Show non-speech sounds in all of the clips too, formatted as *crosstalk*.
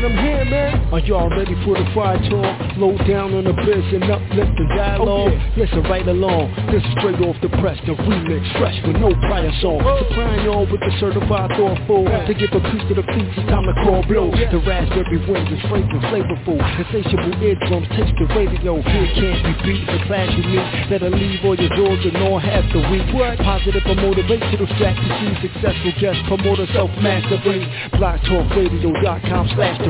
man, I'm here, man. Are y'all ready for the fire talk? Low down on the biz and uplift the dialogue. Oh, yeah. Listen right along. This is straight off the press, the remix, fresh with no prior song. Supplying y'all with the certified thoughtful. To give a piece to the feet, it's time to call blow. The raspberry winds is fragrant, flavorful. Insatiable eardrums, taste the radio. Here can't be beat, the class you meet. Better leave all your doors and all half the week. What? Positive or motivational strategy. Successful guest promoter, self-mastery. BlogTalkRadio.com slash the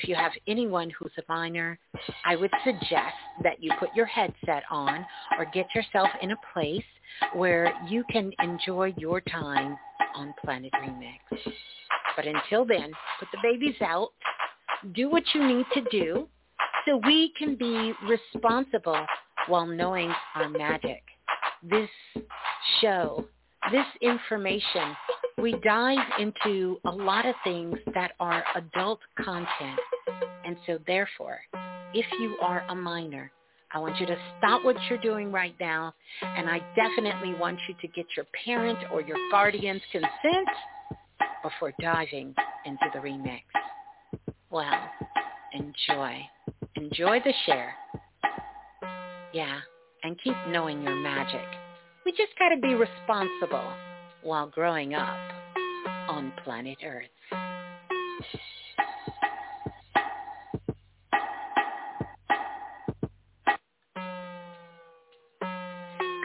if you have anyone who's a minor, I would suggest that you put your headset on or get yourself in a place where you can enjoy your time on Planet Remix. But until then, put the babies out, do what you need to do so we can be responsible while knowing our magic. This show, this information, we dive into a lot of things that are adult content. And so therefore, if you are a minor, I want you to stop what you're doing right now, and I definitely want you to get your parent or your guardian's consent before diving into the remix. Well, enjoy. Enjoy the share. Yeah, and keep knowing your magic. We just got to be responsible while growing up on planet Earth.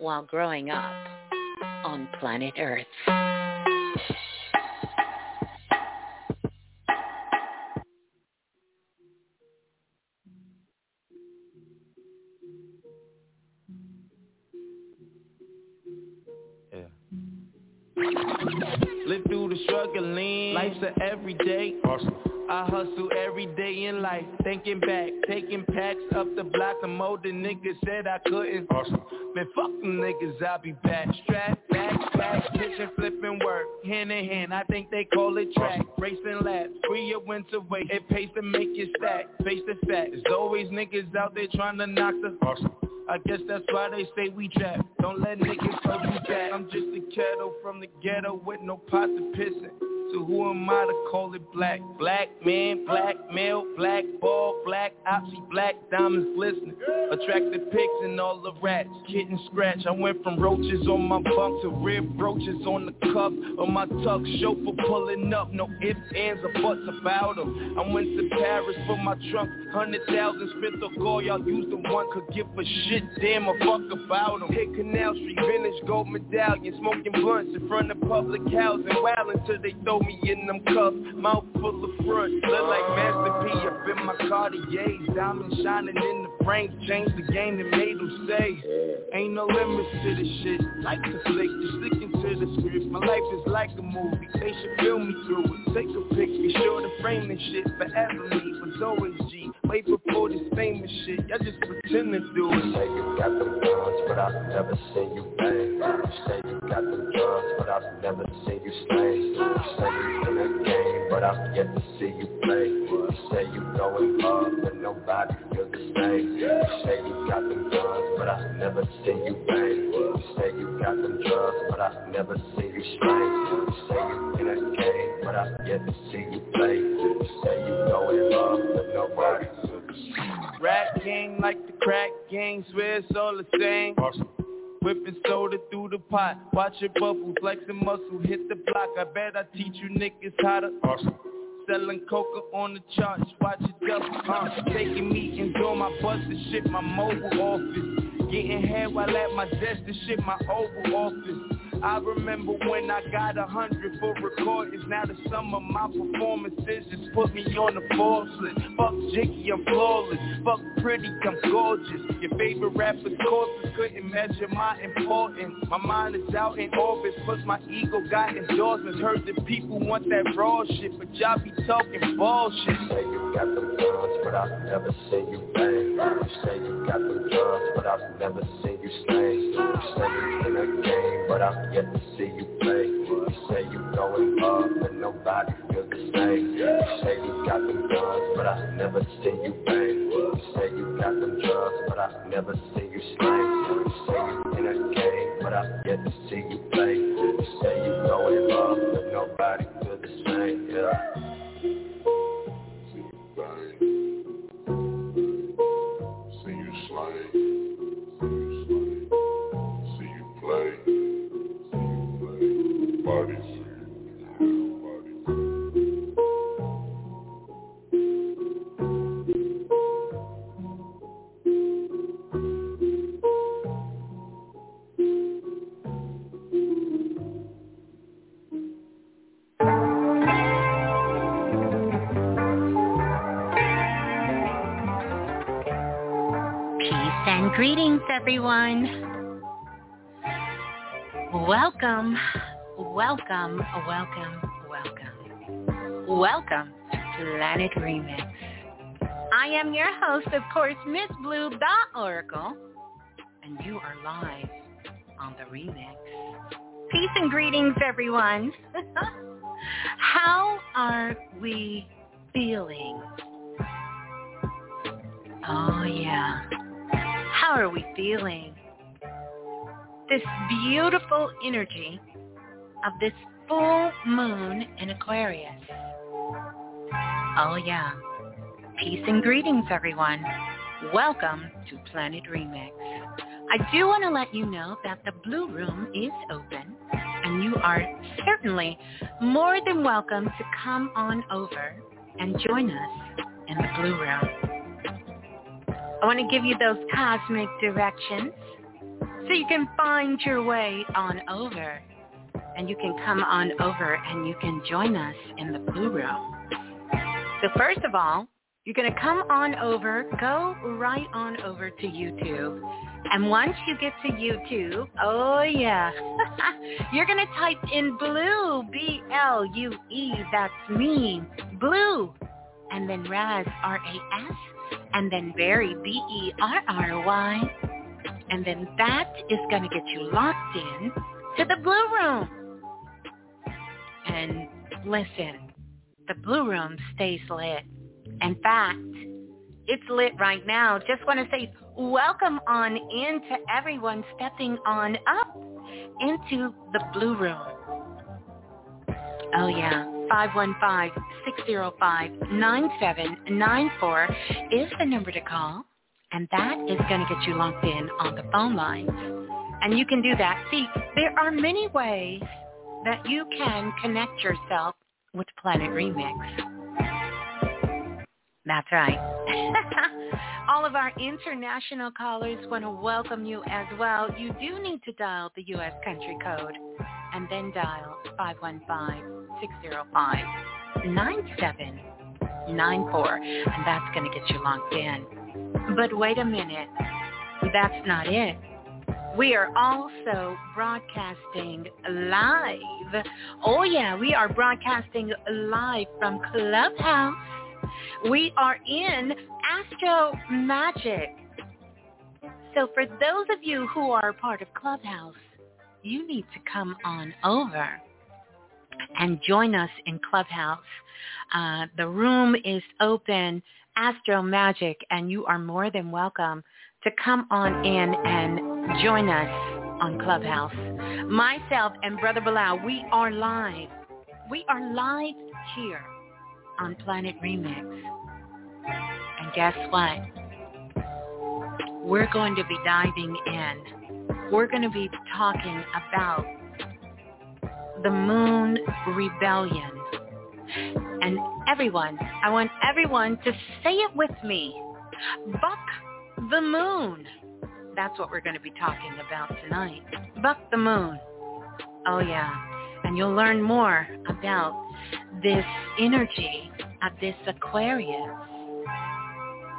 while growing up on planet Earth. Live through the struggling, life's a everyday. Awesome. I hustle every day in life, thinking back, taking packs up the Some older niggas said I couldn't. Awesome. Man, fuck them niggas, I'll be back. Strap, back, back, pitching, flipping work. Hand in hand, I think they call it track. Racing laps, free your winter weight. It pays to make you stack. Face the fact, there's always niggas out there trying to knock the. Awesome. I guess that's why they say we trap. Don't let niggas tell you that. I'm just a kettle from the ghetto with no pot to piss in. So who am I to call it black? Black man, black male, black ball, black oxy, black diamonds glistening. Attractive pigs and all the rats, kitten scratch. I went from roaches on my bunk to rib roaches on the cuff of my tuck. Chauffeur pulling up, no ifs, ands, or buts about them. I went to Paris for my trunk, hundred thousand spent the call. Y'all used the one could give a shit, damn a fuck about them. Hit Canal Street, vintage gold medallion, smoking blunts in front of public housing, wild until they throw me in them cuffs. Mouth full of front, look like Master P up in my Cartiers, diamonds shining in the frames, changed the game that made them say, ain't no limits to this shit. Like the flick, just sticking to the script. My life is like a movie, they should film me through it. Take a pic, be sure to frame this shit. Forever me was always G, way before this famous shit. Y'all just pretend to do it. Say you got them guns, but I've never seen you bang. You say you got them guns, but I've never seen you slay. You you in the game, but I've yet to see you play. You say you going hard, but nobody feels the same. You say you got them guns, but I've never seen you bang. You say you got them drugs, but I've never seen you stray. You say you in the game, but I've yet to see you play. You say you going hard, but nobody feels the same. Rap gang like the crack gang, swear it's all the same. Whipping soda through the pot, watch it bubble, flexing muscle, hit the block. I bet I teach you niggas how to. Selling coca on the charts, watch it double. Uh, taking meetings on my bus and shit, my mobile office. Getting head while at my desk and shit, my oval office. I remember when I got a hundred for recordings. Now the sum of my performances just put me on the Forbes. Fuck Jiggy, I'm flawless. Fuck pretty, I'm gorgeous. Your favorite rapper's corpses couldn't measure my importance. My mind is out in orbit, plus my ego got endorsements. Heard that people want that raw shit, but y'all be talking bullshit. You say you got the guns, but I've never seen you bang. You say you got the guns, but I've never seen you slay. You say you in a game, but I've yet to see you play. You say you going hard, but nobody feels the same. You say you got them guns, but I've never seen you bang. You say you got them drugs, but I've never seen you slay. You say you in a game, but I've yet to see you play. You say you going hard, but nobody feels the same. Yeah. See. See you slay. Peace and greetings, everyone. Welcome, welcome, welcome, welcome. Welcome to Planet Remix. I am your host, of course, Miss Blue the Oracle, and you are live on the remix. Peace and greetings, everyone. *laughs* How are we feeling? Oh, yeah. How are we feeling? This beautiful energy of this full moon in Aquarius. Oh yeah. Peace and greetings everyone. Welcome to Planet Remix. I do want to let you know that the Blue Room is open and you are certainly more than welcome to come on over and join us in the Blue Room. I want to give you those cosmic directions so you can find your way on over. And you can come on over and you can join us in the Blue Room. So first of all, you're going to come on over, go right on over to YouTube. And once you get to YouTube, oh yeah, *laughs* you're going to type in blue, B-L-U-E, that's me, blue. And then Raz, R-A-S, and then Barry, B-E-R-R-Y. And then that is going to get you locked in to the Blue Room. And listen, the Blue Room stays lit. In fact, it's lit right now. Just want to say welcome on in to everyone stepping on up into the Blue Room. Oh yeah, 515-605-9794 is the number to call. And that is going to get you locked in on the phone lines. And you can do that. See, there are many ways that you can connect yourself with Planet Remix. That's right. *laughs* All of our international callers want to welcome you as well. You do need to dial the U.S. country code and then dial 515-605-9794. And that's going to get you locked in. But wait a minute. That's not it. We are also broadcasting live. Oh yeah, we are broadcasting live from Clubhouse. We are in Astro Magic. So for those of you who are part of Clubhouse, you need to come on over and join us in Clubhouse. Uh, the room is open Astro Magic, and you are more than welcome to come on in and join us on Clubhouse. Myself and Brother Balah, we are live. We are live here on Planet Remix. And guess what? We're going to be diving in. We're going to be talking about the moon rebellion. And everyone, I want everyone to say it with me. Buck the moon. That's what we're going to be talking about tonight. Buck the moon. Oh yeah. And you'll learn more about this energy of this Aquarius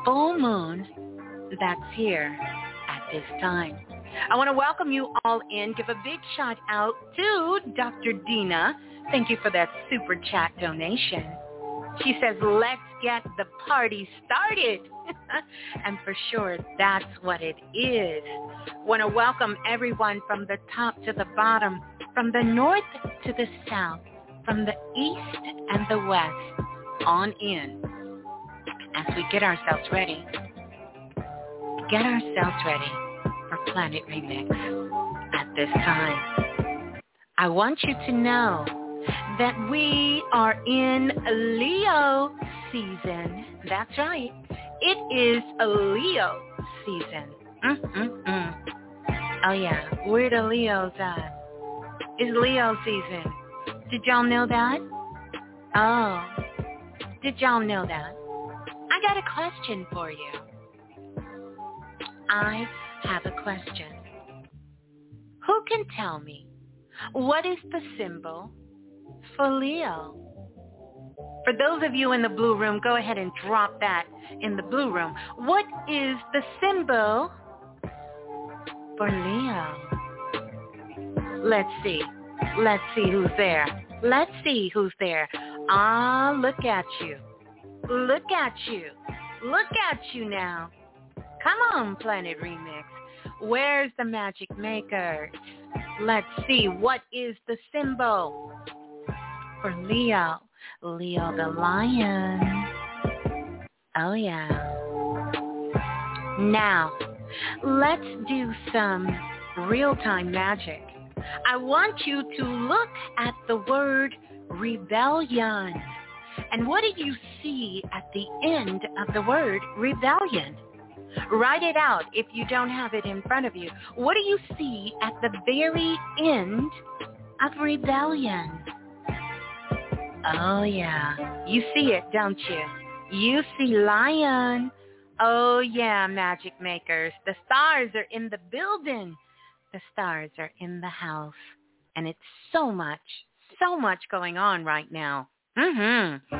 full moon that's here at this time. I want to welcome you all in. Give a big shout out to Dr. Dina. Thank you for that super chat donation. She says, let's get the party started. *laughs* and for sure, that's what it is. Want to welcome everyone from the top to the bottom, from the north to the south, from the east and the west, on in, as we get ourselves ready. Get ourselves ready for Planet Remix at this time. I want you to know that we are in Leo season. That's right. It is a Leo season. Mm-mm-mm. Oh yeah, where the Leos at? It's Leo season. Did y'all know that? Oh, did y'all know that? I got a question for you. I have a question. Who can tell me what is the symbol for Leo. For those of you in the blue room, go ahead and drop that in the blue room. What is the symbol for Leo? Let's see. Let's see who's there. Let's see who's there. Ah, look at you. Look at you. Look at you now. Come on, Planet Remix. Where's the magic maker? Let's see. What is the symbol? For Leo. Leo the lion. Oh yeah. Now, let's do some real-time magic. I want you to look at the word rebellion. And what do you see at the end of the word rebellion? Write it out if you don't have it in front of you. What do you see at the very end of rebellion? Oh yeah. You see it, don't you? You see lion. Oh yeah, magic makers. The stars are in the building. The stars are in the house. And it's so much, so much going on right now. Mm-hmm.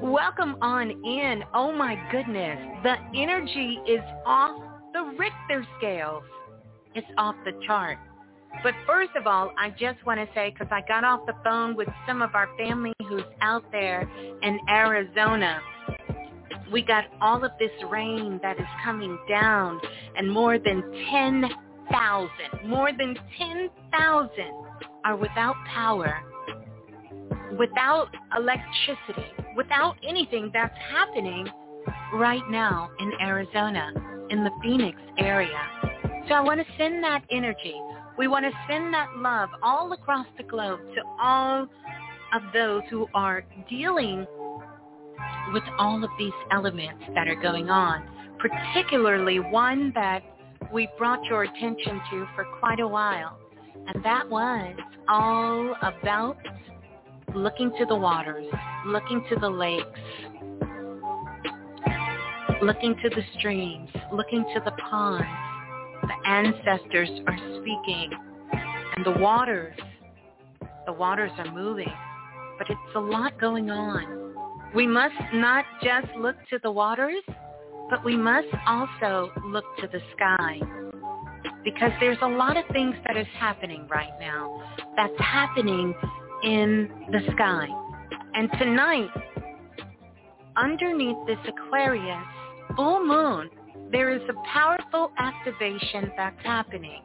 *laughs* Welcome on in. Oh my goodness. The energy is off the Richter scales. It's off the chart. But first of all, I just want to say, because I got off the phone with some of our family who's out there in Arizona, we got all of this rain that is coming down and more than 10,000, more than 10,000 are without power, without electricity, without anything that's happening right now in Arizona, in the Phoenix area. So I want to send that energy We want to send that love all across the globe to all of those who are dealing with all of these elements that are going on, particularly one that we brought your attention to for quite a while. And that was all about looking to the waters, looking to the lakes, looking to the streams, looking to the ponds. The ancestors are speaking and the waters, the waters are moving, but it's a lot going on. We must not just look to the waters, but we must also look to the sky because there's a lot of things that is happening right now that's happening in the sky. And tonight, underneath this Aquarius full moon, there is a powerful activation that's happening.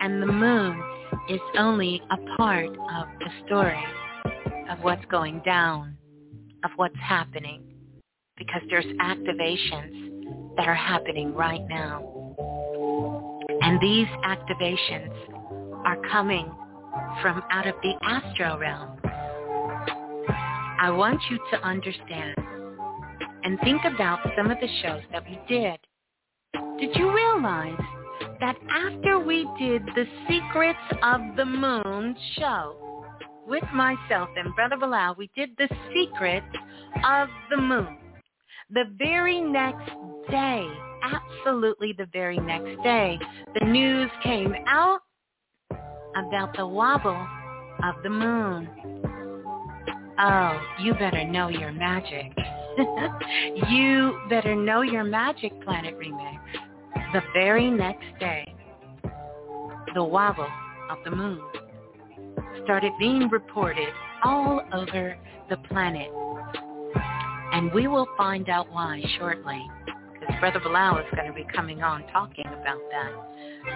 And the moon is only a part of the story of what's going down, of what's happening because there's activations that are happening right now. And these activations are coming from out of the astral realm. I want you to understand and think about some of the shows that we did. Did you realize that after we did the Secrets of the Moon show with myself and Brother Balah, we did the Secrets of the Moon. The very next day, absolutely the very next day, the news came out about the wobble of the moon. Oh, you better know your magic. *laughs* you better know your magic, Planet Remix. The very next day, the wobble of the moon started being reported all over the planet. And we will find out why shortly, because Brother Balah is going to be coming on talking about that.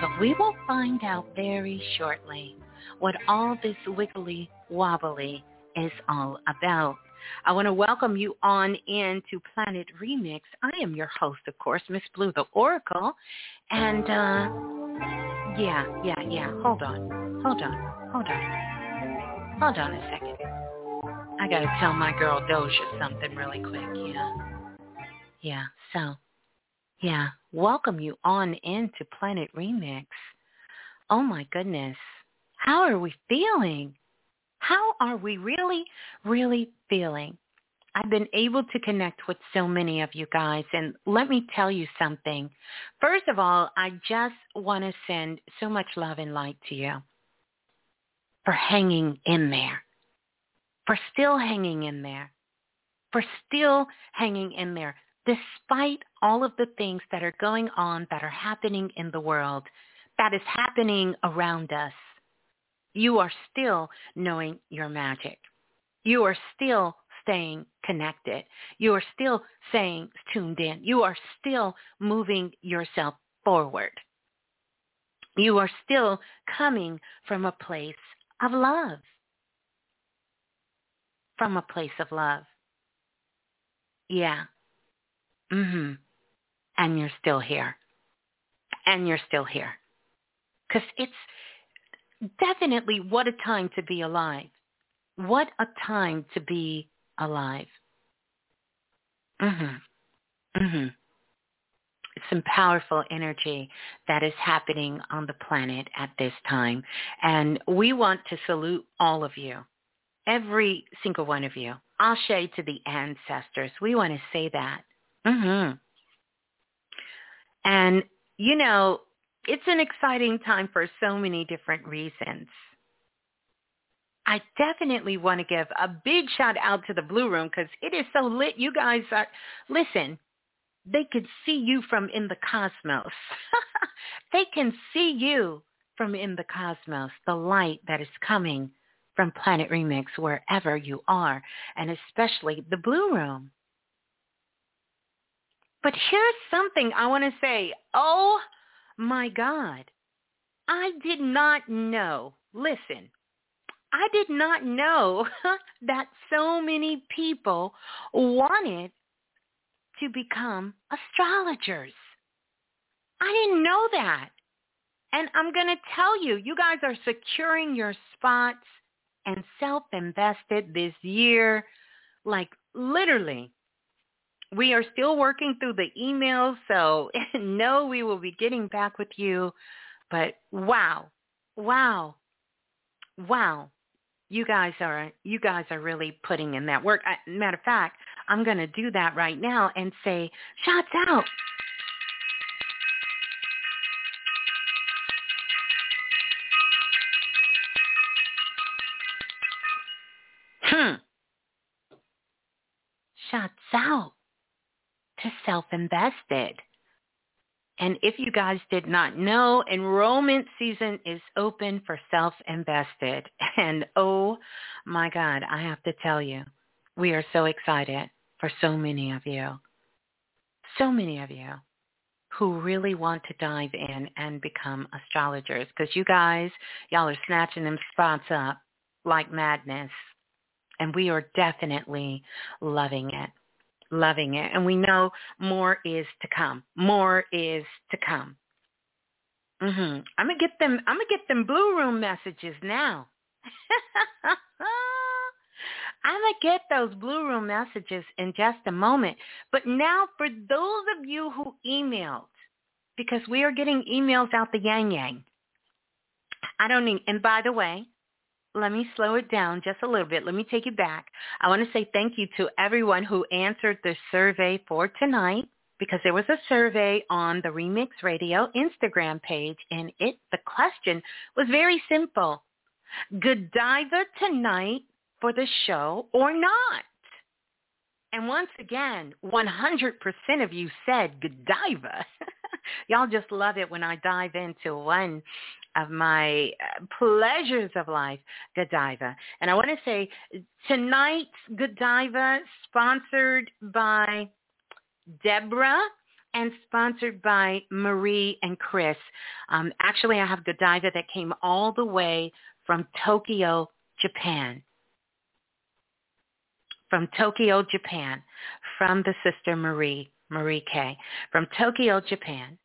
But we will find out very shortly what all this wiggly wobbly is all about. I want to welcome you on into Planet Remix. I am your host, of course, Miss Blue, the Oracle. And, uh, yeah, yeah, yeah. Hold on. Hold on. Hold on. Hold on a second. I gotta tell my girl Doja something really quick, yeah. Yeah, so, yeah, welcome you on into Planet Remix. Oh my goodness. How are we feeling? How are we really, really feeling? I've been able to connect with so many of you guys and let me tell you something. First of all, I just want to send so much love and light to you for hanging in there for still hanging in there, for still hanging in there, despite all of the things that are going on, that are happening in the world, that is happening around us. You are still knowing your magic. You are still staying connected. You are still staying tuned in. You are still moving yourself forward. You are still coming from a place of love from a place of love. Yeah. Mhm. And you're still here. And you're still here. Cuz it's definitely what a time to be alive. What a time to be alive. Mhm. Mhm. Some powerful energy that is happening on the planet at this time. And we want to salute all of you every single one of you. Ashe to the ancestors. We want to say that. Mm-hmm. And, you know, it's an exciting time for so many different reasons. I definitely want to give a big shout out to the Blue Room because it is so lit. You guys are, listen, they could see you from in the cosmos. *laughs* they can see you from in the cosmos, the light that is coming from Planet Remix wherever you are, and especially the Blue Room. But here's something I want to say. Oh my God. I did not know. Listen, I did not know *laughs* that so many people wanted to become astrologers. I didn't know that. And I'm going to tell you, you guys are securing your spots and self-invested this year. Like literally, we are still working through the emails, so *laughs* no, we will be getting back with you. But wow, wow, wow, you guys are you guys are really putting in that work. Matter of fact, I'm going to do that right now and say, shots out. Self-invested. And if you guys did not know, enrollment season is open for self-invested. *laughs* And oh my God, I have to tell you, we are so excited for so many of you. So many of you who really want to dive in and become astrologers because you guys, y'all are snatching them spots up like madness. And we are definitely loving it loving it. And we know more is to come. More is to come. Mhm. I'm gonna get them. I'm gonna get them blue room messages now. *laughs* I'm gonna get those blue room messages in just a moment. But now, for those of you who emailed, because we are getting emails out the yang yang. I don't need. And by the way, let me slow it down just a little bit. Let me take you back. I want to say thank you to everyone who answered the survey for tonight because there was a survey on the Remix Radio Instagram page and it the question was very simple. Godiva tonight for the show or not? And once again, 100% of you said Godiva. *laughs* *laughs* Y'all just love it when I dive into one of my uh, pleasures of life, Godiva. And I want to say tonight's Godiva sponsored by Deborah and sponsored by Marie and Chris. Um, actually, I have Godiva that came all the way from Tokyo, Japan. From Tokyo, Japan, from the sister Marie, Marie K. From Tokyo, Japan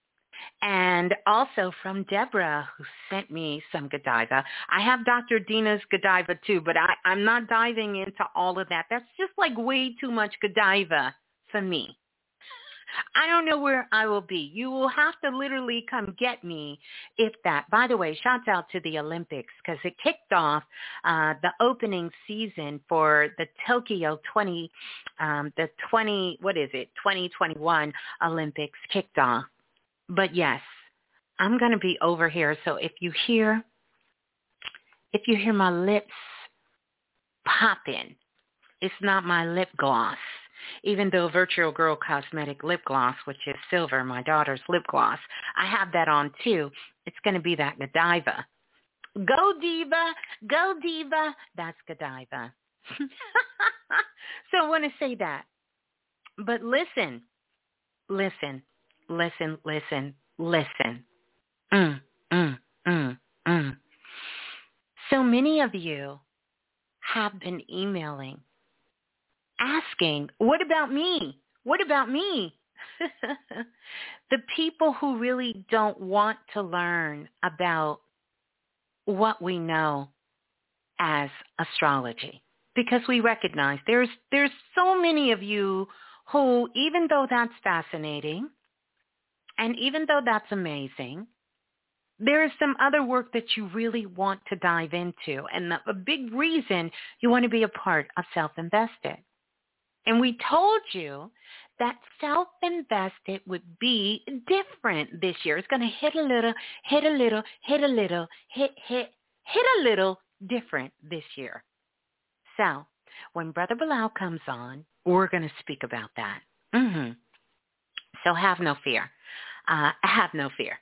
and also from Deborah, who sent me some Godiva. I have Dr. Dina's Godiva too, but I, I'm not diving into all of that. That's just like way too much Godiva for me. I don't know where I will be. You will have to literally come get me if that. By the way, shouts out to the Olympics because it kicked off uh, the opening season for the Tokyo 20, um, the 20, what is it, 2021 Olympics kicked off but yes, I'm going to be over here. So if you hear, if you hear my lips popping, it's not my lip gloss. Even though Virtual Girl Cosmetic Lip Gloss, which is silver, my daughter's lip gloss, I have that on too. It's going to be that Godiva. Go Diva, go Diva. That's Godiva. *laughs* so I want to say that. But listen, listen, listen, listen, listen. Mm, mm, mm, mm. So many of you have been emailing asking, what about me? What about me? *laughs* the people who really don't want to learn about what we know as astrology because we recognize there's there's so many of you who even though that's fascinating and even though that's amazing, there is some other work that you really want to dive into. And the, a big reason you want to be a part of Self-Invested. And we told you that self-invested would be different this year. It's going to hit a little, hit a little, hit a little, hit, hit, hit a little different this year. So when Brother Balah comes on, we're going to speak about that. Mm-hmm. So have no fear uh, have no fear.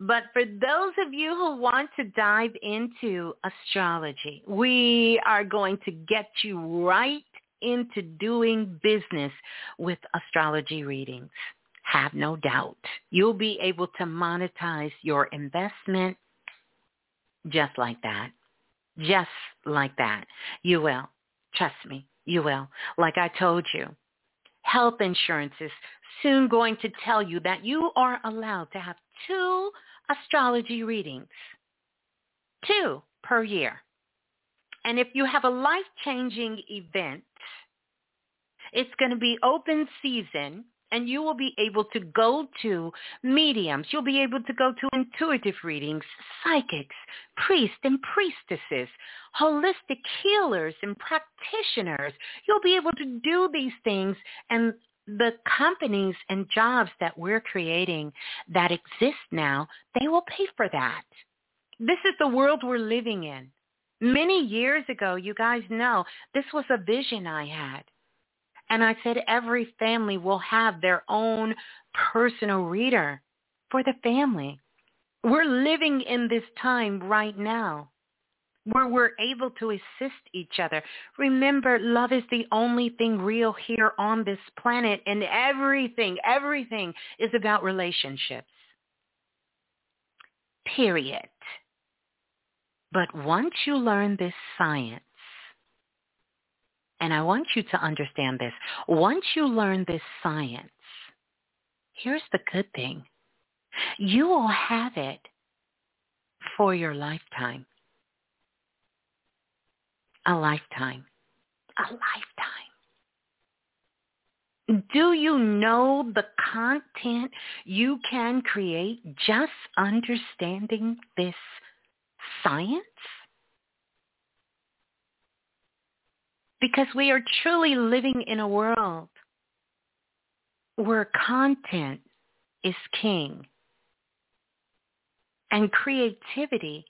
But for those of you who want to dive into astrology, we are going to get you right into doing business with astrology readings. Have no doubt. You'll be able to monetize your investment just like that. Just like that. You will. Trust me. You will. Like I told you, Health insurance is soon going to tell you that you are allowed to have two astrology readings, two per year. And if you have a life-changing event, it's going to be open season and you will be able to go to mediums. You'll be able to go to intuitive readings, psychics, priests and priestesses, holistic healers and practitioners. You'll be able to do these things and the companies and jobs that we're creating that exist now, they will pay for that. This is the world we're living in. Many years ago, you guys know, this was a vision I had. And I said every family will have their own personal reader for the family. We're living in this time right now where we're able to assist each other. Remember, love is the only thing real here on this planet and everything, everything is about relationships. Period. But once you learn this science, and I want you to understand this, once you learn this science, here's the good thing. You will have it for your lifetime. A lifetime. A lifetime. Do you know the content you can create just understanding this science? Because we are truly living in a world where content is king and creativity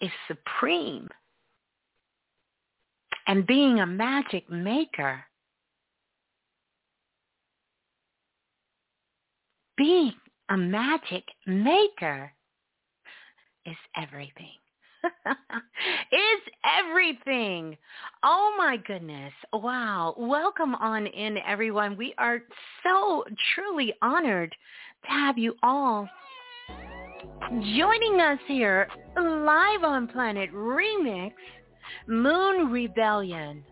is supreme. And being a magic maker, being a magic maker is everything. *laughs* is everything. Oh my goodness. Wow. Welcome on in everyone. We are so truly honored to have you all joining us here live on Planet Remix, Moon Rebellion,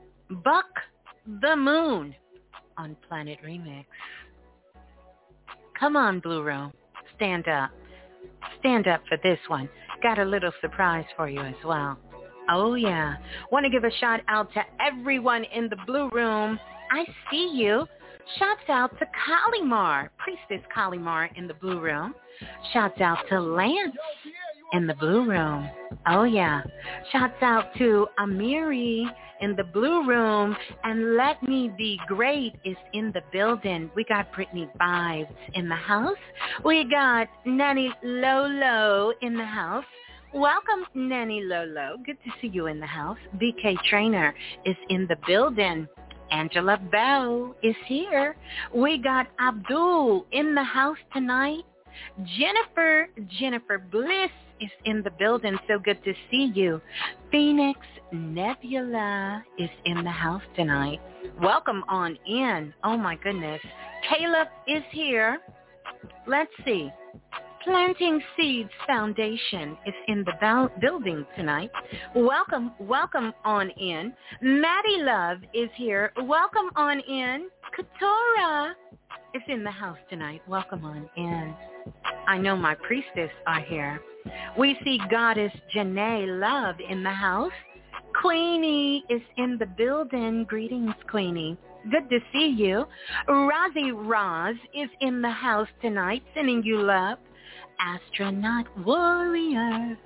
Buck the Moon on Planet Remix. Come on, Blue Room. Stand up. Stand up for this one got a little surprise for you as well. Oh yeah. Want to give a shout out to everyone in the blue room. I see you. Shouts out to Kalimar, Priestess Kalimar in the blue room. Shouts out to Lance in the blue room. Oh yeah. Shouts out to Amiri in the blue room and Let Me Be Great is in the building. We got Brittany Vibes in the house. We got Nanny Lolo in the house. Welcome, Nanny Lolo. Good to see you in the house. BK Trainer is in the building. Angela Bell is here. We got Abdul in the house tonight. Jennifer, Jennifer Bliss is in the building. So good to see you. Phoenix Nebula is in the house tonight. Welcome on in. Oh my goodness. Caleb is here. Let's see. Planting Seeds Foundation is in the building tonight. Welcome, welcome on in. Maddie Love is here. Welcome on in. Katora is in the house tonight. Welcome on in. I know my priestess are here. We see Goddess Janae Love in the house. Queenie is in the building. Greetings, Queenie. Good to see you. Rozzy Roz is in the house tonight, sending you love. Astronaut Warrior.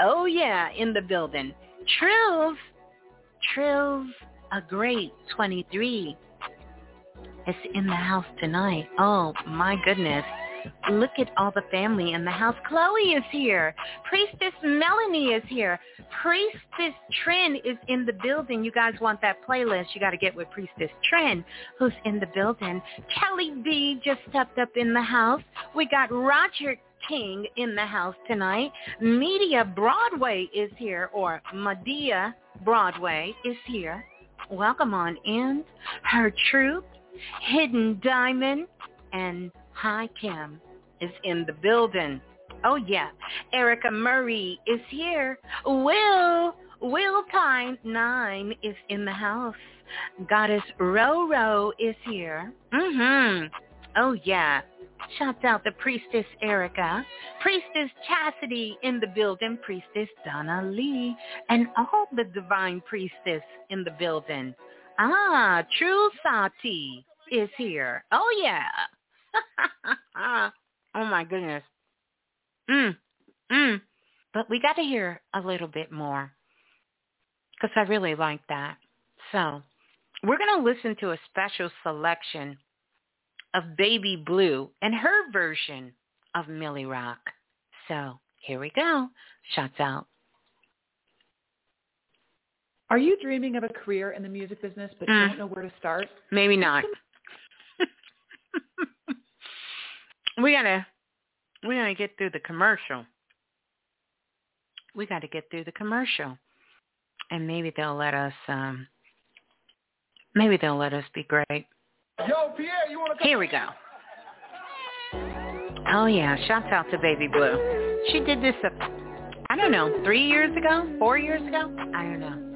Oh yeah, in the building. Trills. Trills, a great 23 is in the house tonight. Oh my goodness. Look at all the family in the house. Chloe is here. Priestess Melanie is here. Priestess Trin is in the building. You guys want that playlist, you got to get with Priestess Trin, who's in the building. Kelly B just stepped up in the house. We got Roger King in the house tonight. Media Broadway is here, or Medea Broadway is here. Welcome on in. Her Truth, Hidden Diamond, and Hi Kim is in the building. Oh yeah, Erica Murray is here. Will, Will Time 9 is in the house. Goddess Roro is here. Mm-hmm. Oh, yeah. Shouts out the Priestess Erica, Priestess Chastity in the building, Priestess Donna Lee, and all the Divine Priestess in the building. Ah, True Sati is here. Oh, yeah. *laughs* oh, my goodness. Mm, mm. But we got to hear a little bit more because I really like that. So we're going to listen to a special selection of Baby Blue and her version of Millie Rock. So here we go. Shots out. Are you dreaming of a career in the music business but mm. don't know where to start? Maybe not. *laughs* we gotta we gotta get through the commercial. We gotta get through the commercial. And maybe they'll let us um maybe they'll let us be great. Yo, Pierre, you wanna come Here we go. Oh yeah, shouts out to Baby Blue. She did this, I don't know, three years ago, four years ago. I don't know.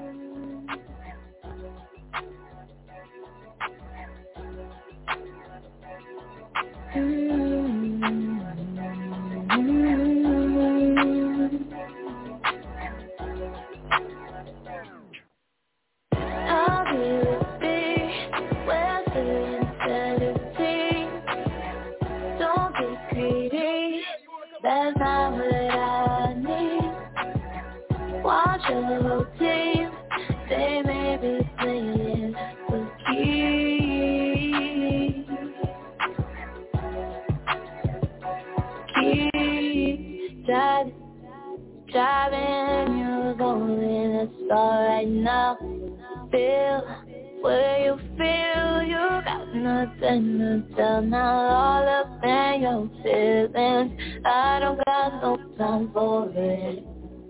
Where you feel you got nothing to tell now. All up in your feelings, I don't got no time for it.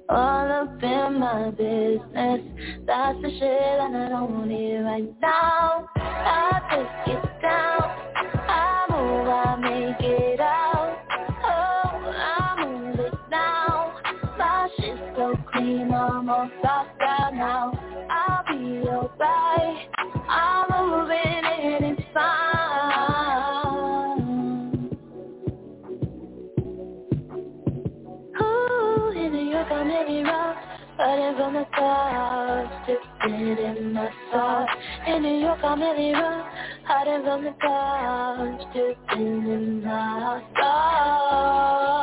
All up in my business, that's the shit that I don't need right now. I take it down, I move, I make in. In New York I'm really rough. Hiding from the clouds, drifting in my thoughts.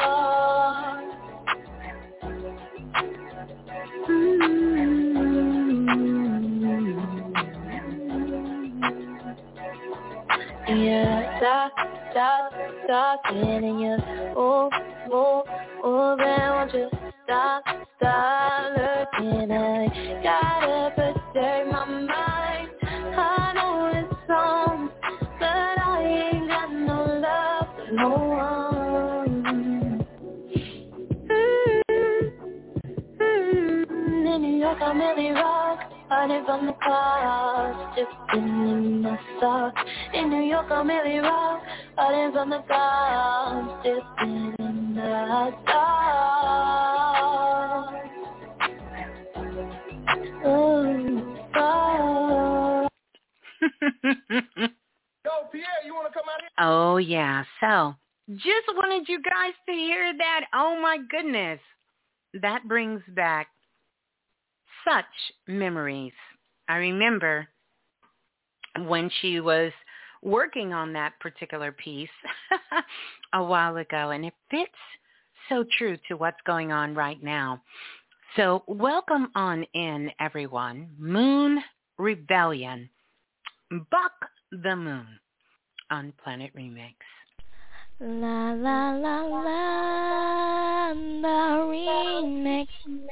Yeah, stop, stop, stop, and you move, move, move, and won't you stop, stop looking at Gotta protect my mind. I know it's wrong, but I ain't got no love for no one. Mm-hmm. In New York, I'm really from the cars, drifting in my socks. In New York, I'm really from the cars, drifting in the dark. Yeah. So, just wanted you guys to hear that. Oh, my goodness. That brings back such memories. I remember when she was working on that particular piece *laughs* a while ago, and it fits so true to what's going on right now. So welcome on in, everyone. Moon Rebellion. Buck the Moon on Planet Remix. La la la la the remix.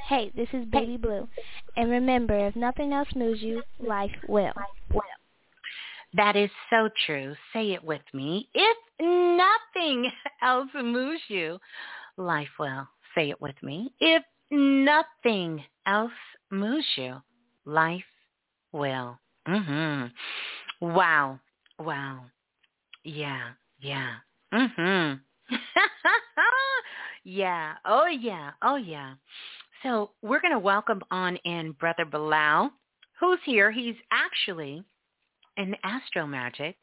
Hey, this is Baby Blue. And remember, if nothing else moves you, life will. That is so true. Say it with me. If nothing else moves you, life will. Say it with me. If nothing else moves you, life will. Mhm. Wow. Wow. Yeah. Yeah. Mhm. *laughs* yeah. Oh yeah. Oh yeah. So we're going to welcome on in Brother Balah, who's here. He's actually in Astro Magic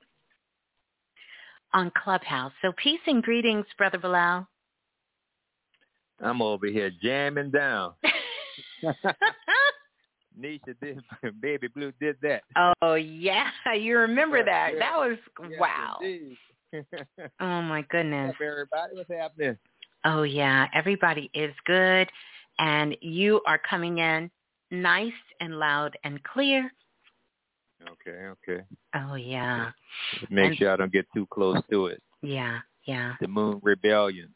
on Clubhouse. So peace and greetings, Brother Balah. I'm over here jamming down. *laughs* *laughs* Nisha did, *laughs* Baby Blue did that. Oh yeah, *laughs* you remember that? Yeah. That was Yes, wow. *laughs* Oh my goodness. Everybody, what's happening? Oh yeah, everybody is good, and you are coming in nice and loud and clear. Okay, okay. Oh yeah, Just make And- sure I don't get too close to it. yeah, yeah. The Moon Rebellion.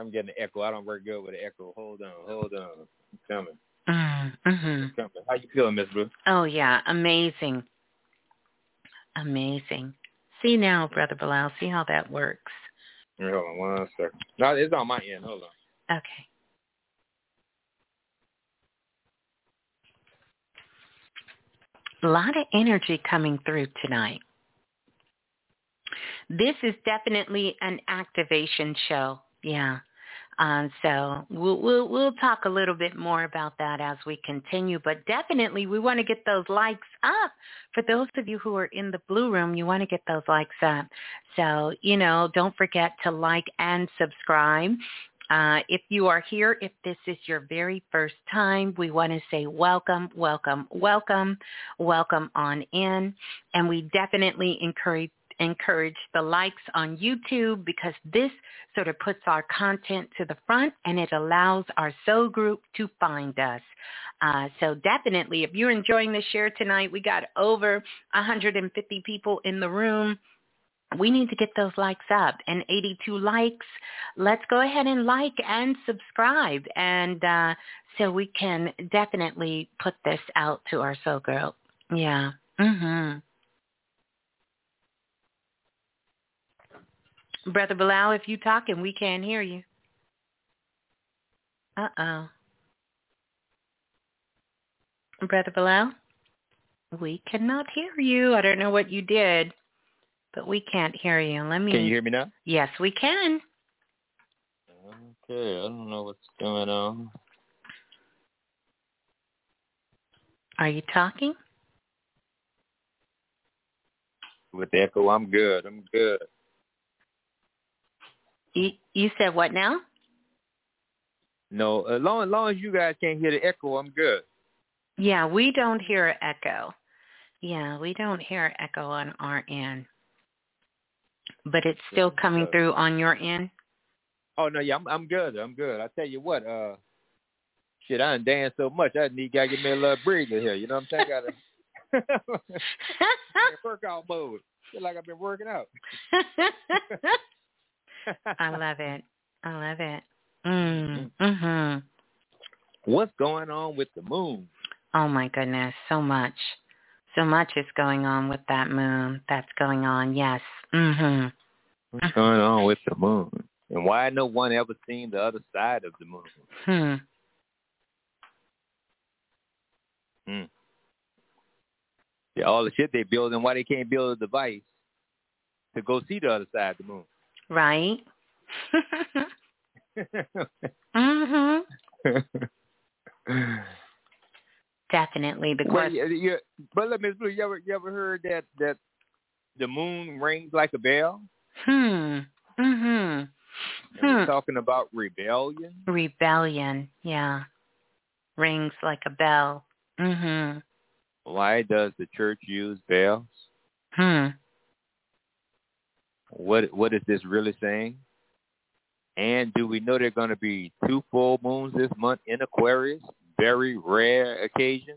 I'm getting an echo. I don't work good with an echo. Hold on, hold on. I'm coming. Mm, mhm. I'm coming. How you feeling, Miss Blue? Oh yeah, amazing, amazing. See now, Brother Balah, see how that works. Hold on one second. No, it's on my end. Hold on. Okay. A lot of energy coming through tonight. This is definitely an activation show. Yeah. Um, so we'll, we'll we'll talk a little bit more about that as we continue. But definitely, we want to get those likes up. For those of you who are in the blue room, you want to get those likes up. So you know, don't forget to like and subscribe. Uh, if you are here, if this is your very first time, we want to say welcome, welcome, welcome, welcome on in. And we definitely encourage encourage the likes on YouTube because this sort of puts our content to the front and it allows our soul group to find us. Uh, so definitely, if you're enjoying the share tonight, we got over 150 people in the room. We need to get those likes up and 82 likes. Let's go ahead and like and subscribe. And uh so we can definitely put this out to our soul girl yeah. Mhm brother balah if you talking we can't hear you uh-oh brother balah we cannot hear you i don't know what you did but we can't hear you. Let me. Can you hear me now? Yes, we can. Okay, I don't know what's going on. Are you talking? With the echo, I'm good. I'm good. You, you said what now? No, as long, as long as you guys can't hear the echo, I'm good. Yeah, we don't hear an echo. Yeah, we don't hear an echo on our end. But it's still coming through on your end? Oh no, yeah, I'm I'm good. I'm good. I tell you what, uh, shit, I done danced so much. I need gotta give me a little breather here. You know what I'm saying? I Gotta *laughs* *laughs* workout mode. Feel like I've been working out. *laughs* I *laughs* love it. I love it. Mm, mhm. What's going on with the moon? Oh my goodness, so much. So much is going on with that moon. That's going on. Yes. Mhm. What's going on with the moon? And why no one ever seen the other side of the moon? Hmm. Hmm. Yeah, all the shit they building, why they can't build a device to go see the other side of the moon? Right. *laughs* mhm. *laughs* Definitely the Well, question. yeah, yeah, but look, Miss Blue, you ever you ever heard that that the moon rings like a bell? Hmm. Mhm. We're Hmm. talking about rebellion. Rebellion. Yeah. Rings like a bell. Mhm. Why does the church use bells? Hmm. What what is this really saying? And do we know there are going to be two full moons this month in Aquarius? Very rare occasion.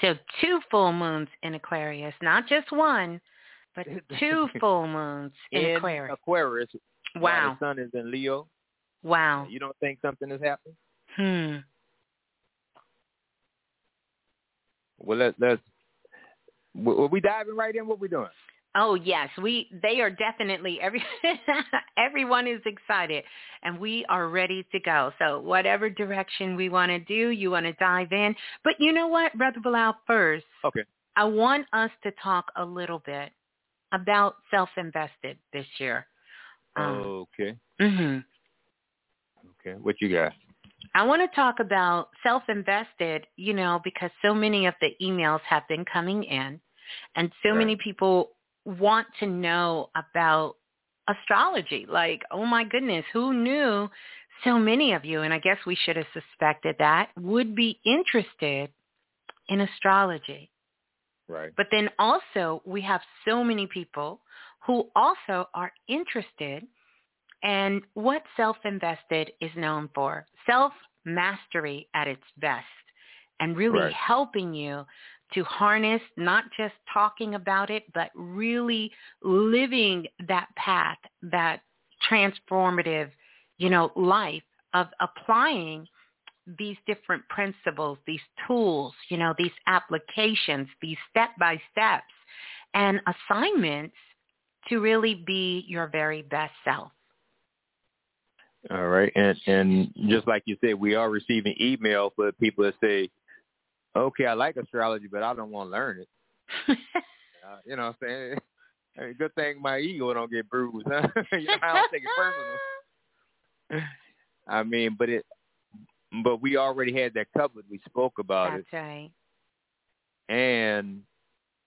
So two full moons in Aquarius, not just one, but *laughs* two full moons in, Aquarius. Aquarius. while Wow. The sun is in Leo. Wow. You don't think something is happening? Hmm. Well, let's let's. Are we diving right in? What we doing? Oh yes, we they are definitely every *laughs* everyone is excited and we are ready to go. So whatever direction we want to do, you want to dive in. But you know what, Brother Balah, first Okay. I want us to talk a little bit about self-invested this year. Um, okay. hmm Okay. What you got? I want to talk about self-invested, you know, because so many of the emails have been coming in and so Right. many people want to know about astrology. Like, oh my goodness, who knew so many of you, and I guess we should have suspected that, would be interested in astrology. Right. But then also we have so many people who also are interested in what self-invested is known for. Self-mastery at its best and really Right. helping you to harness not just talking about it, but really living that path, that transformative, you know, life of applying these different principles, these tools, you know, these applications, these step-by-steps and assignments to really be your very best self. All right, and and just like you said, we are receiving email for people that say, "Okay, I like astrology, but I don't want to learn it." *laughs* uh, you know, what I'm saying, *laughs* hey, good thing my ego don't get bruised. Huh? *laughs* you know, I don't take it personal. I mean, but it, but we already had that covered. We spoke about That's it, right. and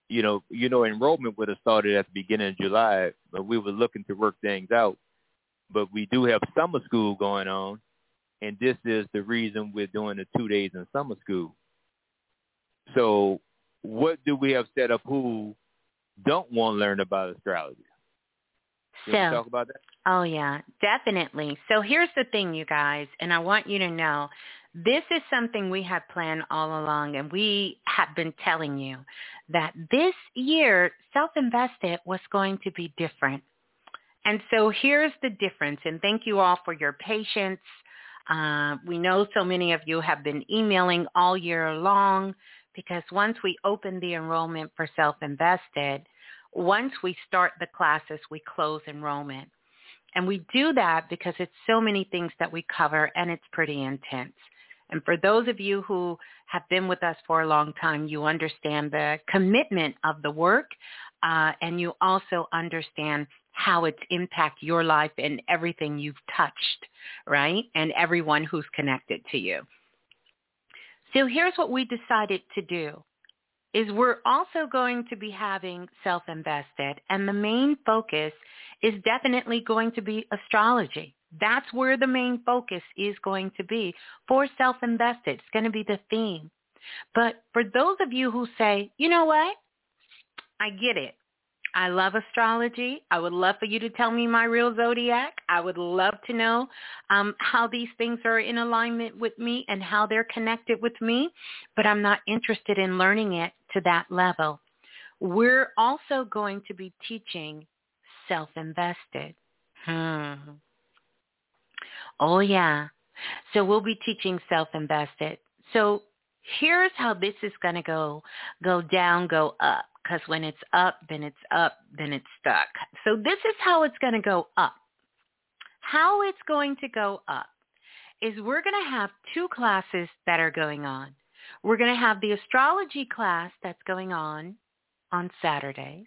you know, you know, enrollment would have started at the beginning of July, but we were looking to work things out. But we do have summer school going on, and this is the reason we're doing the two days in summer school. So, what do we have set up? Who don't want to learn about astrology? Can So, talk about that? Oh yeah, definitely. So here's the thing, you guys, and I want you to know this is something we have planned all along, and we have been telling you that this year self-invested was going to be different. And so here's the difference, and thank you all for your patience. Uh, we know so many of you have been emailing all year long because once we open the enrollment for self-invested, once we start the classes, we close enrollment. And we do that because it's so many things that we cover and it's pretty intense. And for those of you who have been with us for a long time, you understand the commitment of the work uh, and you also understand how it's impact your life and everything you've touched, right? And everyone who's connected to you. So here's what we decided to do is we're also going to be having self-invested and the main focus is definitely going to be astrology. That's where the main focus is going to be for self-invested. It's going to be the theme. But for those of you who say, you know what? I get it. I love astrology. I would love for you to tell me my real zodiac. I would love to know um, how these things are in alignment with me and how they're connected with me, but I'm not interested in learning it to that level. We're also going to be teaching self-invested. Hmm. Oh yeah. So we'll be teaching self-invested. So here's how this is going to go go down, go up. Because when it's up, then it's up, then it's stuck. So this is how it's going to go up. How it's going to go up is we're going to have two classes that are going on. We're going to have the astrology class that's going on on Saturdays.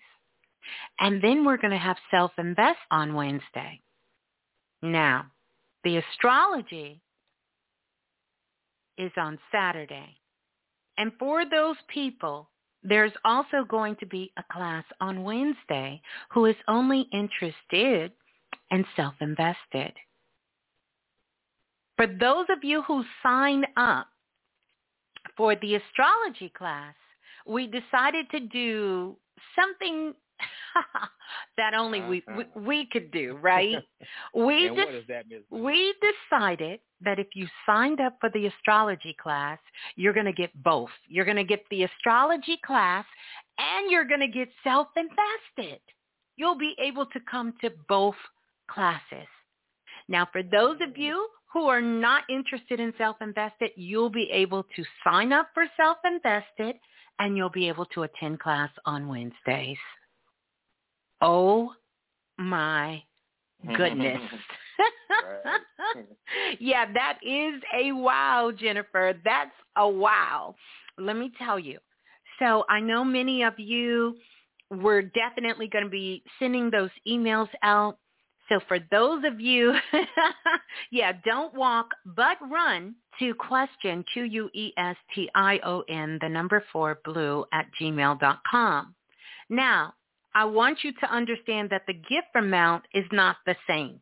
And then we're going to have self-invest on Wednesday. Now, the astrology is on Saturday. And for those people, there's also going to be a class on Wednesday who is only interested and self-invested. For those of you who sign up for the astrology class, we decided to do something *laughs* that only we, uh-huh. we we could do, *laughs* right? We and is that. We decided that if you signed up for the astrology class, you're going to get both. You're going to get the astrology class and you're going to get self-invested. You'll be able to come to both classes. Now, for those of mm. you who are not interested in self-invested, you'll be able to sign up for self-invested and you'll be able to attend class on Wednesdays. Oh my goodness. *laughs* *laughs* yeah, that is a wow, Jennifer. That's a wow. Let me tell you. So I know many of you were definitely going to be sending those emails out So for those of you, *laughs* yeah, don't walk but run to question, Q-U-E-S-T-I-O-N, the number four, blue at gmail.com. Now, I want you to understand that the gift amount is not the same.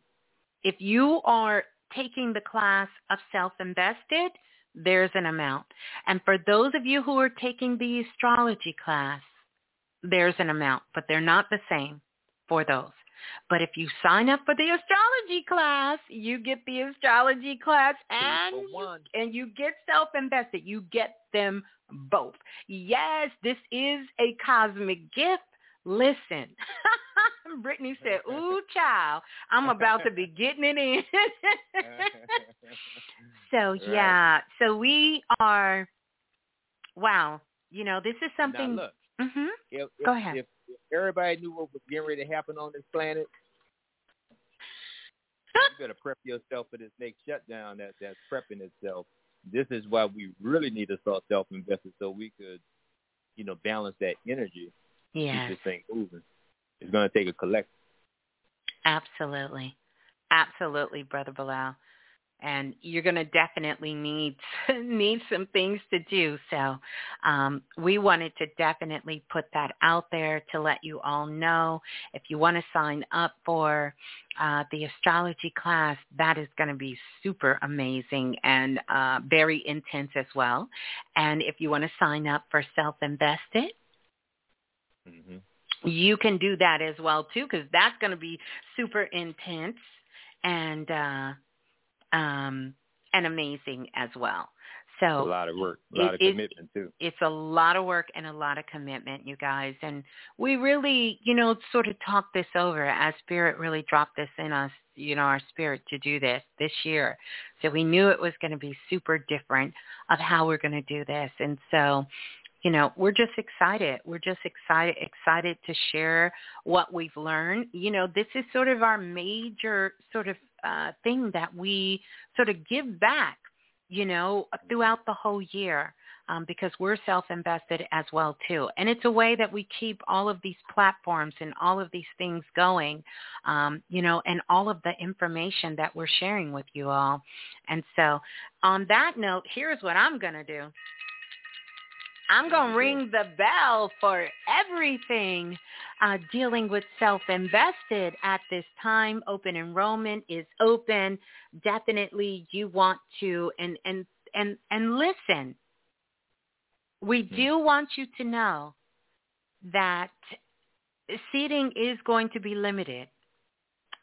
If you are taking the class of self-invested, there's an amount. And for those of you who are taking the astrology class, there's an amount, but they're not the same for those. But if you sign up for the astrology class, you get the astrology class and and you get self-invested. You get them both. Yes, this is a cosmic gift. Listen. *laughs* Brittany said, ooh, child, I'm about to be *laughs* getting it in. *laughs* so, yeah. So we are, wow, you know, this is something. Now look, hmm if, if, Go ahead. If, if everybody knew what was getting ready to happen on this planet, you better prep yourself for this next shutdown that that's prepping itself. This is why we really need to start self-investing so we could, you know, balance that energy, Yes. keep this thing moving. It's going to take a collective. Absolutely. Absolutely, Brother Balah. And you're going to definitely need *laughs* need some things to do. So um, we wanted to definitely put that out there to let you all know. If you want to sign up for uh, the astrology class, that is going to be super amazing and uh, very intense as well. And if you want to sign up for self-invested, hmm you can do that as well too because that's going to be super intense and uh um and amazing as well. So a lot of work, a lot it- of it- commitment too. it's a lot of work and a lot of commitment you guys. And we really you know sort of talked this over as spirit really dropped this in us you know our spirit to do this this year. So we knew it was going to be super different of how we're going to do this. And so you know we're just excited. We're just excited excited to share what we've learned. You know this is sort of our major sort of uh thing that we sort of give back you know throughout the whole year um, because we're self-invested as well too. And it's a way that we keep all of these platforms and all of these things going um, you know and all of the information that we're sharing with you all. And so on that note here's what i'm going to do I'm going to ring the bell for everything uh, dealing with self-invested at this time. Open enrollment is open. Definitely you want to, and, and, and, and listen, we do want you to know that seating is going to be limited,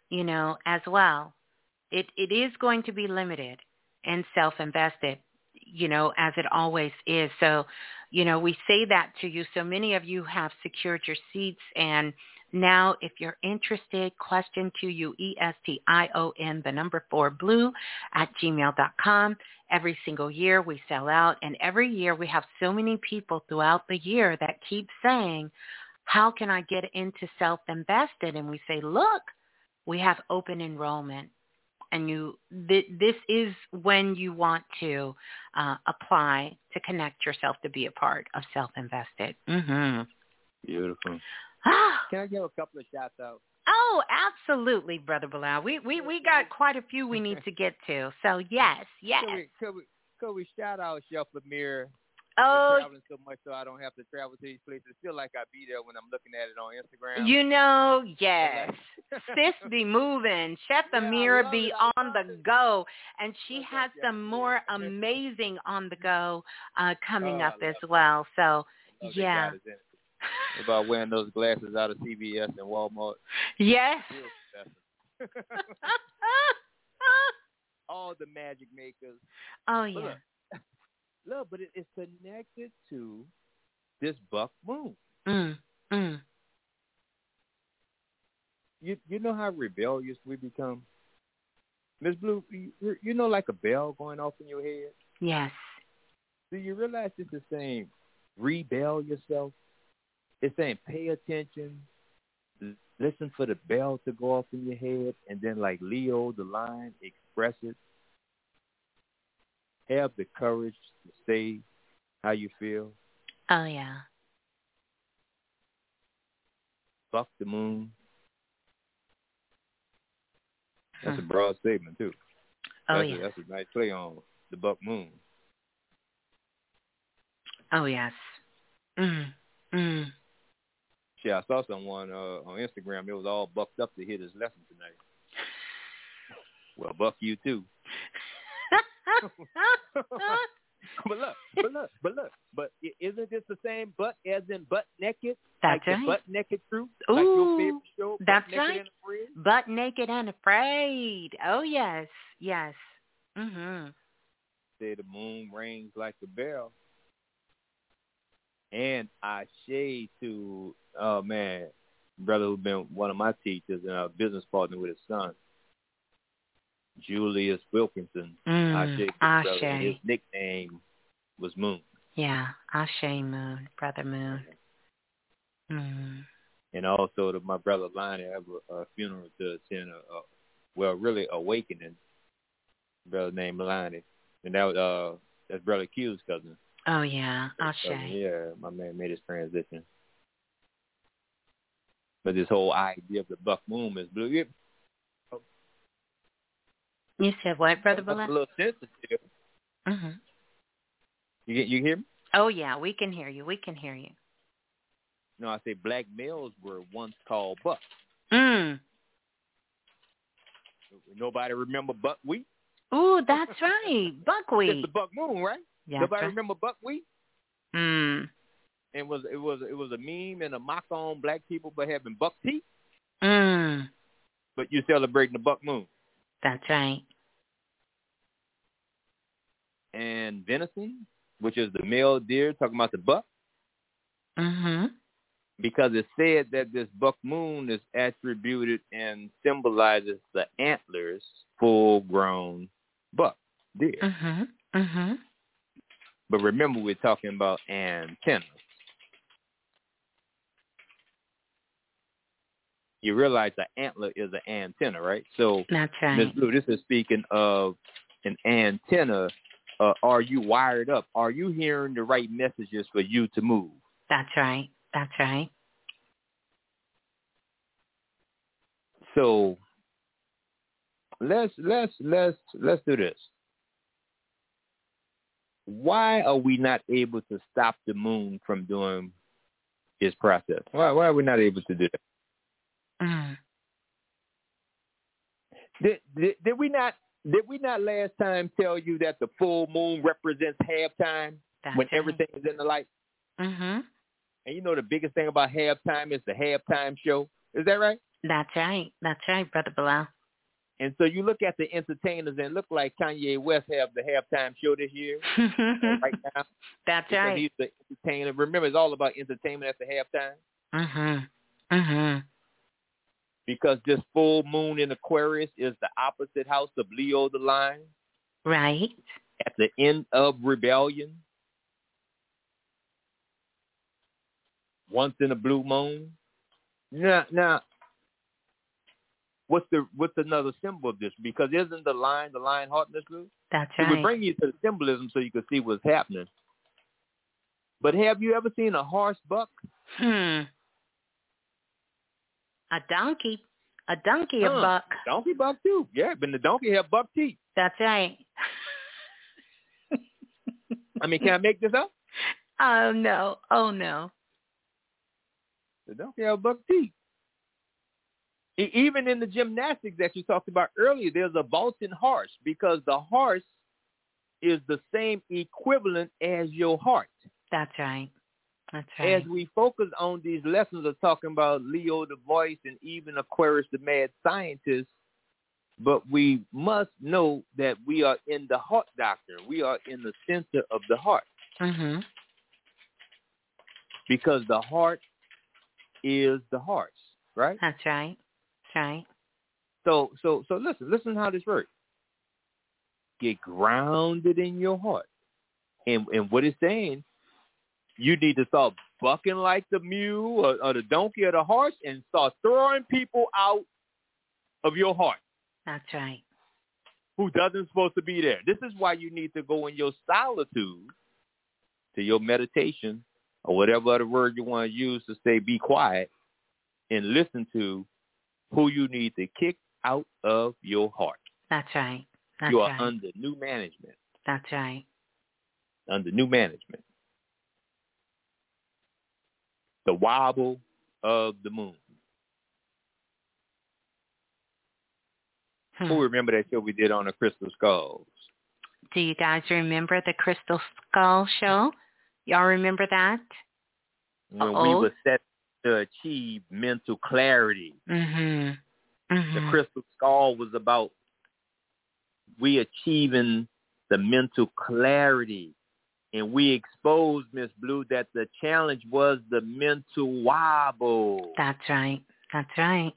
you know, as well. It, it is going to be limited and self-invested, you know, as it always is. So, you know, we say that to you. So many of you have secured your seats. And now if you're interested, question Q-U-E-S-T-I-O-N, the number four blue at gmail.com. Every single year we sell out. And every year we have so many people throughout the year that keep saying, how can I get into self-invested? And we say, look, we have open enrollment and you th- this is when you want to uh, apply to connect yourself to be a part of self-invested. Mm-hmm. Beautiful. Ah, *gasps* Can I give a couple of shots out? oh, absolutely, brother Balah. We we we got quite a few we need *laughs* to get to. So yes, yes. Could we, could we, could we shout out Chef Lemire Oh, traveling so much so I don't have to travel to these places? It feel like I be there when I'm looking at it on Instagram. you know, yes. Sis be *laughs* moving. Chef Yeah, I Amira be it. On the it. go. And she Love has some more amazing on the go *laughs* uh, coming Oh, up as love well. So, yeah. God is in it. What about wearing those glasses out of CVS and Walmart. *laughs* Yes. All the magic makers. oh, yeah. Look, look, but it, it's connected to this buck moon. Mm, mm. You you know how rebellious we become. Miss Blue, you, you know, like a bell going off in your head. Yes. Do you realize it's the same? Rebel yourself. It's saying pay attention, listen for the bell to go off in your head, and then like Leo, the lion, express it. Have the courage to say how you feel. Oh, yeah. Buck the moon. That's a broad statement too. Oh that's yes. A, that's a nice play on the buck moon. Oh yes. Mm. Mm. Shit, I saw someone uh, on Instagram. It was all bucked up to hit his lesson tonight. Well, buck you too. *laughs* but look, but look, but look, but isn't this the same butt as in butt naked? That's like right. butt naked truth? like your Ooh, favorite show, that's butt naked right. Butt naked and afraid. Oh yes, yes. Mhm. Say the moon rings like a bell. And I shade to oh man, brother who's been one of my teachers and a business partner with his son. Julius Wilkinson. I Mm. shade to brother. Ashe. His nickname was Moon. Yeah. Ashe Moon, brother Moon. Mm. and also to my brother Lonnie, I have a, a funeral to attend. A, a, well, really awakening. Brother named Lonnie, and that was uh that's brother Q's cousin. Oh yeah. Cousin, Ashe. Yeah, my man made his transition. But this whole idea of the buck moon is blue. It, You said what, brother a little sensitive. Mhm. You get you hear me? Oh yeah, we can hear you. We can hear you. No, I say black males were once called bucks. Mm. Nobody remember buckwheat? Ooh, *laughs* that's right. It's Buckwheat. the buck moon, right? Yeah. Nobody right. remember buckwheat? Mm. and was it was it was a meme and a mock on black people for having buck teeth, Mm. but you're celebrating the buck moon That's right. and venison, which is the male deer, talking about the buck, Mhm. because it said that this buck moon is attributed and symbolizes the antlers, full grown buck deer. Mhm. Mhm. But remember, we're talking about antennas. You realize the antler is an antenna, right? So That's Ms. Blue, this is speaking of an antenna. Uh, are you wired up? Are you hearing the right messages for you to move? That's right. That's right. So let's let's let's let's do this. Why are we not able to stop the moon from doing its process? Why why are we not able to do that? Mm. Did, did, did we not did we not last time tell you that the full moon represents halftime That's when right. everything is in the light? Mhm. And you know the biggest thing about halftime is the halftime show. Is that right? That's right. That's right, brother Balah. And so you look at the entertainers and look like Kanye West have the halftime show this year *laughs* right now. That's right. He's the entertainer. Remember, it's all about entertainment at the halftime. Mhm. Mhm. Because this full moon in Aquarius is the opposite house of Leo the Lion Right. at the end of rebellion. Once in a blue moon. Now, now, what's the what's another symbol of this? Because isn't the lion the lion heart in this blue? That's It would right. bring you to the symbolism so you can see what's happening. But have you ever seen a horse buck? Hmm. A donkey. A donkey, a buck. Donkey buck too. Yeah, but the donkey have buck teeth. That's right. *laughs* I mean, can I make this up? Oh no. Oh no. The donkey have buck teeth. Even in the gymnastics that you talked about earlier, there's a vaulting horse because the horse is the same equivalent as your heart. That's right. Right. As we focus on these lessons of talking about Leo the voice and even Aquarius the mad scientist, but we must know that we are in the heart doctrine. We are in the center of the heart Mhm. because the heart is the heart, right? That's right. That's right. So so so listen, listen how this works. Get grounded in your heart. And and what it's saying, you need to start bucking like the mule or, or the donkey or the horse and start throwing people out of your heart That's right. who doesn't supposed to be there. This is why you need to go in your solitude to your meditation or whatever other word you want to use to say be quiet and listen to who you need to kick out of your heart. That's right. That's you are right. under new management. That's right. Under new management. The wobble of the moon. Hmm. Who remember that show we did on the crystal skulls? Do you guys remember the Crystal Skull show? Y'all remember that? When we Uh-oh. were set to achieve mental clarity. Mhm. The Mhm. crystal skull was about we achieving the mental clarity. And we exposed, Miss Blue, that the challenge was the mental wobble. That's right. That's right.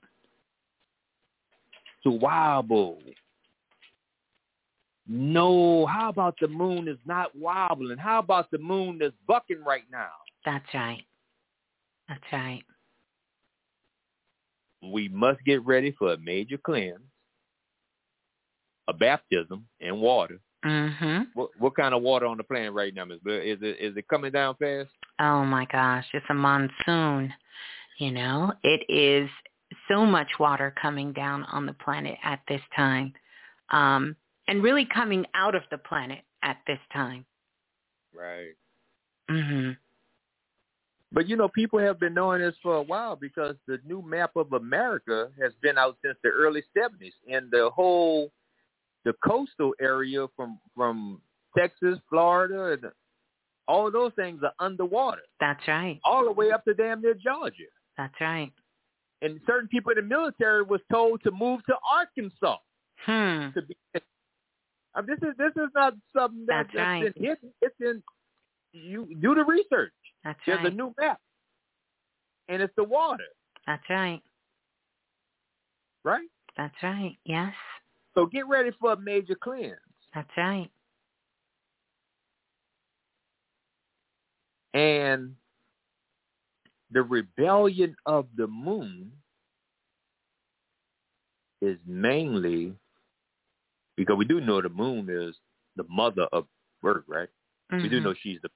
To wobble. No, how about the moon is not wobbling? How about the moon that's bucking right now? That's right. That's right. We must get ready for a major cleanse, a baptism, in water. Mhm. What, what kind of water on the planet right now, Miss Blue? Is it is it coming down fast? Oh my gosh, it's a monsoon. You know, it is so much water coming down on the planet at this time. Um and really coming out of the planet at this time. Right. Mhm. But you know, people have been knowing this for a while because the new map of America has been out since the early seventies, and the whole the coastal area from from Texas, Florida, and all of those things are underwater, That's right. all the way up to damn near Georgia. That's right. And certain people in the military was told to move to Arkansas Hmm. to be. Uh, this is this is not something that, That's that's right. been hidden. It's in you do the research. That's right. There's right. a new map, and it's the water, That's right. right? That's right. Yes. So get ready for a major cleanse. That's right. And the rebellion of the moon is mainly because we do know the moon is the mother of Earth, right? We do Mhm. know she's the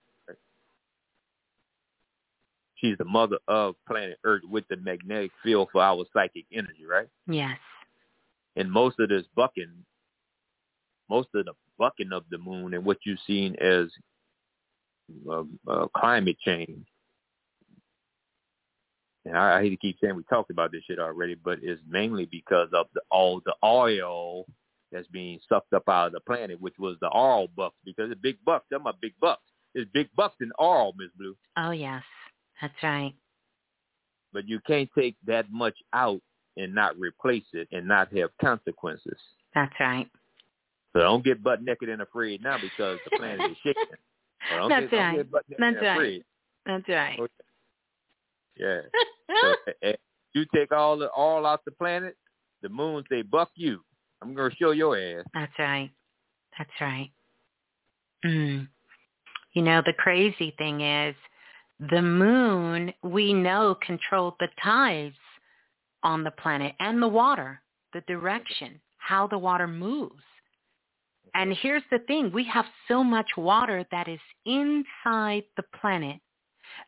she's the mother of planet Earth with the magnetic field for our psychic energy, right? Yes. And most of this bucking, most of the bucking of the moon and what you've seen as uh, uh, climate change. And I, I hate to keep saying we talked about this shit already, but it's mainly because of the all the oil that's being sucked up out of the planet, which was the oil bucks. Because the big bucks, them are big bucks. It's big bucks in oil, Miss Blue. Oh yes. That's right. But you can't take that much out and not replace it and not have consequences. That's right. So don't get butt naked and afraid now because the planet is shaking. So That's get, right. That's right. afraid. That's right. Okay. Yeah. So, *laughs* you take all the all out the planet, the moon say, "Buck you." I'm gonna show your ass. That's right. That's right. Mm. You know, the crazy thing is the moon, we know, controlled the tides on the planet and the water, the direction, how the water moves. And here's the thing, we have so much water that is inside the planet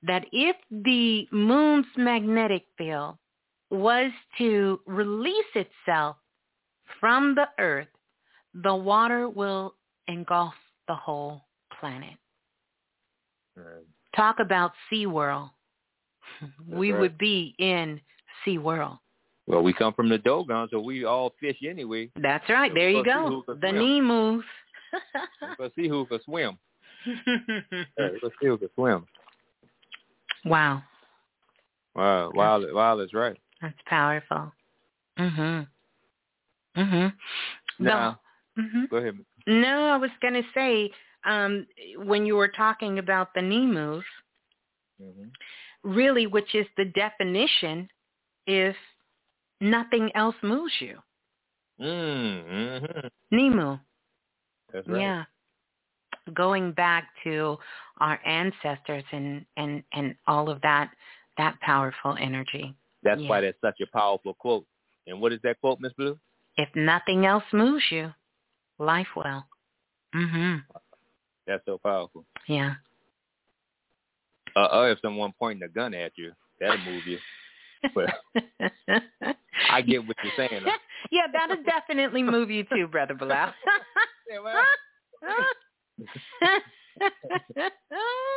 that if the moon's magnetic field was to release itself from the earth, the water will engulf the whole planet. Talk about Sea SeaWorld. we right. would be in SeaWorld. Well, we come from the Dogon, so we all fish anyway. That's right. There you go. The knee moves. Let's see who can swim. *laughs* Let's see who can swim. wow. Wow, wow, wow, is right. That's powerful. Mhm. Mhm. Now, mhm. go ahead. No, I was going to say um when you were talking about the knee move, Mm-hmm. really which is the definition if nothing else moves you. Mm-hmm. Knee move. That's right. Yeah. Going back to our ancestors and and and all of that that powerful energy. That's Yeah. why that's such a powerful quote. And what is that quote, Miss Blue? If nothing else moves you, life will. Mhm. That's so powerful. Yeah. Uh, uh if someone pointing a gun at you, that'll move you. *laughs* But I get what you're saying. *laughs* yeah, that'll definitely move you too, brother Balah. *laughs* Yeah, well,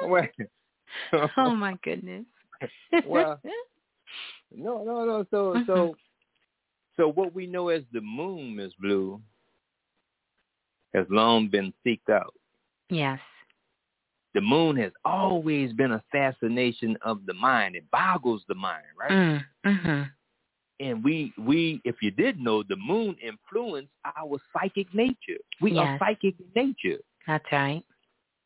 *laughs* well, oh my goodness. Well, no, no, no. So, Mm-hmm. so, so what we know as the moon, Miss Blue, has long been seeked out. yes. The moon has always been a fascination of the mind. It boggles the mind, right? Mm, mhm. And we, we, if you didn't know, the moon influenced our psychic nature. We are psychic nature. That's right.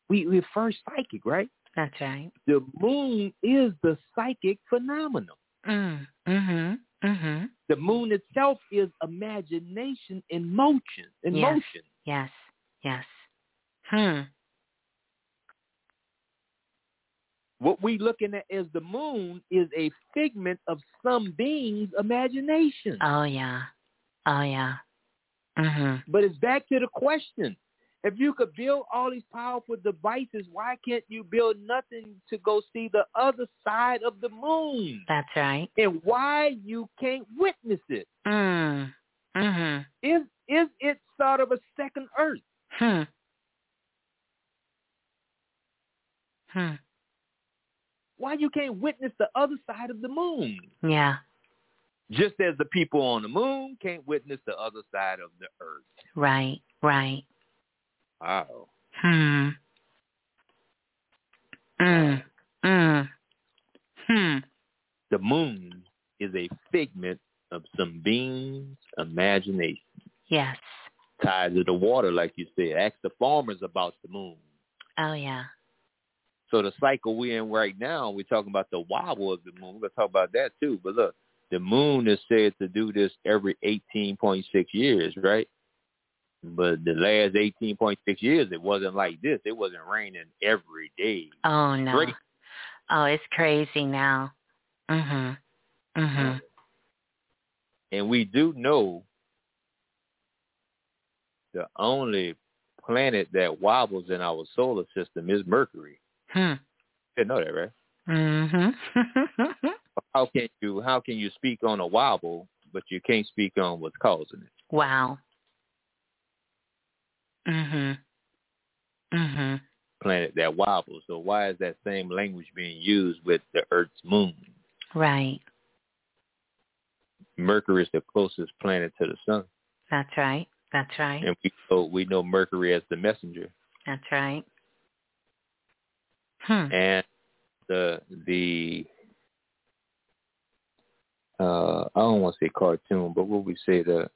We, we're first psychic, right? That's right. The moon is the psychic phenomenon. Mm, mhm. Mhm. The moon itself is imagination in motion. In Yes. motion. Yes. Yes. Hmm. What we looking at as the moon is a figment of some being's imagination. Oh yeah. Oh yeah. Mhm. But it's back to the question. If you could build all these powerful devices, why can't you build nothing to go see the other side of the moon? That's right. And why you can't witness it? Mm. Mhm. Is is it sort of a second Earth? Hmm. Hmm. Why you can't witness the other side of the moon? Yeah. Just as the people on the moon can't witness the other side of the earth. Right. Right. Wow. Hmm. Mm. Mm. Hmm. The moon is a figment of some being's imagination. Yes. Tied to the water, like you said. Ask the farmers about the moon. Oh yeah. So the cycle we're in right now, we're talking about the wobble of the moon. We're going to talk about that too. But look, the moon is said to do this every 18.6 years, right? But the last 18.6 years, it wasn't like this. It wasn't raining every day. Oh no. Great. Oh, it's crazy now. Mhm. Mhm. And we do know the only planet that wobbles in our solar system is Mercury. Hmm. You know that, right? *laughs* Mhm. How can you how can you speak on a wobble, but you can't speak on what's causing it? wow. Mhm. Mhm. Planet that wobbles. So why is that same language being used with the Earth's moon? Right. Mercury is the closest planet to the sun, That's right. That's right. and we know, we know Mercury as the messenger. That's right. Hmm. and the the uh I don't want to say cartoon, but what we say the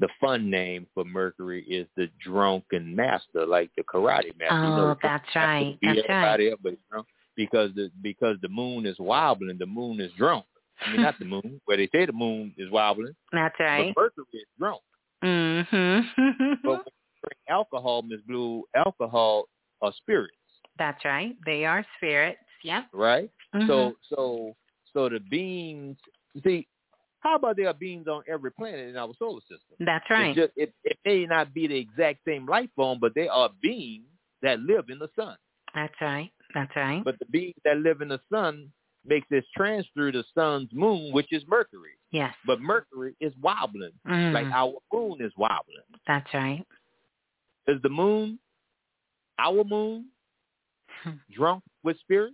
the fun name for Mercury is the drunken master, like the karate master. you know, Oh, that's right. That's right. up, but drunk because the because the moon is wobbling, the moon is drunk. I mean, not the *laughs* moon, where they say the moon is wobbling, That's right. but Mercury is drunk. Mm-hmm. *laughs* But when you drink alcohol, Miss Blue, alcohol are spirits, That's right. They are spirits. Yep. right? Mhm. So so so the beings see how about there are beings on every planet in our solar system? That's right. Just it, it may not be the exact same life form, but they are beings that live in the sun. That's right. That's right. But the beings that live in the sun makes this trans through the sun's moon, which is Mercury. yes. But Mercury is wobbling. Mm. Like our moon is wobbling. That's right. Is the moon our moon Hmm. *laughs* drunk with spirit?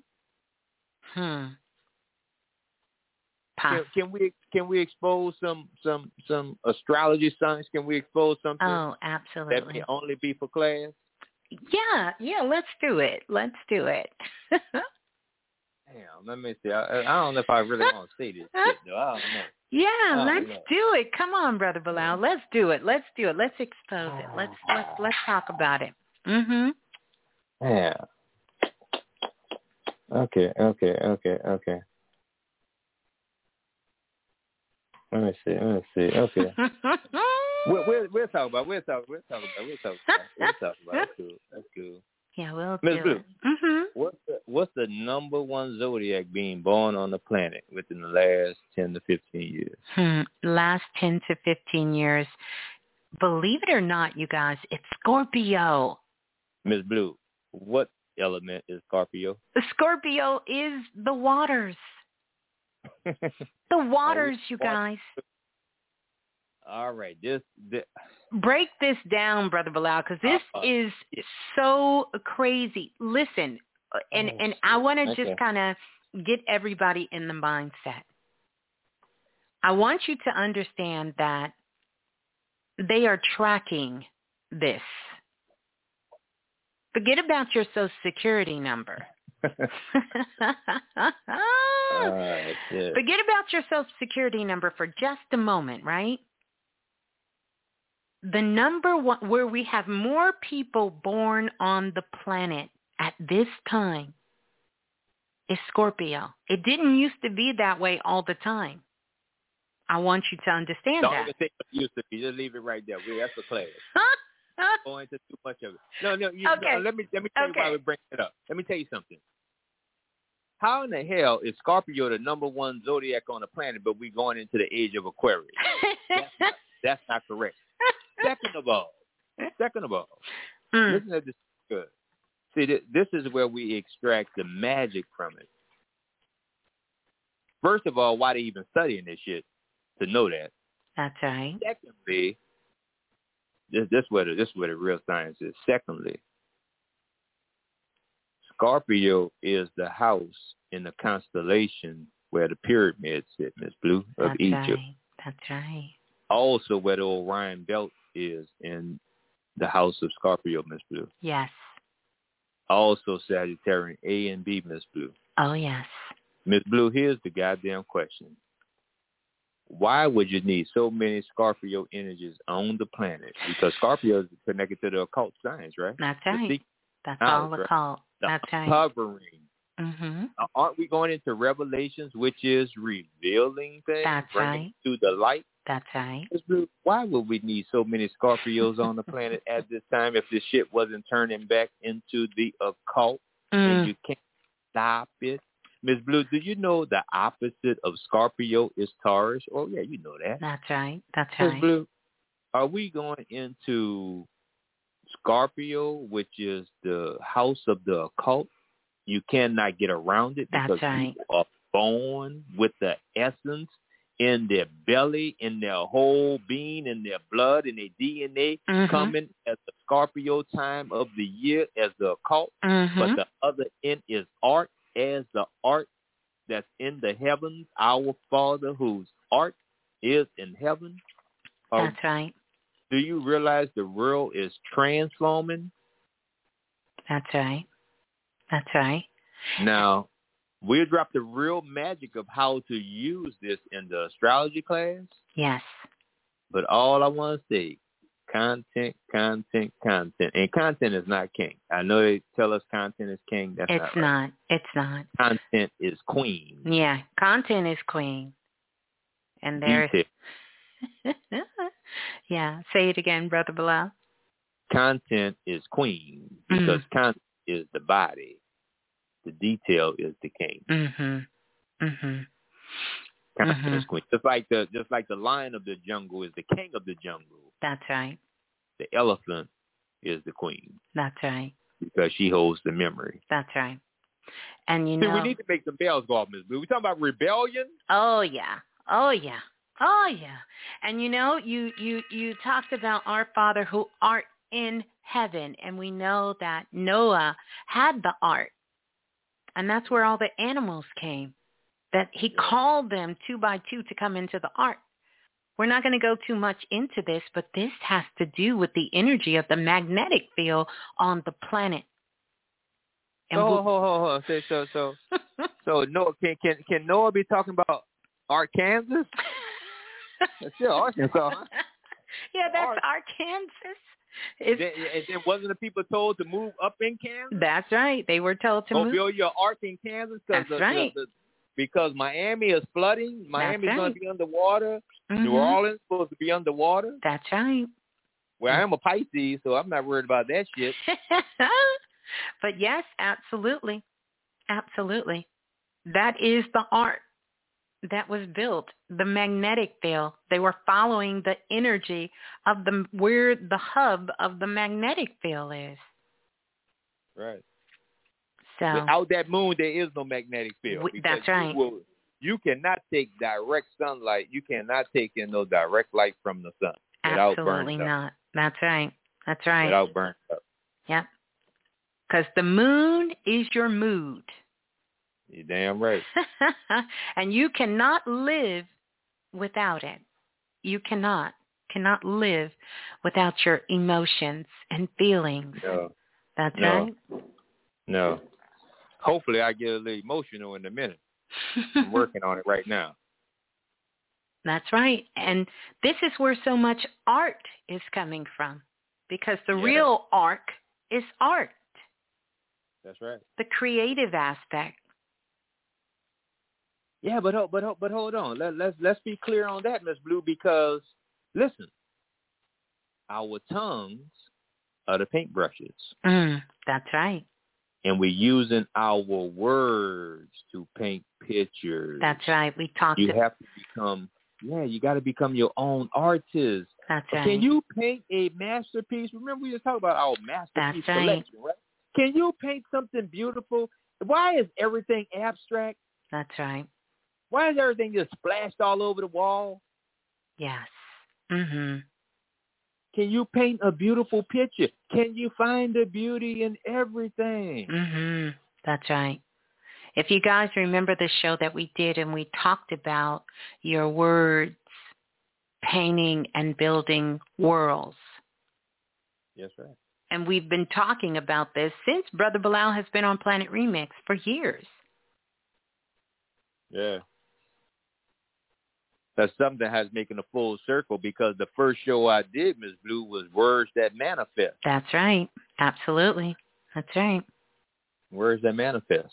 Hmm. Can, can we can we expose some some some astrology signs? Can we expose something oh, absolutely. that can only be for class? Yeah. Yeah. Let's do it. Let's do it. *laughs* Damn, let me see. I, I don't know if I really want to say this shit though. I don't know. yeah. Oh, let's do it. Come on, brother Balah. Let's do it. Let's do it. Let's expose it. Let's let's let's talk about it. Mhm. Yeah. Okay, okay, okay, okay. Let me see. Let me see. Okay. *laughs* we'll, we'll, we'll talk about. We'll talk. We'll talk about. We'll talk about. We'll talk about. That's cool. That's cool. yeah, we'll Miss do Blue. Mhm. What's the What's the number one zodiac being born on the planet within the last ten to fifteen years? Hmm. Last 10 to 15 years. Believe it or not, you guys, it's Scorpio. Miss Blue, what element is Scorpio? The Scorpio is the waters. *laughs* The waters, you guys. All right, this, this break this down, brother Balah, because this Uh, is so crazy. Listen, uh, and Oh, and I want to Okay. just kind of get everybody in the mindset. I want you to understand that they are tracking this. Forget about your social security number. yeah. *laughs* *laughs* Forget about your social security number for just a moment, right? The number one, where we have more people born on the planet at this time is Scorpio. It didn't used to be that way all the time. I want you to understand Don't that. even think it used to be. Just leave it right there. We that's a class. *laughs* *laughs* Go into too much of it. No, no. You, Okay. no let me let me tell you why we bring it up. Let me tell you something. How in the hell is Scorpio the number one zodiac on the planet, but we're going into the age of Aquarius? That's not, *laughs* that's not correct. Second of all, second of all, Mm. listen to this good. See, th- this is where we extract the magic from it. First of all, why they even studying this shit to know that. That's right. Secondly, this this where the this where the real science is. Secondly, Scorpio is the house in the constellation where the pyramids sit, Miss Blue of That's Egypt. right. That's right. Also, where the Orion Belt is in the house of Scorpio, Miss Blue. Yes. Also, Sagittarian A and B, Miss Blue. Oh yes. Miss Blue, here's the goddamn question. Why would you need so many Scorpio energies on the planet? Because Scorpio is connected to the occult science, right? That's right. That's all the right? call. the That's right. covering. Mhm. Uh, aren't we going into Revelations, which is revealing things, That's right. to the light? That's right. Why would we need so many Scorpios on the planet at this time if this shit wasn't turning back into the occult and Mm. you can't stop it? Miss Blue, do you know the opposite of Scorpio is Taurus? Oh yeah, you know that. That's right. That's Miss right. Blue, are we going into Scorpio, which is the house of the occult? You cannot get around it That's because right. people are born with the essence in their belly, in their whole being, in their blood, in their DNA, Mhm. coming at the Scorpio time of the year as the occult. Mhm. But the other end is art as the art that's in the heavens. Our Father whose art is in heaven. Are- That's right. do you realize the world is transforming? That's right. That's right. Now, we'll drop the real magic of how to use this in the astrology class. Yes. But all I want to say, content, content, content. And content is not king. I know they tell us content is king. That's it's not, right. not. It's not. Content is queen. Yeah. Content is queen. And there's. *laughs* Yeah. Say it again, Brother Balah. Content is queen Mm. because content is the body. The detail is the king. Mhm. Mhm. Mhm. is queen. Just like the just like the lion of the jungle is the king of the jungle. That's right. The elephant is the queen That's right. because she holds the memory. That's right. And you See, know we need to make some bells go off, Miss Blue. We talking about rebellion? Oh yeah. Oh yeah. Oh yeah. And you know, you you you talked about our Father who art in heaven and we know that Noah had the ark. And that's where all the animals came. That he called them two by two to come into the ark. We're not going to go too much into this, but this has to do with the energy of the magnetic field on the planet. And oh, we'll- hold, hold, hold. So, so, so, *laughs* so Noah can can can Noah be talking about Arkansas? That's still Arkansas. Huh? *laughs* yeah, that's Ark. Arkansas. It's, Then, and then wasn't the people told to move up in Kansas? that's right. They were told to oh, move. build your ark in Kansas because That's right. Because Miami is flooding. Miami's right. going to be underwater. New Mhm. Orleans is supposed to be underwater. That's right. Well, I am a Pisces, so I'm not worried about that shit. *laughs* but yes, absolutely. Absolutely. That is the art that was built, the magnetic field. They were following the energy of the where the hub of the magnetic field is. Right. So Without that moon, there is no magnetic field. That's right. You will, you cannot take direct sunlight. You cannot take in no direct light from the sun Absolutely burning up. not. That's right. That's right. Without burning up. Yep. Because the moon is your mood. You damn right. *laughs* and you cannot live without it. You cannot cannot live without your emotions and feelings. No. That's No. right. No. Hopefully I get a little emotional in a minute. I'm *laughs* working on it right now. That's right. And this is where so much art is coming from. Because the Yeah. real art is art, That's right. the creative aspect. Yeah, but hold, but hold, but hold on. Let, let's let's be clear on that, Miss Blue, because listen, our tongues are the paintbrushes, Mm, that's right. And we're using our words to paint pictures. That's right. We talked You to, have to become, yeah, you got to become your own artist. that's right. Can you paint a masterpiece? Remember, we just talked about our masterpiece That's right. collection, right? Can you paint something beautiful? Why is everything abstract? That's right. Why is everything just splashed all over the wall? Yes. Mhm. Can you paint a beautiful picture? Can you find the beauty in everything? Mm-hmm. That's right. If you guys remember the show that we did and we talked about your words painting and building worlds. Yes, right. And we've been talking about this since Brother Balah has been on Planet Remix for years. Yeah. That's something that has making a full circle because the first show I did, Miss Blue, was Words That Manifest. That's right. Absolutely. That's right. Words That Manifest.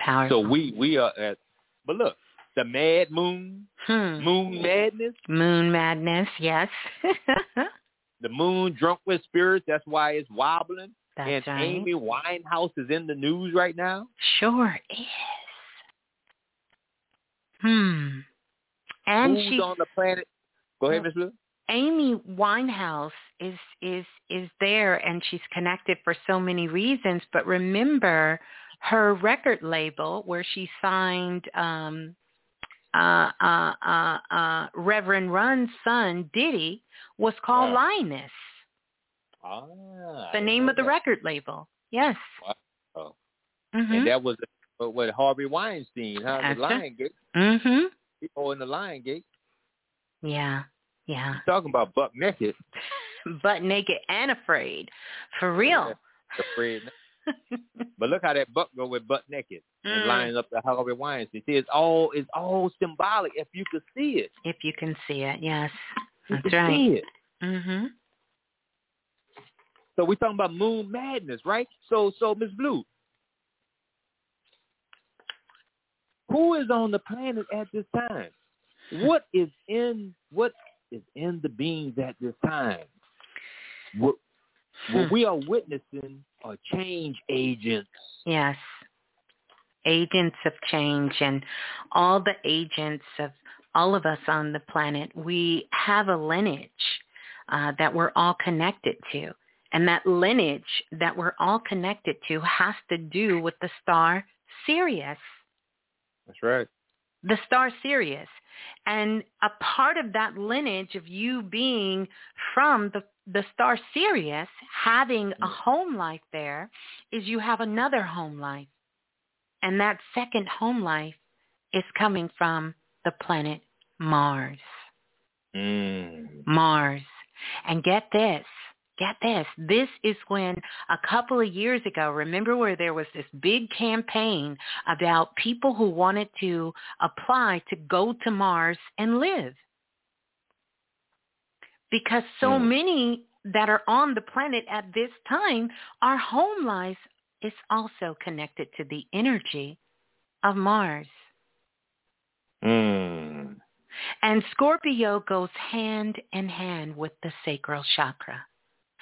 Powerful. So we we are at, but look, the Mad Moon, hmm. Moon Madness, Moon madness, yes. *laughs* the Moon drunk with spirits. That's why it's wobbling. That's and right. Amy Winehouse is in the news right now. Sure is. Hmm. And Who's she on the planet? Go ahead, Miss Blue. Amy Winehouse is is is there and she's connected for so many reasons, but remember her record label where she signed um uh uh uh uh Reverend Run's son Diddy was called Wow. Linus. Ah, The I name of the that. record label. Yes. Wow. Oh. Mhm. And that was uh, what Harvey Weinstein, huh? That's the. Lion Gate. Mhm. People in the Lion Gate. Yeah. Yeah. Talking about buck naked. *laughs* Butt naked and afraid. For real. Afraid. *laughs* but look how that buck go with butt naked and Mm. lining up the Harvey Weinstein. See, it's all it's all symbolic if you could see it. If you can see it, yes. You That's can right. see it. Mhm. So we're talking about moon madness, right? So so Miss Blue. Who is on the planet at this time? What is in what is in the beings at this time? What, what Hmm. we are witnessing are change agents. Yes. Agents of change and all the agents of all of us on the planet, we have a lineage uh, that we're all connected to. And that lineage that we're all connected to has to do with the star Sirius. That's right. the star Sirius. And a part of that lineage of you being from the, the star Sirius, having a home life there, is you have another home life. And that second home life is coming from the planet Mars. Mm. Mars. And get this, get this. This is when a couple of years ago, remember where there was this big campaign about people who wanted to apply to go to Mars and live. Because so Mm. many that are on the planet at this time, our home life is also connected to the energy of Mars. Mm. And Scorpio goes hand in hand with the sacral chakra.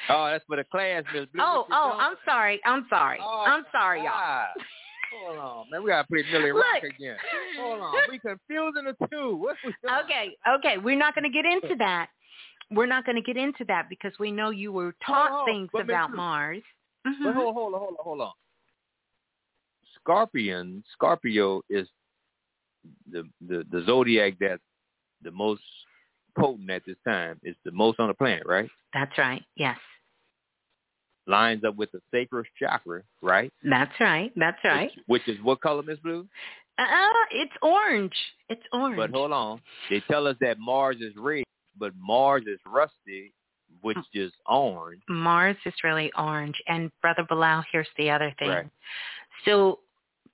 Oh, that's for the class, Miss Blue. Oh, oh? I'm sorry. I'm sorry. Oh, I'm sorry, y'all. *laughs* Hold on, man. We gotta play Millie Rock Look. again. Hold on. We confusing the two. What we doing? Okay, okay. We're not going to get into that. We're not going to get into that because we know you were taught Hold things but about Mars. But Mhm. hold, hold on, hold on, hold on. Scorpion, Scorpio is the the the zodiac that's the most potent at this time. It's the most on the planet, right? That's right. Yes. Lines up with the sacral chakra, right? That's right. That's right. Which, which is what color, Miss Blue? Uh, it's orange. It's orange. But hold on. They tell us that Mars is red, but Mars is rusty, which is orange. Mars is really orange. And Brother Balah, here's the other thing. Right. So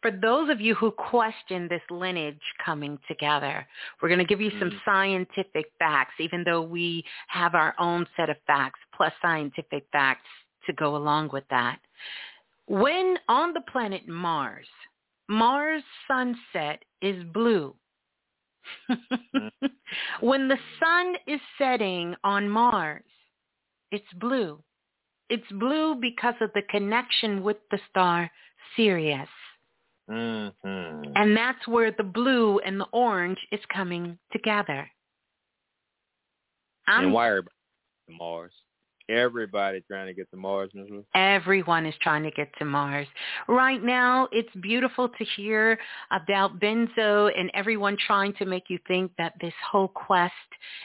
for those of you who question this lineage coming together, we're going to give you some Mhm. scientific facts, even though we have our own set of facts plus scientific facts to go along with that. When on the planet Mars, Mars sunset is blue. *laughs* when the sun is setting on Mars, it's blue. It's blue because of the connection with the star Sirius. Mm-hmm. And that's where the blue and the orange is coming together. I'm, and why are to Mars? Everybody trying to get to Mars, Blue. everyone is trying to get to Mars. Right now, it's beautiful to hear about Bezos and everyone trying to make you think that this whole quest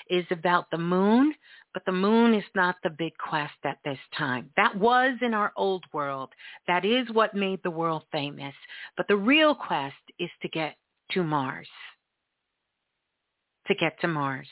is about the moon, but the moon is not the big quest at this time. That was in our old world. That is what made the world famous. But the real quest is to get to Mars. To get to Mars.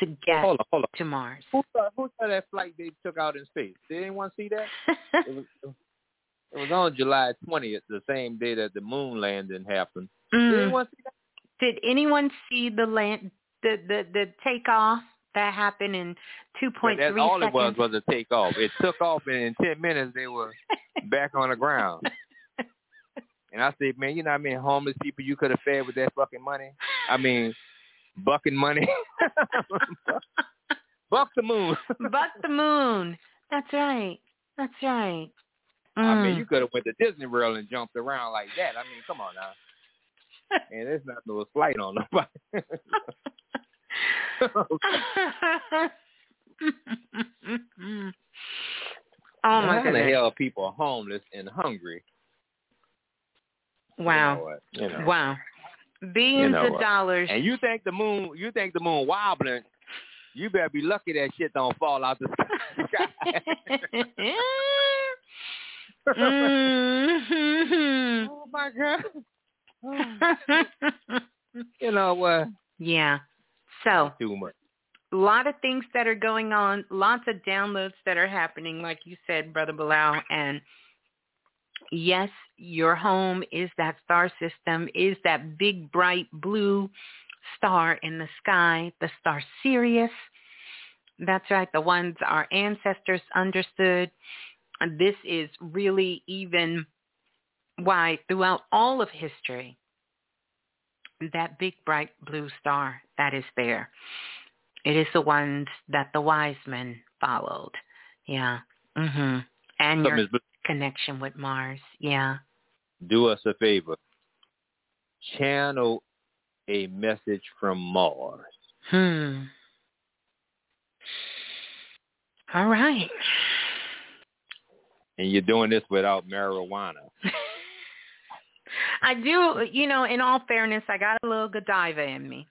To get Hold on, hold on. to Mars. Who saw, who saw that flight they took out in space? Did anyone see that? *laughs* it, was, it was on July 20th, the same day that the moon landing happened. Did Mm. anyone see that? Did anyone see the land the the, the takeoff that happened in two point That's three all seconds? it was was a takeoff. It took off, and in 10 minutes they were *laughs* back on the ground. And I said, man, you know I mean, homeless people you could have fed with that fucking money? I mean, bucking money. *laughs* Buck the moon. Buck the moon. That's right. That's right. I mean, Mm. you could have went to Disney World and jumped around like that. I mean, come on now. *laughs* and there's not no flight on nobody. *laughs* oh my How the goodness! hell people are homeless and hungry? You know Wow! You know. Wow! Billions know of what? dollars. And you think the moon? You think the moon wobbling? You better be lucky that shit don't fall out the *laughs* sky. *laughs* Mhm. oh my god! you know what? yeah. So Too much. a lot of things that are going on, lots of downloads that are happening, like you said, Brother Balah. And yes, your home is that star system, is that big bright blue star in the sky, the star Sirius. That's right, the ones our ancestors understood. And this is really even why throughout all of history, that big bright blue star that is there. It is the ones that the wise men followed. Yeah. Mhm. And So, your. Blue, connection with Mars. Yeah. do us a favor. Channel a message from Mars. Hmm. All right. And you're doing this without marijuana. *laughs* I do, you know, in all fairness, I got a little Godiva in me.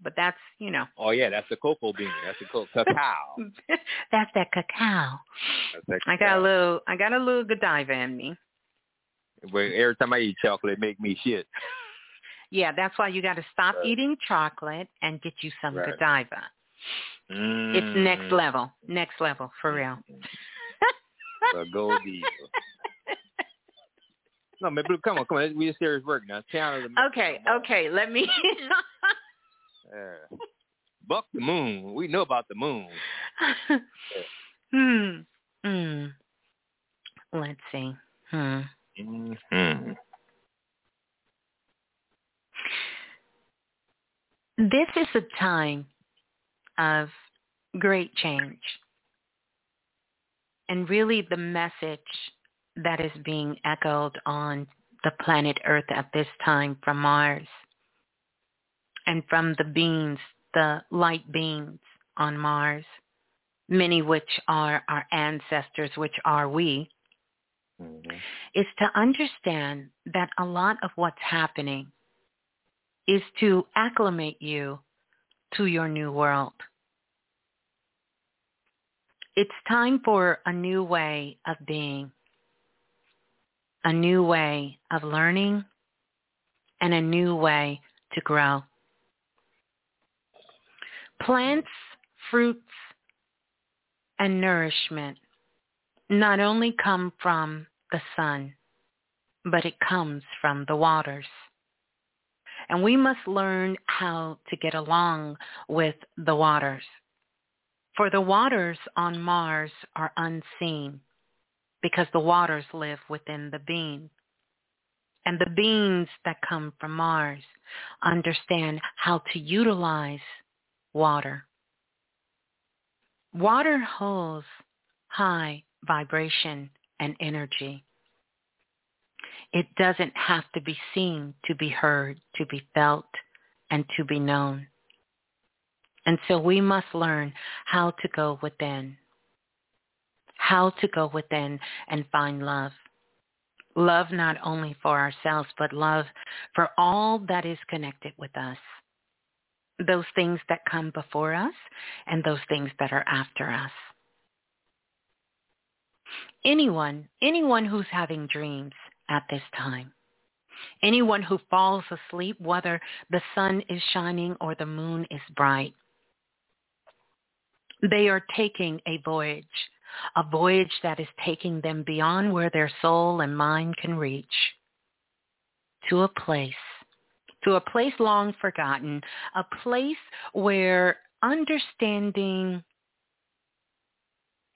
But that's, you know, Oh yeah, that's the cocoa bean. That's the co- cacao. *laughs* that's that cacao. That's that I got a little I got a little Godiva in me. But every time I eat chocolate, it make me shit. Yeah, that's why you got to stop Right. eating chocolate and get you some Right. Godiva. Mm. It's next level. Next level, for real. The gold eagle. No, man, Blue, come on, come on. We just serious work now. Channel the message Okay, okay, let me *laughs* Yeah. Buck the moon. We know about the moon. *laughs* hmm. Hmm. Let's see. Hmm. Mm-hmm. This is a time of great change. And really the message that is being echoed on the planet Earth at this time from Mars and from the beings, the light beings on Mars, many which are our ancestors, which are we, mm-hmm. is to understand that a lot of what's happening is to acclimate you to your new world. It's time for a new way of being, a new way of learning, and a new way to grow. Plants, fruits, and nourishment not only come from the sun, but it comes from the waters. And we must learn how to get along with the waters. For the waters on Mars are unseen because the waters live within the being. And the beings that come from Mars understand how to utilize water. Water holds high vibration and energy. It doesn't have to be seen to be heard, to be felt, and to be known. And so we must learn how to go within, how to go within and find love. Love not only for ourselves, but love for all that is connected with us. Those things that come before us and those things that are after us. Anyone, anyone who's having dreams at this time, anyone who falls asleep, whether the sun is shining or the moon is bright, they are taking a voyage, a voyage that is taking them beyond where their soul and mind can reach to a place, to a place long forgotten, a place where understanding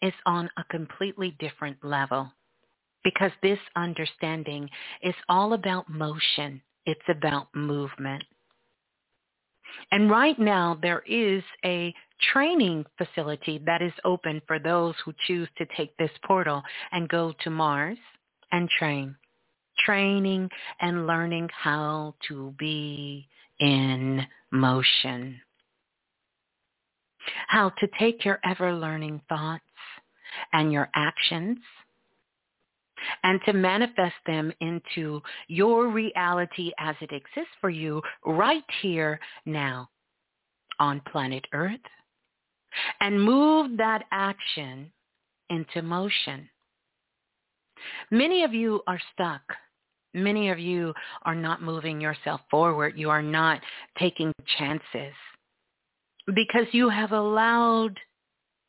is on a completely different level because this understanding is all about motion. It's about movement. And right now there is a training facility that is open for those who choose to take this portal and go to Mars and train. Training and learning how to be in motion. How to take your ever-learning thoughts and your actions and to manifest them into your reality as it exists for you right here now on planet Earth and move that action into motion. Many of you are stuck. Many of you are not moving yourself forward. You are not taking chances because you have allowed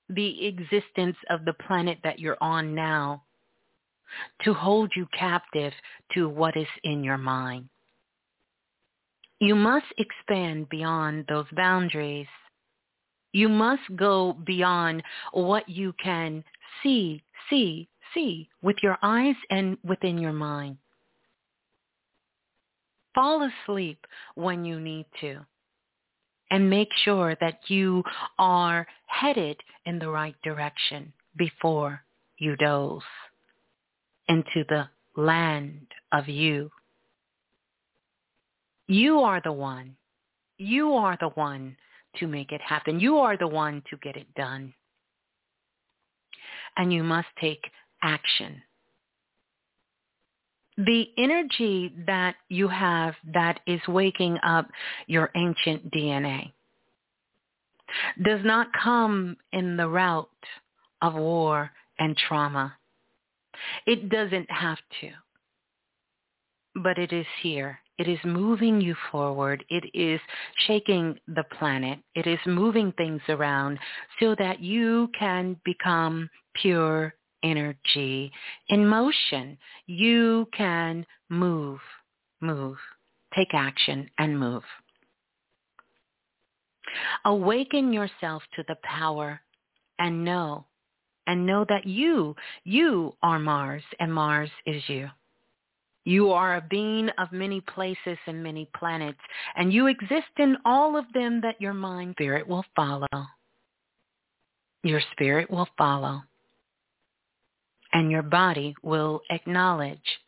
the existence of the planet that you're on now to hold you captive to what is in your mind. You must expand beyond those boundaries. You must go beyond what you can see, see, see with your eyes and within your mind. Fall asleep when you need to and make sure that you are headed in the right direction before you doze into the land of you. You are the one. You are the one to make it happen. You are the one to get it done. And you must take action. The energy that you have that is waking up your ancient DNA does not come in the route of war and trauma. It doesn't have to, but it is here. It is moving you forward. It is shaking the planet. It is moving things around so that you can become pure energy in motion. You can move, move, take action and move. Awaken yourself to the power and know and know that you, you are Mars and Mars is you. You are a being of many places and many planets, and you exist in all of them that your mind spirit will follow. Your spirit will follow, and your body will acknowledge.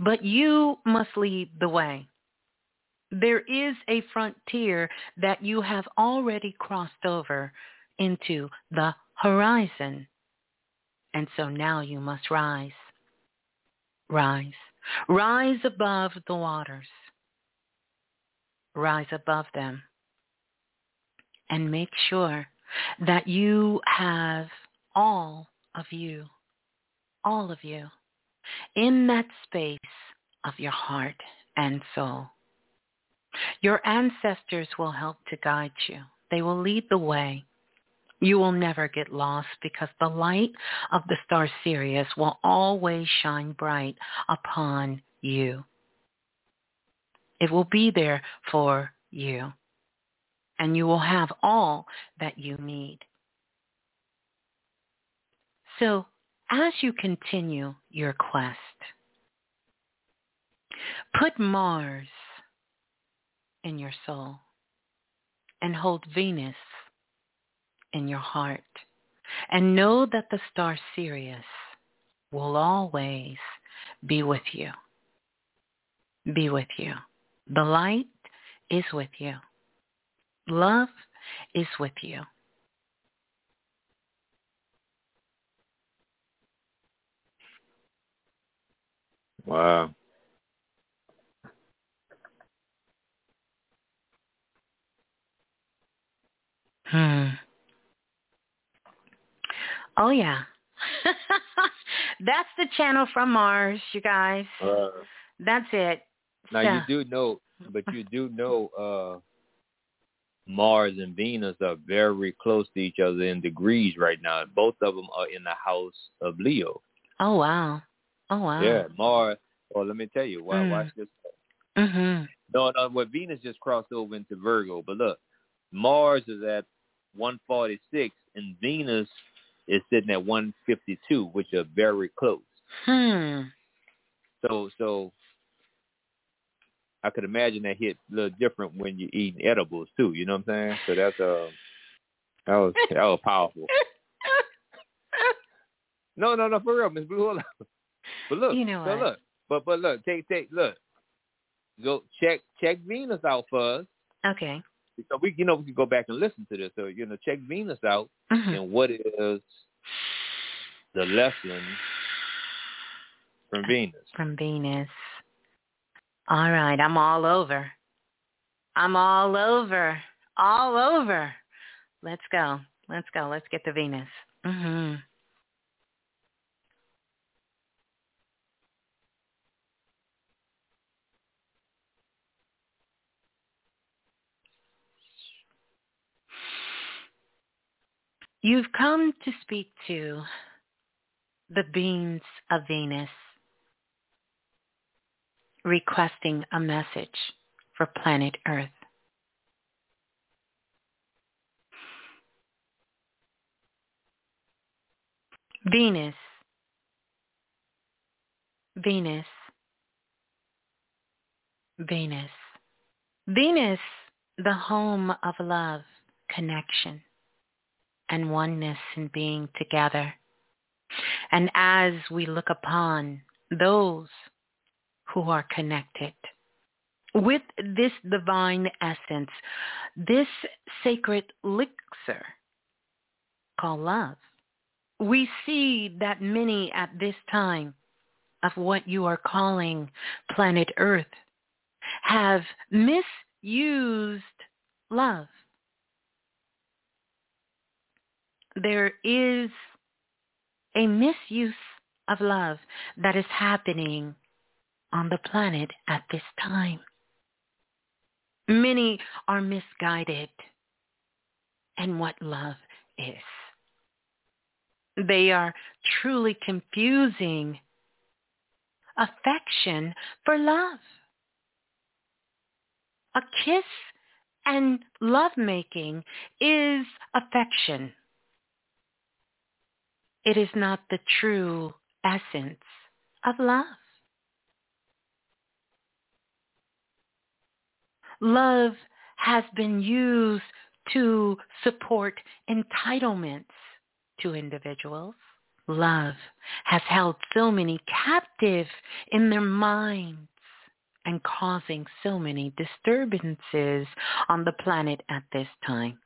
But you must lead the way. There is a frontier that you have already crossed over into the horizon. And so now you must rise. Rise. Rise above the waters. Rise above them. And make sure that you have all of you, all of you, in that space of your heart and soul. Your ancestors will help to guide you. They will lead the way. You will never get lost because the light of the star Sirius will always shine bright upon you. It will be there for you. And you will have all that you need. So as you continue your quest, put Mars in your soul and hold Venus in your heart. And know that the star Sirius will always be with you. Be with you. The light is with you. Love is with you. Wow. Hmm. Oh yeah. *laughs* That's the channel from Mars, you guys. Uh, That's it. now you do know, but you do know uh Mars and Venus are very close to each other in degrees right now. Both of them are in the house of Leo. Oh wow. Oh wow. Yeah, Mars. Well, let me tell you. Why, Mm. watch this. Mm-hmm. No, no. Well, Venus just crossed over into Virgo, but look, Mars is at 146, and Venus is sitting at 152, which are very close. Hmm. So, so I could imagine that hit a little different when you're eating edibles too. You know what I'm saying? So that's uh, that was that was powerful. *laughs* No, no, no, for real, Miss Blue. Hold on. But look, You know so what? look, but but look, take take look, go check check Venus out for us. Okay. So we, you know, we can go back and listen to this. So you know, check Venus out Mhm. and what is the lesson from Venus. From Venus. All right, I'm all over. I'm all over. All over. Let's go. Let's go. Let's get to Venus. Mhm. You've come to speak to the beings of Venus, requesting a message for planet Earth. Venus, Venus, Venus. Venus, the home of love, connection, and oneness in being together. And as we look upon those who are connected with this divine essence, this sacred elixir called love, we see that many at this time of what you are calling planet Earth have misused love. There is a misuse of love that is happening on the planet at this time. Many are misguided in what love is. They are truly confusing affection for love. A kiss and lovemaking is affection. It is not the true essence of love. Love has been used to support entitlements to individuals. Love has held so many captive in their minds and causing so many disturbances on the planet at this time.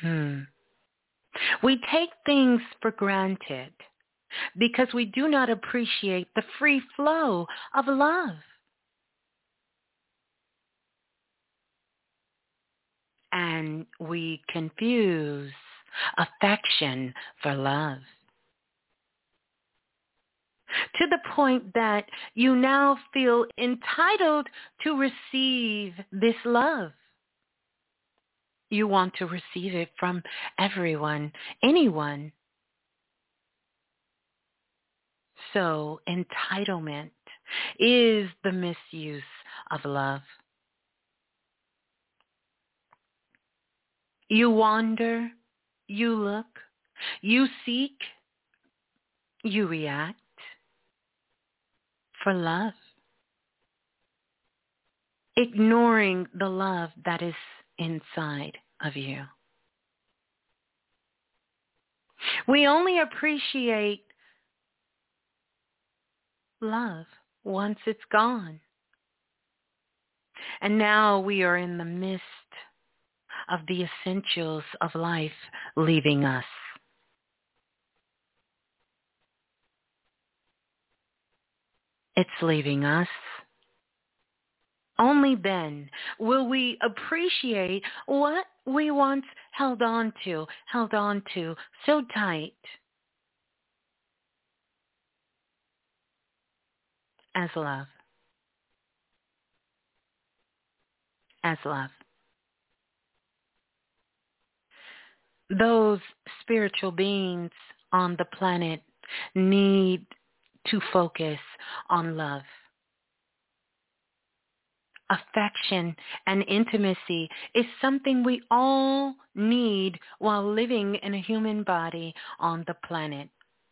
Hmm. We take things for granted because we do not appreciate the free flow of love. And we confuse affection for love. To the point that you now feel entitled to receive this love. You want to receive it from everyone, anyone. So entitlement is the misuse of love. You wander, you look, you seek, you react for love, ignoring the love that is inside of you. We only appreciate love once it's gone. And now we are in the midst of the essentials of life leaving us. It's leaving us. Only then will we appreciate what we once held on to, held on to so tight. As love. As love. Those spiritual beings on the planet need to focus on love affection and intimacy is something we all need while living in a human body on the planet.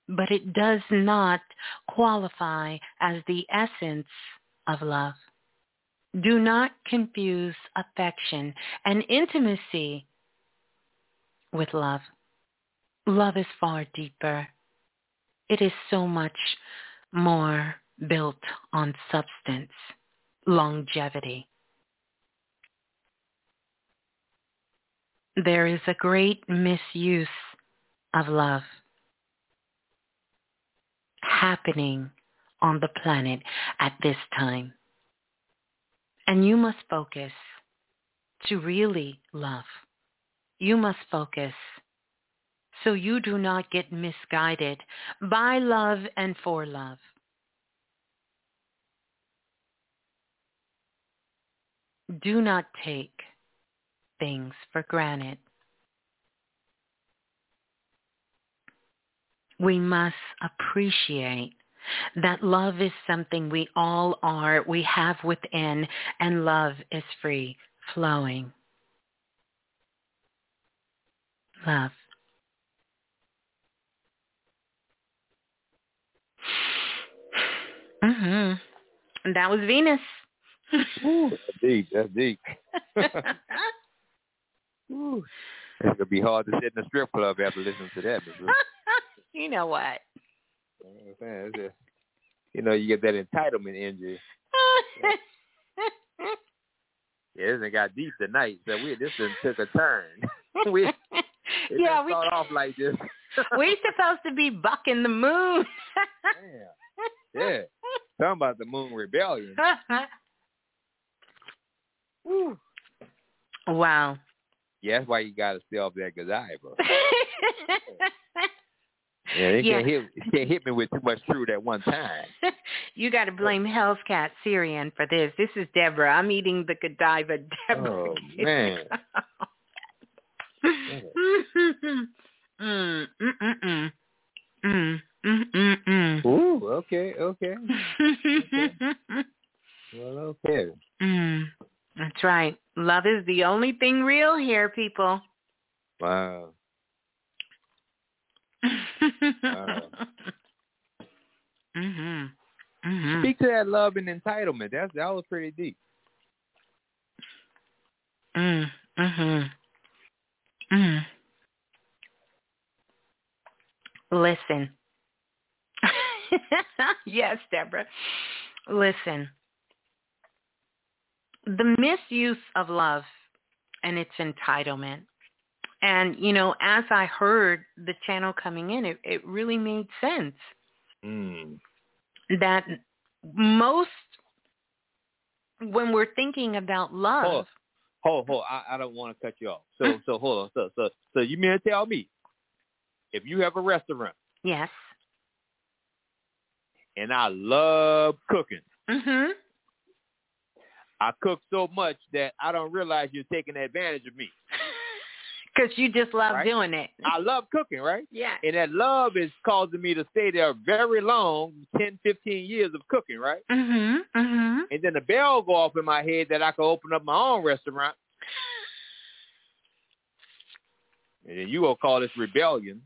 But it does not qualify as the essence of love. Do not confuse affection and intimacy with love. Love is far deeper. It is so much more built on substance longevity. There is a great misuse of love happening on the planet at this time. And you must focus to really love. You must focus so you do not get misguided by love and for love. Do not take things for granted. We must appreciate that love is something we all are, we have within, and love is free, flowing. Love. Mhm. That was Venus. Ooh, that's deep. That's deep. *laughs* Ooh. It's gonna be hard to sit in a strip club after listening to that. *laughs* you know what? You know, just, you know, you get that entitlement injury. *laughs* yeah, this got deep tonight. So we this one took a turn. we yeah, we start off like this. we supposed to be bucking the moon. Damn. Yeah. Talking about the moon rebellion. Woo. Wow. Yeah, that's why you got to stay off that Godiva. *laughs* yeah, you Yeah. can't hit can't hit me with too much truth at one time. *laughs* you got to blame Hell's Cat Syrian for this. This is Deborah. I'm eating the Godiva. Deborah. Oh *laughs* man. mm, mm, mm, mm. Mm, mm, mm, mm. Ooh, okay, okay. Well, okay. mm. That's right. Love is the only thing real here, people. Wow. Wow. mhm. Mhm. Speak to that love and entitlement. That's that was pretty deep. Mm. Mhm. Mm. Listen. *laughs* yes, Deborah. Listen. The misuse of love and its entitlement And, you know, as I heard the channel coming in, it, it really made sense Mm. that most, when we're thinking about love, Hold, hold, hold. I, I don't want to cut you off. So, so hold on. So, so, so you mean to tell me if you have a restaurant yes. and I love cooking, Mhm. I cook so much that I don't realize you're taking advantage of me. *laughs* Because you just love Right. doing it. I love cooking, right? Yeah. And that love is causing me to stay there very long, ten, fifteen years of cooking, right? Mhm. Mhm. And then the bell go off in my head that I could open up my own restaurant. *sighs* And you will call this rebellion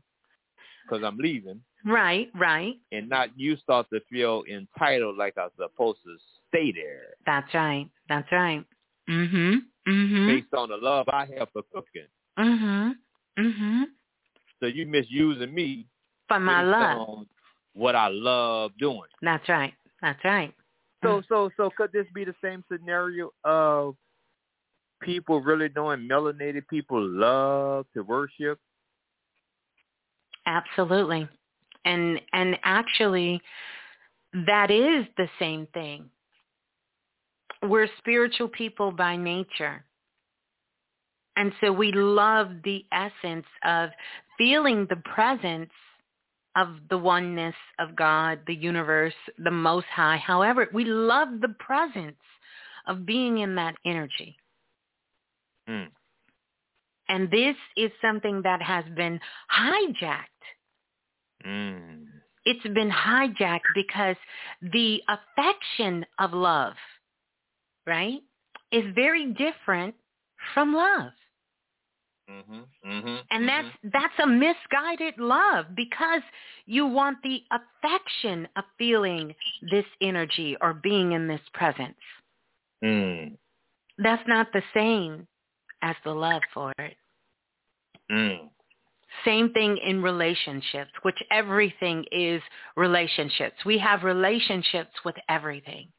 because I'm leaving. Right. Right. And not you start to feel entitled like I'm supposed to stay there That's right. That's right. Mhm. Mhm. based on the love I have for cooking. Mhm. Mhm. So you misusing me For my based love. on what I love doing. That's right. That's right. So so so could this be the same scenario of people really knowing melanated people love to worship? Absolutely. And and actually that is the same thing. We're spiritual people by nature. And so we love the essence of feeling the presence of the oneness of God, the universe, the most high. However, we love the presence of being in that energy. Mm. And this is something that has been hijacked Mm. it's been hijacked because the affection of love, right, is very different from love. Mhm. Mhm. And that's that's a misguided love because you want the affection of feeling this energy or being in this presence. Mm. That's not the same as the love for it. Mm. Same thing in relationships, which everything is relationships. We have relationships with everything.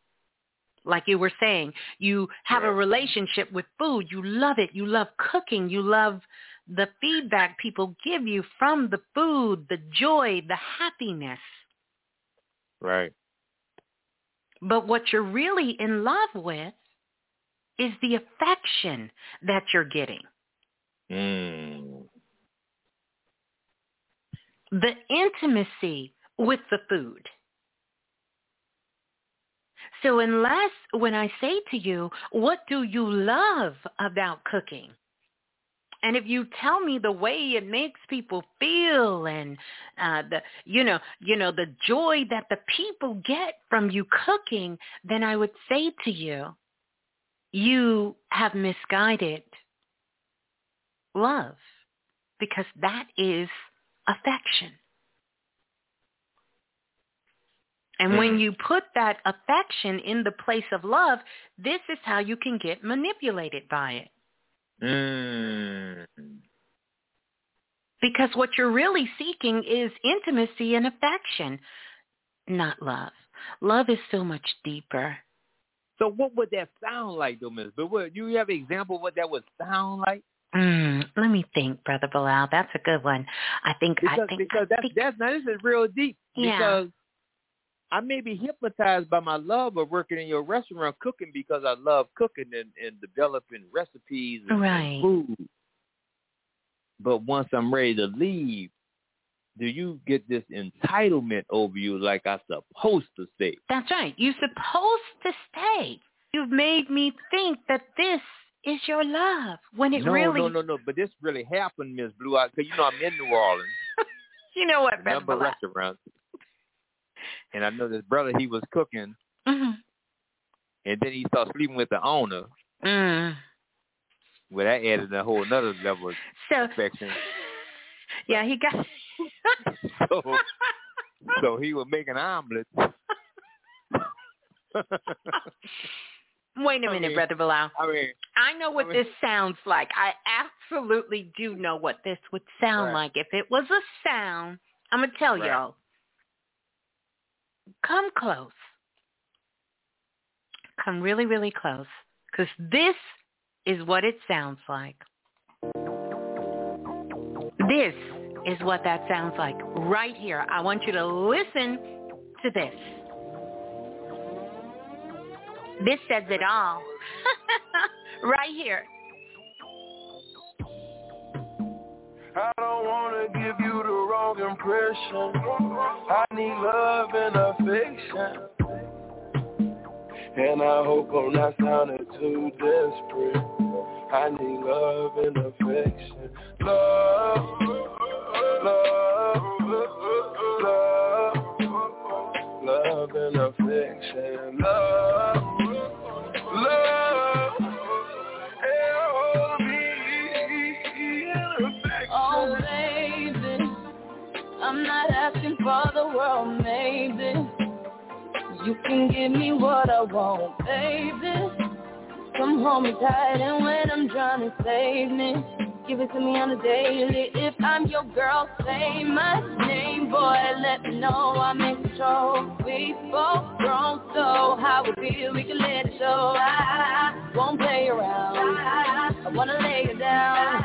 Like you were saying, you have a relationship with food. You love it. You love cooking. You love the feedback people give you from the food, the joy, the happiness. Right. But what you're really in love with is the affection that you're getting. Mm. the intimacy with the food. So unless when I say to you, what do you love about cooking? And if you tell me the way it makes people feel and uh, the you know you know the joy that the people get from you cooking, then I would say to you, you have misguided love because that is affection. And when you put that affection in the place of love, this is how you can get manipulated by it. Mm. Because what you're really seeking is intimacy and affection, not love. Love is so much deeper. So what would that sound like, though, Miss? But what you have an example of what that would sound like? Mm, let me think, Brother Balah. That's a good one. I think Because I think because I that's think, that's now this is real deep. Yeah. Because I may be hypnotized by my love of working in your restaurant cooking because I love cooking and, and developing recipes and, and Right. food. But once I'm ready to leave, do you get this entitlement over you like I'm supposed to stay? That's right. You're supposed to stay. You've made me think that this is your love when it no, really no, no, no. But this really happened, Miss Blue. eyes Because you know I'm in New Orleans, *laughs* You know what, number restaurants, and I know this brother. He was cooking, Mhm. and then he started sleeping with the owner. Mm. Well, that added a whole another level of So affection. *laughs* yeah, he got *laughs* So, so he was making omelets. *laughs* Wait a minute, Okay. Brother Balah. I mean, I know what I mean- this sounds like. I absolutely do know what this would sound Right. like. If it was a sound, I'm going to tell Right. y'all. Come close. Come really, really close. Because this is what it sounds like. This is what that sounds like right here. I want you to listen to this. This says it all. *laughs* right here. I don't wanna give you the wrong impression. I need love and affection. And I hope I'm not sounding too desperate. I need love and affection. Love, love, love, love and affection. Love, love, You can give me what I want, baby. Come hold me tight and when I'm to save me. Give it to me on a daily. If I'm your girl, say my name Boy, let me know I'm in control We both grown, so how we feel We can let it show. I won't play around. I wanna lay it down.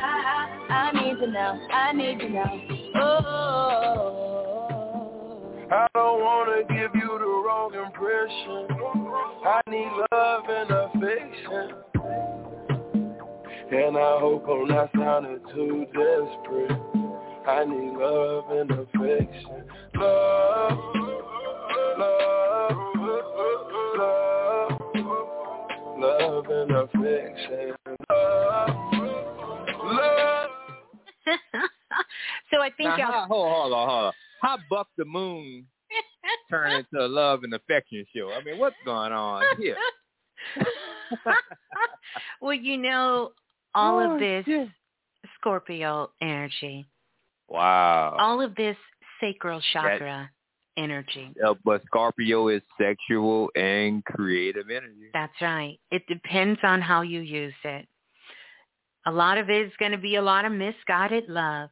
I need you now, I need you now. Oh I don't wanna give you the wrong impression. I need love and affection. And I hope I'm not sounding too desperate. I need love and affection. Love, love, love, love and affection. Love, love. so I think now, y'all... hold, hold on, hold on. How Buck the Moon turned into a love and affection show? I mean, what's going on here? *laughs* well, you know, all Oh, of this. Scorpio energy, Wow. all of this sacral chakra energy. Uh, but Scorpio is sexual and creative energy. That's right. It depends on how you use it. A lot of it is going to be a lot of misguided love.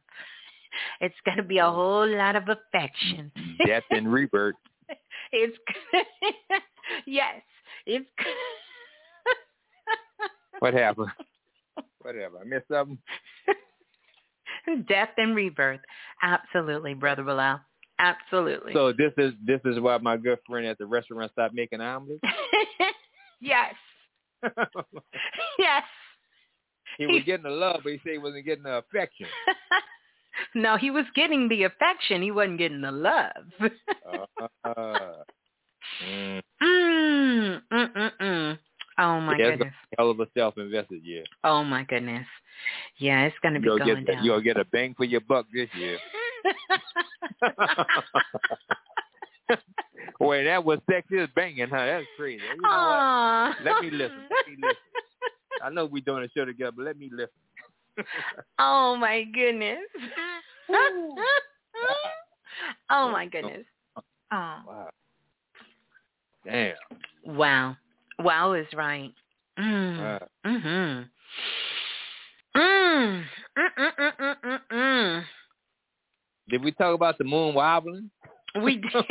It's going to be a mm. whole lot of affection. Mm-hmm. Death and rebirth. *laughs* it's *laughs* yes, it's *laughs* What happened? Whatever. I missed something. death and rebirth. Absolutely, brother Balah. Absolutely. So this is this is why my good friend at the restaurant stopped making omelets. yes, yes. He was getting the love, but he said he wasn't getting the affection. No, he was getting the affection. He wasn't getting the love. Uh, *laughs* mm. mm, mm. Oh my yeah, goodness. hell of a self-invested year. Oh my goodness. Yeah, it's going to be You'll going get down. you'll get a bang for your buck this year. *laughs* *laughs* Wait, that was Texas banging, huh? That's crazy. You know? Let me listen. Let me listen. I know we're doing a show together, but let me listen. Oh my goodness. *laughs* oh my goodness. Oh. Wow. Damn. Wow. Wow is right. Mm. Wow. Mhm. Mm. Mm mm mm mm mm. mm. Did we talk about the moon wobbling? We did. *laughs*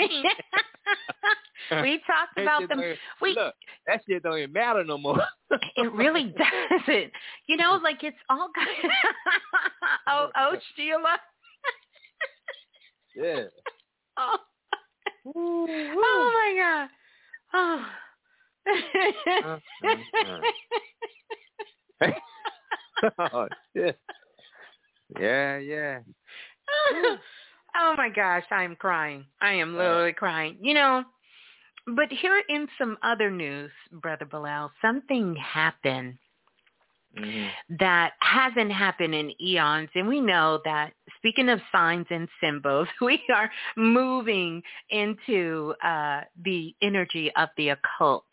we *laughs* talked about them. We Look, that shit don't even matter no more. it really *laughs* doesn't. You know, like it's all *laughs* oh, oh, Sheila. yeah. Oh. oh my god. Oh. Uh-huh. oh shit. Yeah, yeah. oh my gosh, I'm crying. I am literally crying. You know, but here in some other news, Brother Balah, something happened Mhm. that hasn't happened in eons. And we know that speaking of signs and symbols, *laughs* we are moving into uh, the energy of the occult.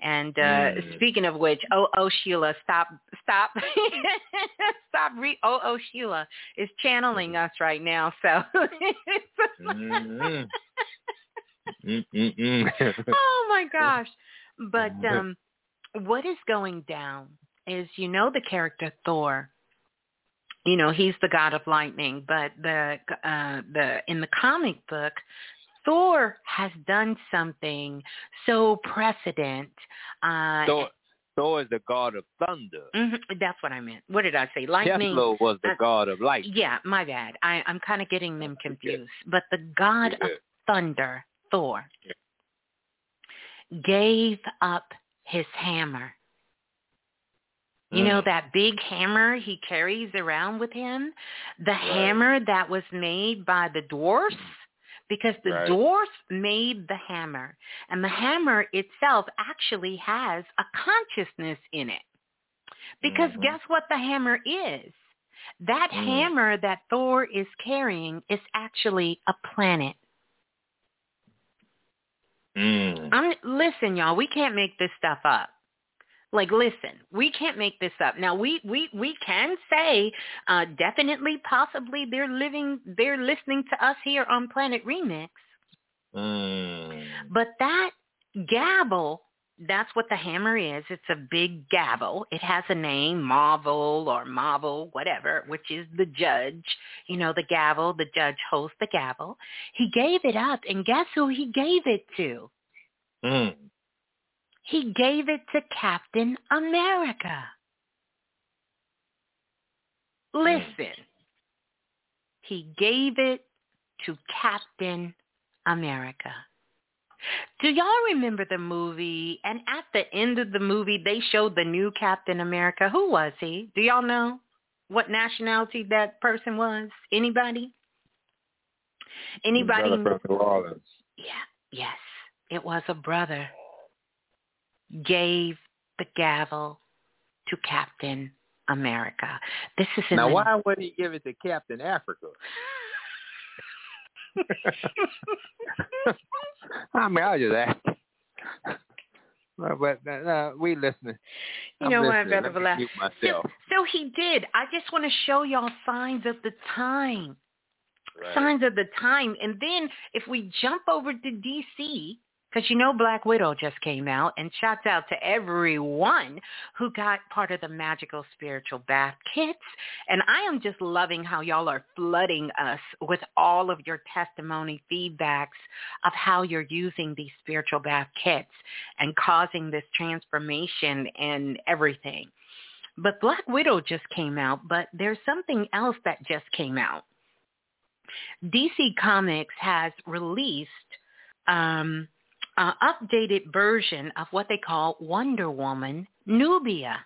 And uh, Mm. speaking of which, oh, oh, Sheila, stop, stop, *laughs* stop. Re- oh, oh, Sheila is channeling us right now. So, *laughs* Mhm. *laughs* Oh my gosh. *laughs* But um, what is going down is, you know, the character Thor. You know, he's the god of lightning, but the uh, the in the comic book, Thor has done something so precedent. Uh, Thor, Thor is the god of thunder. Mm-hmm. That's what I meant. What did I say? Lightning. Kepler was the uh, god of light. Yeah, my bad. I, I'm kind of getting them *laughs* confused. But the god Yeah. of thunder, Thor, gave up his hammer. You know Mm. that big hammer he carries around with him? The Right. hammer that was made by the dwarfs? Because the Right. dwarfs made the hammer. And the hammer itself actually has a consciousness in it. Because Mhm. guess what the hammer is? That Mm. hammer that Thor is carrying is actually a planet. Mm. I'm listen, y'all. We can't make this stuff up. Like, listen, we can't make this up. Now, we we we can say uh, definitely, possibly, they're living, they're listening to us here on Planet Remix. Mm. But that gavel, that's what the hammer is. It's a big gavel. It has a name, Marvel or Marvel, whatever, which is the judge. You know, the gavel, the judge holds the gavel. He gave it up, and guess who he gave it to? Mm. He gave it to Captain America. Listen. He gave it to Captain America. Do y'all remember the movie? And at the end of the movie, they showed the new Captain America. Who was he? Do y'all know what nationality that person was? Anybody? Anybody? Brother from New Orleans. Yeah, yes. It was a brother. Gave the gavel to Captain America. This is in Now, the- why would he give it to Captain Africa? *laughs* *laughs* I mean, I was just asking. Well, but uh, uh, we listening. You I'm know what, listening. Brother Let me Balah? mute myself. So he did. I just want to show y'all signs of the time. Right. Signs of the time. And then if we jump over to DC, because you know Black Widow just came out, and shouts out to everyone who got part of the magical spiritual bath kits. And I am just loving how y'all are flooding us with all of your testimony feedbacks of how you're using these spiritual bath kits and causing this transformation and everything. But Black Widow just came out, but there's something else that just came out. DC Comics has released um, an updated version of what they call Wonder Woman Nubia.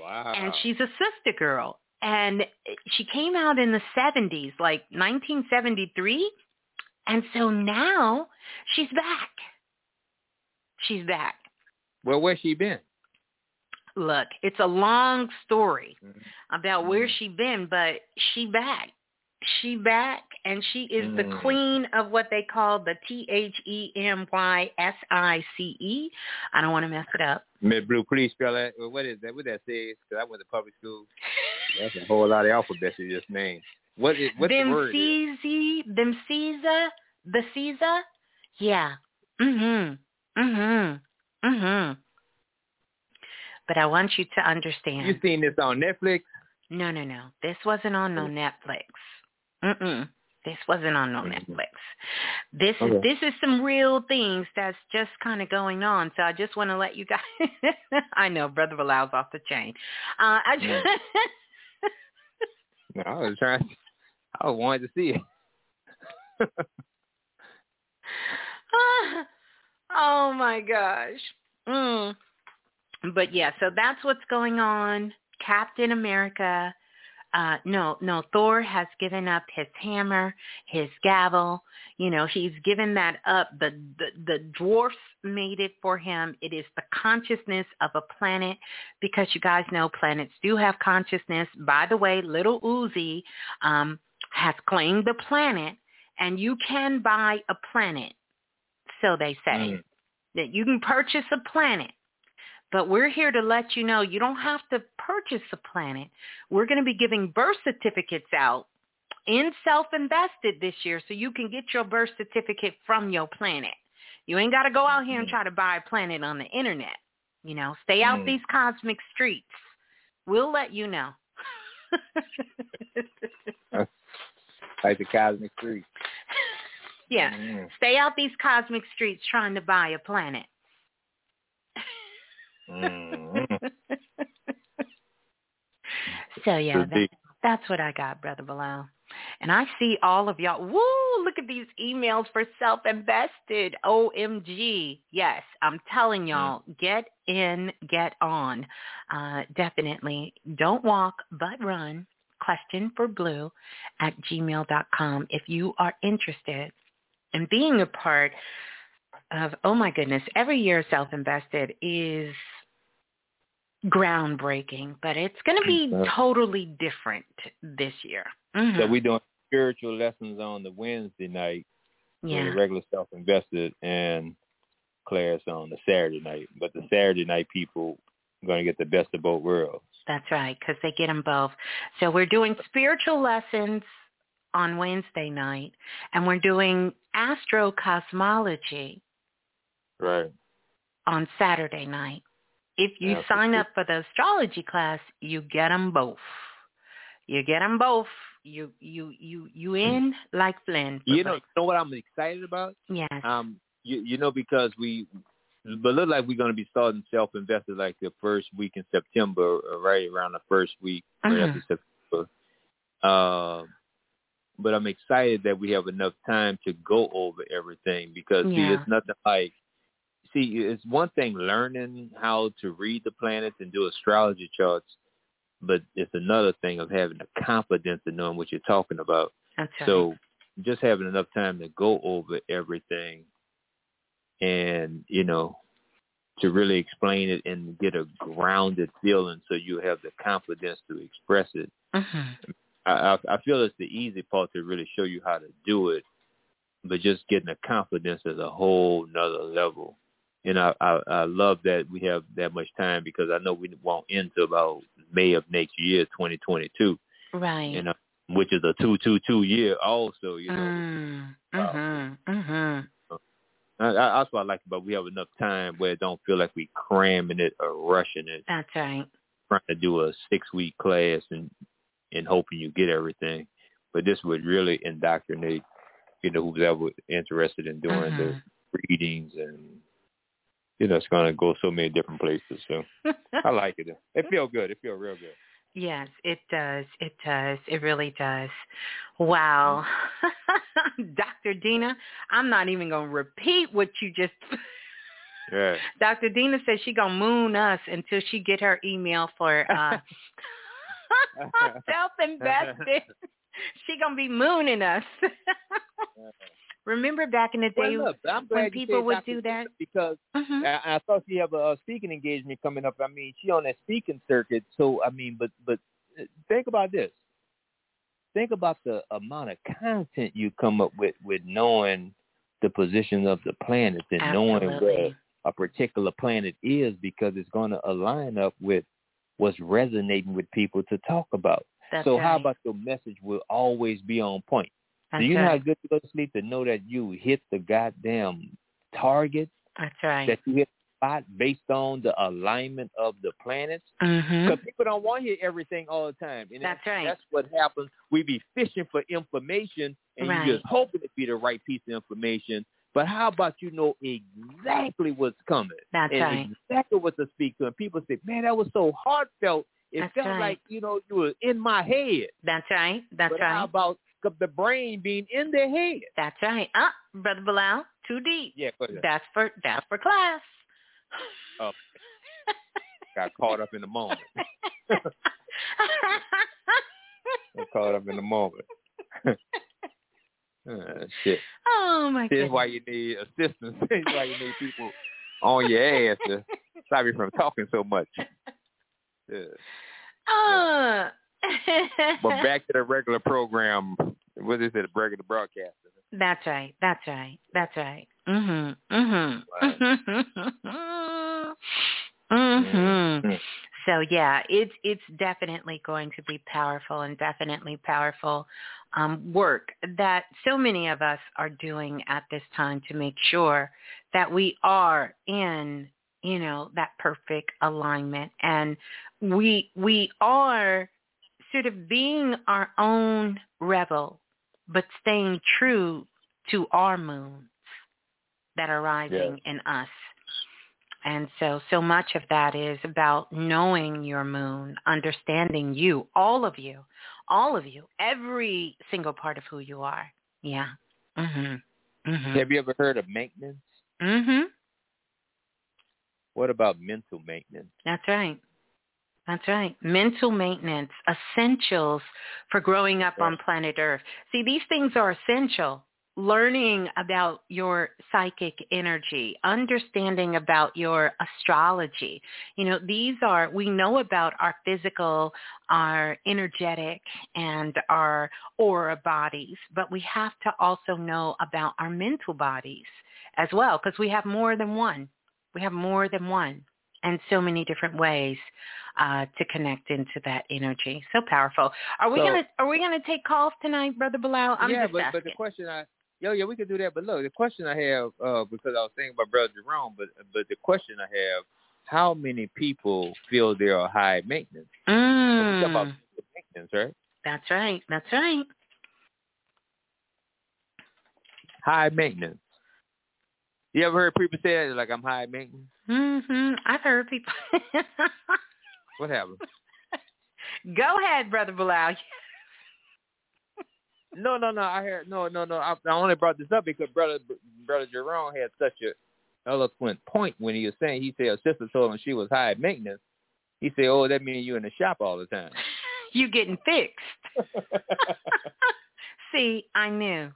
Wow. And she's a sister girl. And she came out in the 70s, like 1973. And so now she's back. She's back. well, where's she been? Look, it's a long story Mhm. about where she been, but she back. She back, and she is the Mm. queen of what they call the T H E M Y S I C E. I don't want to mess it up. Miss Blue, please spell that. What is that? What that says? Because I went to public school. That's a whole lot of alphabets you just named. What is what's them the word? Caesar, them Caesar, the Caesar. Yeah. Mhm. Mhm. Mhm. But I want you to understand. You seen this on Netflix? No, no, no. This wasn't on no Netflix. Mm-mm. This wasn't on no Mhm. Netflix. This is this is some real things that's just kind of going on. So I just want to let you guys. *laughs* I know, brother Balah's off the chain. Uh, I just, No, I was trying. I wanted to see it. *laughs* oh my gosh. Mm. But yeah, so that's what's going on. Captain America. Uh, no, no, Thor has given up his hammer, his gavel. You know, he's given that up. The, the, the dwarfs made it for him. It is the consciousness of a planet because you guys know planets do have consciousness. By the way, little Uzi, um, has claimed the planet and you can buy a planet. So they say Mm. that you can purchase a planet. But we're here to let you know you don't have to purchase a planet. We're going to be giving birth certificates out in self-invested this year so you can get your birth certificate from your planet. You ain't got to go out here and try to buy a planet on the internet. You know, stay out Mm. these cosmic streets. We'll let you know. *laughs* Like the Cosmic Three. *laughs* yeah. Mm. Stay out these cosmic streets trying to buy a planet. Mm-hmm. *laughs* so yeah, that, that's what I got, brother Balah. And I see all of y'all. Woo! Look at these emails for self-invested. OMG. Yes, I'm telling y'all, get in, get on. Uh, definitely. Don't walk, but run. Question for blue at gmail.com if you are interested in being a part of, oh my goodness, every year self-invested is groundbreaking, but it's going to be totally different this year. Mhm. So we're doing spiritual lessons on the Wednesday night yeah. the regular self invested and class on the Saturday night. But the Saturday night people are going to get the best of both worlds. That's right, because they get them both. So we're doing spiritual lessons on Wednesday night, and we're doing astrocosmology Right. on Saturday night. If you Yeah, sign up for the astrology class, you get them both. You get them both. You you you you in like Flynn. You know, you know what I'm excited about? Yes. Um, you you know because we, but look like we're going to be starting self invested like the first week in September, right around the first week right Mhm. after September. Um, but I'm excited that we have enough time to go over everything because see, Yeah. it's nothing like. See, it's one thing learning how to read the planets and do astrology charts, but it's another thing of having the confidence in knowing what you're talking about. Right. So just having enough time to go over everything and, you know, to really explain it and get a grounded feeling so you have the confidence to express it. Mhm. I, I, I feel it's the easy part to really show you how to do it, but just getting the confidence is a whole nother level. And I, I, I love that we have that much time because I know we won't end till about May of next year, 2022 Right. you know, which is a two two two year also, you know. Mm. Mhm. Mhm. I, I, that's what I like about we have enough time where it don't feel like we cramming it or rushing it, That's right. trying to do a six week class and and hoping you get everything. But this would really indoctrinate, you know, who's ever interested in doing the Mhm. readings and you know, it's gonna go so many different places. So *laughs* I like it. It feel good. It feel real good. Yes, it does. It does. It really does. Wow. *laughs* Dr. Dina, I'm not even going to repeat what you just *laughs* Yeah. Dr. Dina says she going to moon us until she get her email for uh self-invested. she going to be mooning us. Remember back in the day Well, look, when people would Dr. do that? because Mhm. I, I thought she have a, a speaking engagement coming up. I mean, she on that speaking circuit. So I mean, but but uh, think about this. Think about the amount of content you come up with with knowing the position of the planets and knowing where a particular planet is because it's going to align up with what's resonating with people to talk about. That's so how about your message will always be on point? That's Do you know how good to go to sleep to know that you hit the goddamn target? That's right. That you hit the spot based on the alignment of the planets? Mm-hmm. Because people don't want to hear everything all the time. And That's right. That's what happens. We be fishing for information and Right. you just hoping it be the right piece of information. But how about you know exactly what's coming? That's and right. exactly what to speak to. And people say, man, that was so heartfelt. It That's felt right. like, you know, you were in my head. That's right. That's but right. how about the brain being in their head? That's right. Uh, Brother Balah, too deep. Yeah. That's for that's for class. Oh, *laughs* got caught up in the moment. *laughs* got caught up in the moment. *laughs* Ah, shit. oh my god. This is why you need assistance. This is why you need people on your ass to stop you from talking so much. Yeah. Uh. But *laughs* back to the regular program. What is it? A regular broadcast. That's right. That's right. That's right. Mhm. Mhm. mhm. So yeah, it's it's definitely going to be powerful and definitely powerful um, work that so many of us are doing at this time to make sure that we are in you know that perfect alignment and we we are sort of being our own rebel but staying true to our moons that are rising in us And so, so much of that is about knowing your moon, understanding you, all of you, all of you, every single part of who you are. Yeah. Mhm. Mhm. Have you ever heard of maintenance? Mhm. What about mental maintenance? That's right. That's right. Mental maintenance, essentials for growing up on planet Earth. See, these things are essential. Learning about your psychic energy, understanding about your astrology. You know, these are, we know about our physical, our energetic, and our aura bodies, but we have to also know about our mental bodies as well, because we have more than one. We have more than one and so many different ways uh, to connect into that energy. So powerful. Are we So- gonna Are we gonna take calls tonight, Brother Balah? I'm yeah, just but asking. but the question I yo yeah we could do that. But look, the question I have uh, because I was thinking about Brother Jerome, but but the question I have, how many people feel they are high maintenance? We talk about Mm, maintenance, right? that's right. That's right. High maintenance. You ever heard people say that like I'm high maintenance? Mm-hmm. I've heard people. *laughs* What happened? Go ahead, Brother Balah. *laughs* No, no, no. I heard no, no, no. I, I only brought this up because brother, brother Jerome had such a eloquent point when he was saying he said a sister told him she was high maintenance. He said, "Oh, that means you in the shop all the time." *laughs* You getting fixed? See, I knew.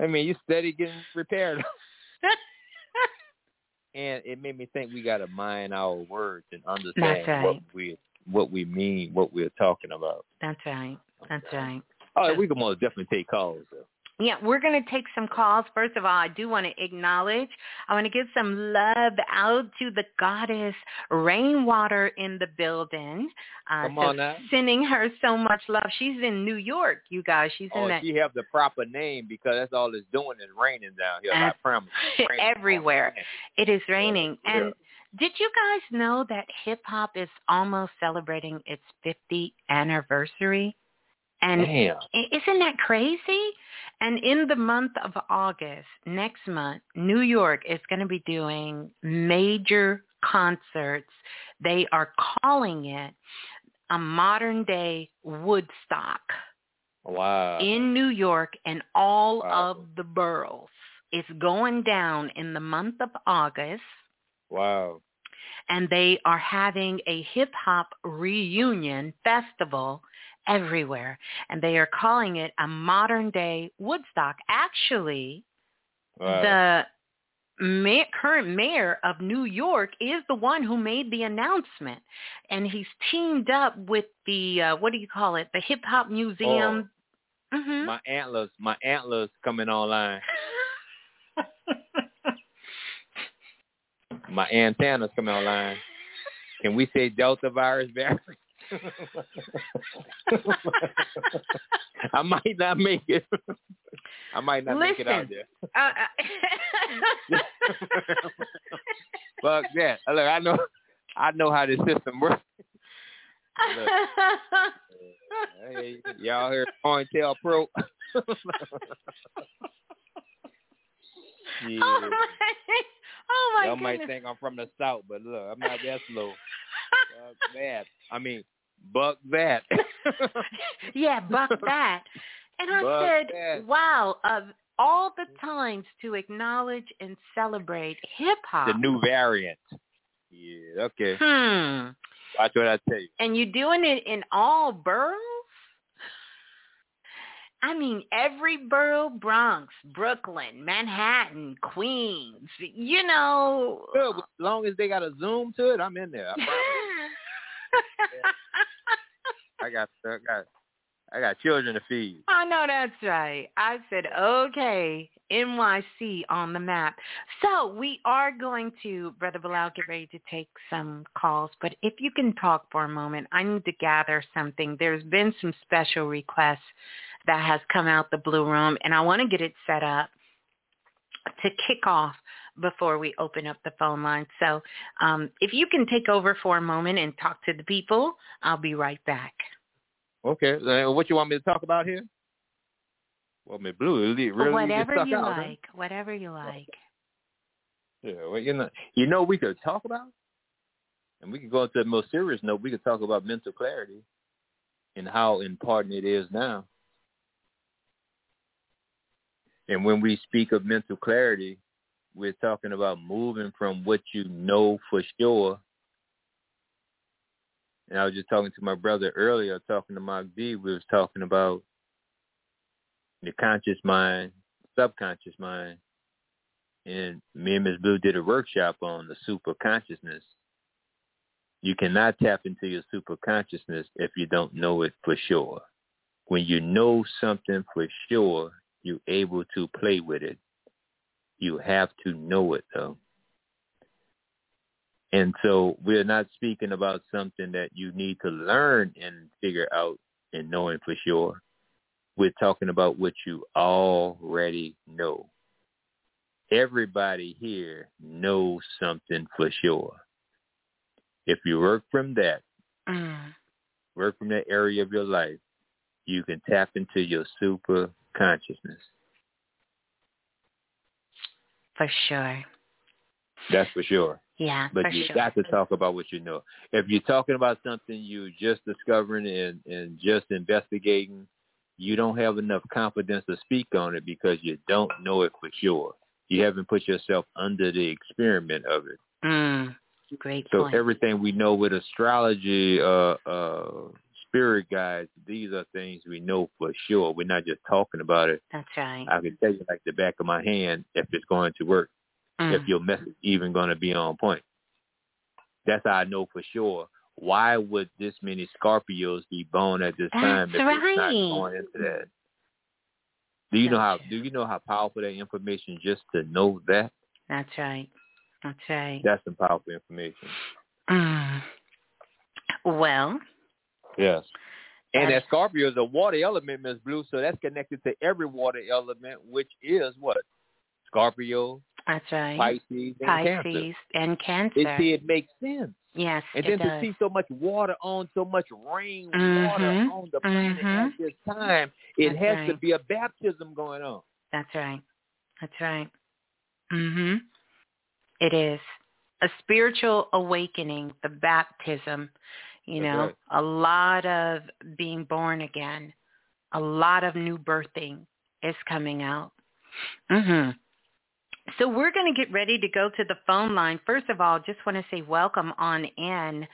I mean, you steady getting repaired. *laughs* *laughs* and it made me think we got to mind our words and understand That's what right. we what we mean, what we're talking about. That's right. That's right. Oh, we can most definitely take calls. Though. Yeah, we're going to take some calls. First of all, I do want to acknowledge, I want to give some love out to the goddess Rainwater in the building. Uh, Come so on now. Sending her so much love. She's in New York, you guys. She's in Oh, that she have the proper name because that's all it's doing is raining down here. I Ab- promise. *laughs* Everywhere. It is raining. Yeah. And did you guys know that hip hop is almost celebrating its 50th anniversary? And Damn. Isn't that crazy? And in the month of August, next month, New York is going to be doing major concerts. They are calling it a modern day Woodstock Wow. in New York and all Wow. of the boroughs. It's going down in the month of August Wow. and they are having a hip hop reunion festival everywhere and they are calling it a modern day Woodstock. Actually, Wow. the ma- current mayor of New York is the one who made the announcement and he's teamed up with the uh, what do you call it? The hip hop museum. Mhm. my antlers, my antlers coming online. *laughs* my antennas coming online. Can we say Delta virus variant? I might not make it. I might not make it out there. Uh, *laughs* Fuck that. Look, I know, I know how this system works. Hey, *laughs* y'all heard COINTEL Pro? *laughs* yeah. oh my, oh my Y'all might think I'm from the south, but look, I'm not that slow. Buck that. I mean, buck that. *laughs* yeah, buck that. And I Buck said, that. wow, of all the times to acknowledge and celebrate hip hop. the new variant. Yeah, okay. Hmm. Watch what I tell you. And you're doing it in all boroughs? I mean, every borough, Bronx, Brooklyn, Manhattan, Queens, you know. Good, as long as they got a zoom to it, I'm in there. *laughs* Promise. I got, I got, I got children to feed. I know that's right. I said, okay, NYC on the map. So we are going to, Brother Balah, get ready to take some calls. But if you can talk for a moment, I need to gather something. There's been some special requests that has come out the Blue Room, and I want to get it set up to kick off before we open up the phone line. So um, if you can take over for a moment and talk to the people, I'll be right back. Okay, uh, what you want me to talk about here? Well, me blue, really, whatever get you out, huh? like, whatever you like. Yeah, well, you know, you know, we could talk about, and we could go into a more serious note. We could talk about mental clarity and how important it is now. And when we speak of mental clarity, we're talking about moving from what you know for sure. And I was just talking to my brother earlier, talking to Mark D. We was talking about the conscious mind, subconscious mind, and me and Ms. Blue did a workshop on the super consciousness. You cannot tap into your super consciousness if you don't know it for sure. When you know something for sure, you're able to play with it. You have to know it though. And so we're not speaking about something that you need to learn and figure out and knowing for sure. We're talking about what you already know everybody here knows something for sure. If you work from that, mm. work from that area of your life, you can tap into your super consciousness. For sure. That's for sure. Yeah, but you sure. got to talk about what you know. If you're talking about something you're just discovering and, and just investigating, you don't have enough confidence to speak on it because you don't know it for sure you haven't put yourself under the experiment of it. Mm, great so point. everything we know with astrology, uh, uh, spirit guides, these are things we know for sure. We're not just talking about it. That's right. I can tell you like the back of my hand if it's going to work, mm. if your message even going to be on point. That's how I know for sure. Why would this many Scorpios be born at this That's time if right. it's not going into that? Do you know how do you know how powerful that information just to know that? That's right. That's right. That's some powerful information. Mm. Well. Yes. And that Scorpio is a water element, Miss Blue, so that's connected to every water element, which is what? Scorpio. That's right. Pisces and Pisces Cancer. and Cancer. It, see, it makes sense. Yes, and it then does. to see so much water on, so much rain, mm-hmm. water on the planet mm-hmm. at this time, it That's has right. to be a baptism going on. That's right. That's right. Mhm. It is a spiritual awakening, the baptism. You know, a lot of being born again, a lot of new birthing is coming out. Mhm. So we're going to get ready to go to the phone line. First of all, just want to say welcome on in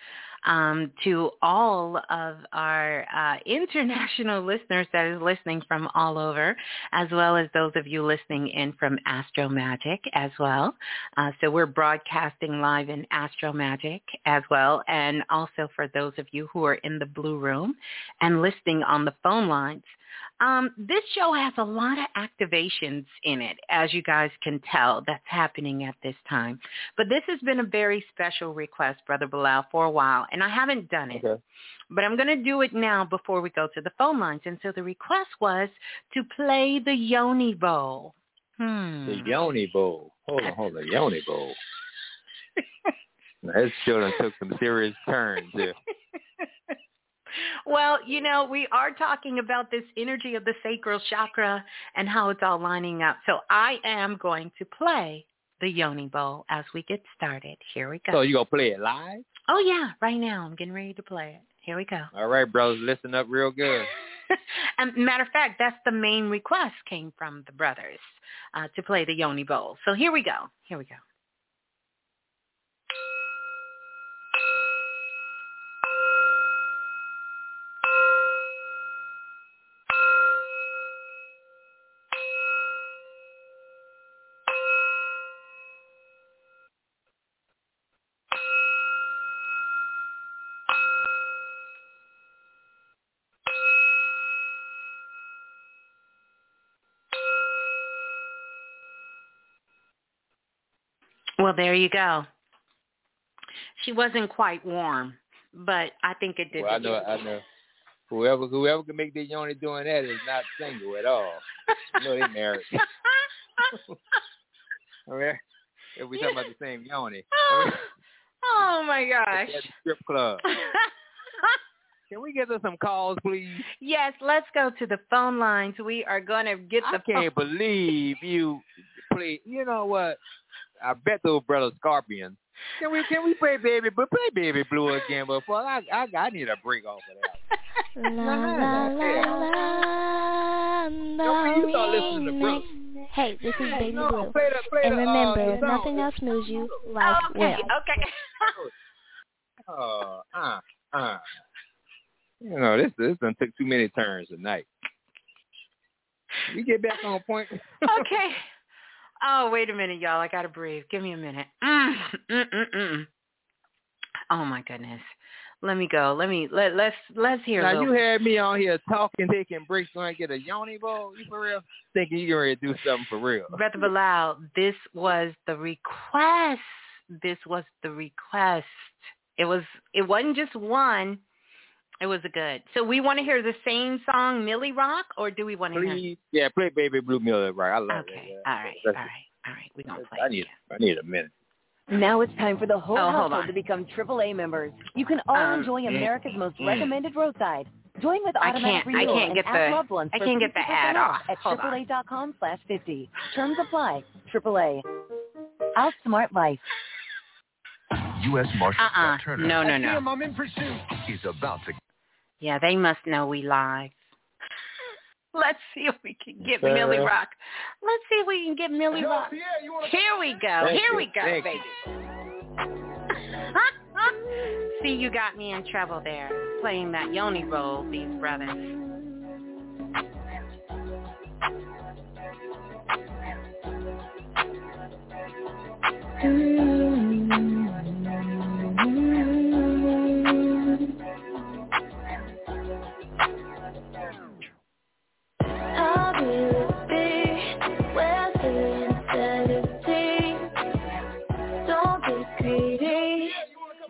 um, to all of our uh, international *laughs* listeners that is listening from all over, as well as those of you listening in from Astro Magic as well. Uh, so we're broadcasting live in Astro Magic as well, and also for those of you who are in the Blue Room and listening on the phone lines. Um, this show has a lot of activations in it, as you guys can tell, that's happening at this time. But this has been a very special request, Brother Balah, for a while, and I haven't done it. Okay. But I'm going to do it now before we go to the phone lines. And so the request was to play the Yoni Bowl. Hmm. The Yoni Bowl. Hold on, hold on. The Yoni Bowl. Now, His children took some serious turns here. *laughs* Well, you know, we are talking about this energy of the sacral chakra and how it's all lining up. So I am going to play the Yoni Bowl as we get started. Here we go. So you gonna play it live? oh, yeah, right now. I'm getting ready to play it. Here we go. All right, brothers, listen up real good. *laughs* and matter of fact, that's the main request came from the brothers uh, to play the Yoni Bowl. So here we go. Here we go. Well, there you go. She wasn't quite warm, but I think it did. Well, I know. I know. Whoever whoever can make the Yoni doing that is not single at all. Know they married. All right. If we talking about the same Yoni. *laughs* oh my gosh. At strip club. *laughs* Can we get us some calls, please? yes, let's go to the phone lines. We are going to get the. I can't believe you play. You know what? I bet those brothers Scorpions. Can we can we play baby but play baby blue again before I I I need a break off of that. La la la la. *laughs* No, you start listening to Brooks. Hey, this is Baby No, Blue. play the play And the, remember, uh, if song. nothing else moves you, life okay, will. okay. Uh, *laughs* uh, uh. You know, this this done took too many turns tonight. We get back on point. *laughs* okay. Oh, wait a minute, y'all. I gotta breathe. Give me a minute. Mm, mm, mm, mm. Oh my goodness. Let me go. Let me let let's let's hear. now you had me on here talking, taking breaks, so I get a yoni bowl. You for real? Thinking you ready to do something for real? Brother Balah, this was the request. This was the request. It was. It wasn't just one. It was a good. So we want to hear the same song, Millie Rock, or do we want to hear? Please, yeah, play Baby Blue Millie right. I love it. Okay. it. All right. All right. All right. We gonna play. I need I need a minute. Now it's time for the whole Oh, household to become AAA members. You can all Um, enjoy mm, America's most mm. recommended roadside. Join with automatic can't- I renewal can't and get ask the- loved ones I can't get the ad off. At Hold on. AAA.com slash 50. Terms apply. AAA. Outsmart Life. U.S. Marshal Uh-uh. Scott Turner No, no, no. I'm in pursuit. is about to Yeah, they must know we live. Let's see if we can get Sarah. Millie Rock. Let's see if we can get Millie Yo, Rock. Pierre, you wanna Here we go. Thank Here you. we go, Thank baby. *laughs* see, you got me in trouble there, playing that Yoni role, these brothers. I'll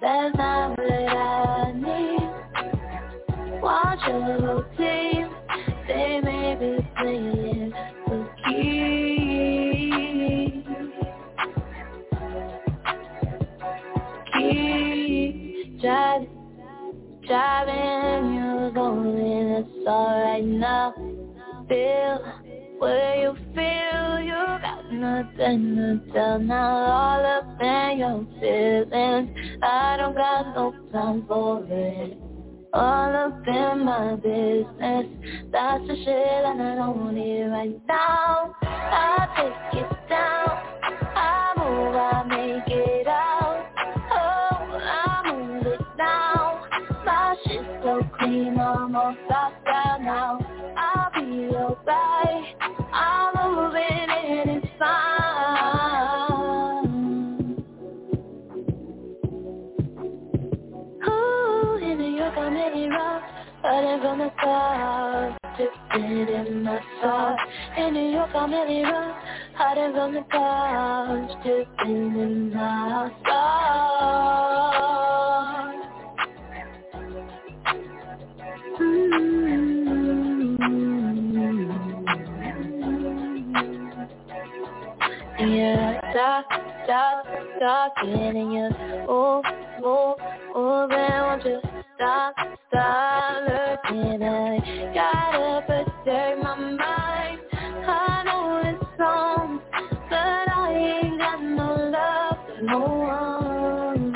that's not what I need. Watch your whole team, they may be playing the key. Key, driving, driving, you're going, it's alright now feel where you feel you got nothing to tell. Now all up in your feelings. I don't got no time for it. All up in my business. That's the shit and I don't need right now. I take it down. I move I make it out. Oh I move it down my shit's so clean. Almost off down now the stars, in my thoughts. In New York I'm really rough, hiding from the clouds, drifting in my thoughts. Yeah, stop, stop, talking and you move, move, moving. Won't you stop, stop looking me? Gotta protect my mind. I know it's wrong, but I ain't got no love for no one.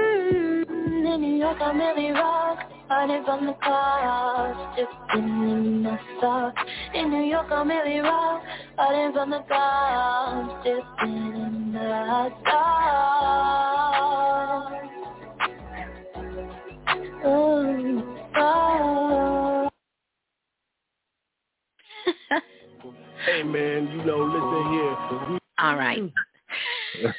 Mm-hmm. In New York, I'm really rock. Running from the cars, drifting in my thoughts. In New York, I'm really rock. Running from the cars, drifting in my thoughts. Ooh, thoughts. Hey man, you know, listen here. All right. *laughs*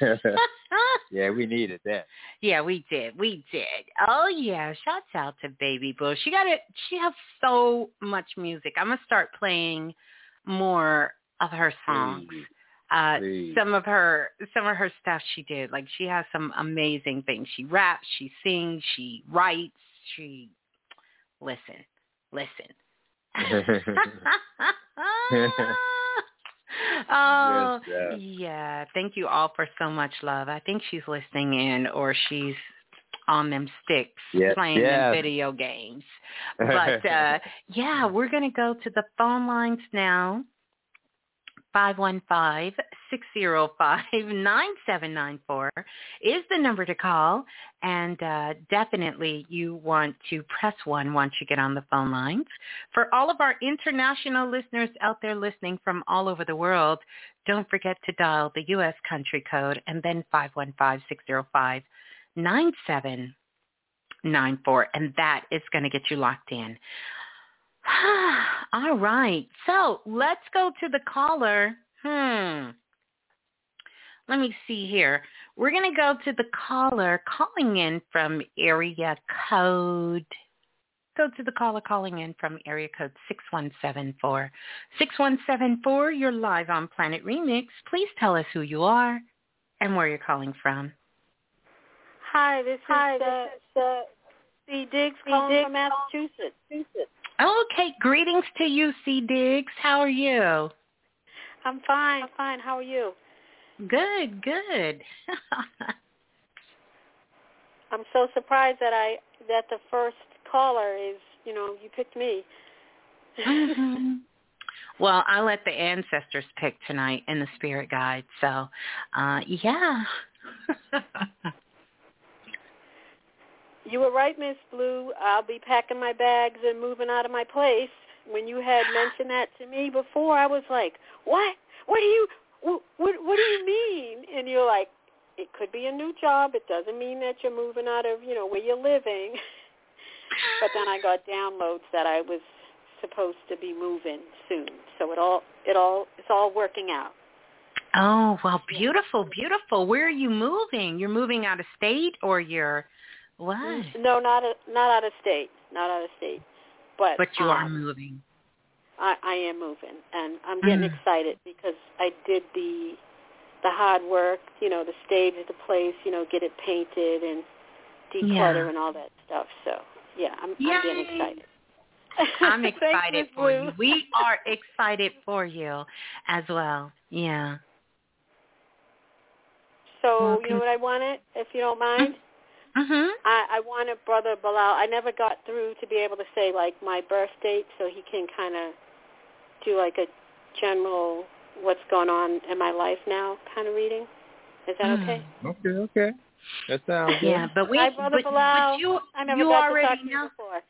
*laughs* yeah, we needed that. Yeah, we did. We did. Oh yeah. Shouts out to Baby Boo. She got it. She has so much music. I'm gonna start playing more of her songs. Uh, Please. some of her some of her stuff she did. Like she has some amazing things. She raps, she sings, she writes, she listen, listen. *laughs* *laughs* oh Yes, yeah. Thank you all for so much love. I think she's listening in or she's on them sticks Yeah, playing yeah. them video games. *laughs* But uh yeah, we're going to go to the phone lines now. 515-605-9794 is the number to call and uh, definitely you want to press 1 once you get on the phone lines. For all of our international listeners out there listening from all over the world, don't forget to dial the U.S. country code and then 515-605-9794 and that is going to get you locked in. *sighs* All right. So let's go to the caller. Hmm. Let me see here. We're going to go to the caller calling in from area code. Go to the caller calling in from area code 6174. 6174, you're live on Planet Remix. Please tell us who you are and where you're calling from. Hi, this is Hi, uh, uh, C. Diggs calling Diggs from Massachusetts. Massachusetts. Okay, greetings to you, C. Diggs. How are you? I'm fine, I'm fine. How are you? Good, good. *laughs* I'm so surprised that I that the first caller is, you know, you picked me. Mhm. *laughs* Well, I let the ancestors pick tonight in the spirit guide. So, uh yeah. *laughs* You were right, Miss Blue. I'll be packing my bags and moving out of my place. When you had mentioned that to me before, I was like, "What? What do you? What? What, do you mean?" And you're like, "It could be a new job. It doesn't mean that you're moving out of, you know, where you're living." *laughs* but then I got downloads that I was supposed to be moving soon. So it all, it all, it's all working out. oh, well, beautiful, beautiful. Where are you moving? You're moving out of state or you're what? No, not a, not out of state, not out of state. But But you are um, moving. I, I am moving, and I'm getting Mm. excited because I did the the hard work, you know, the stage the place, you know, get it painted and declutter Yeah. and all that stuff. So yeah, I'm, I'm getting excited. I'm *laughs* excited Miss for you. We are excited for you as well. Yeah. So Well, you know what I wanted, if you don't mind. Mhm. I, I wanted Brother Balah. I never got through to be able to say like my birth date, so he can kind of do like a general what's going on in my life now kind of reading. Is that Mm. okay? Okay, okay. That sounds good. Yeah, but we Hi, Brother but, Balah. but you I never you got to already talk to you know before.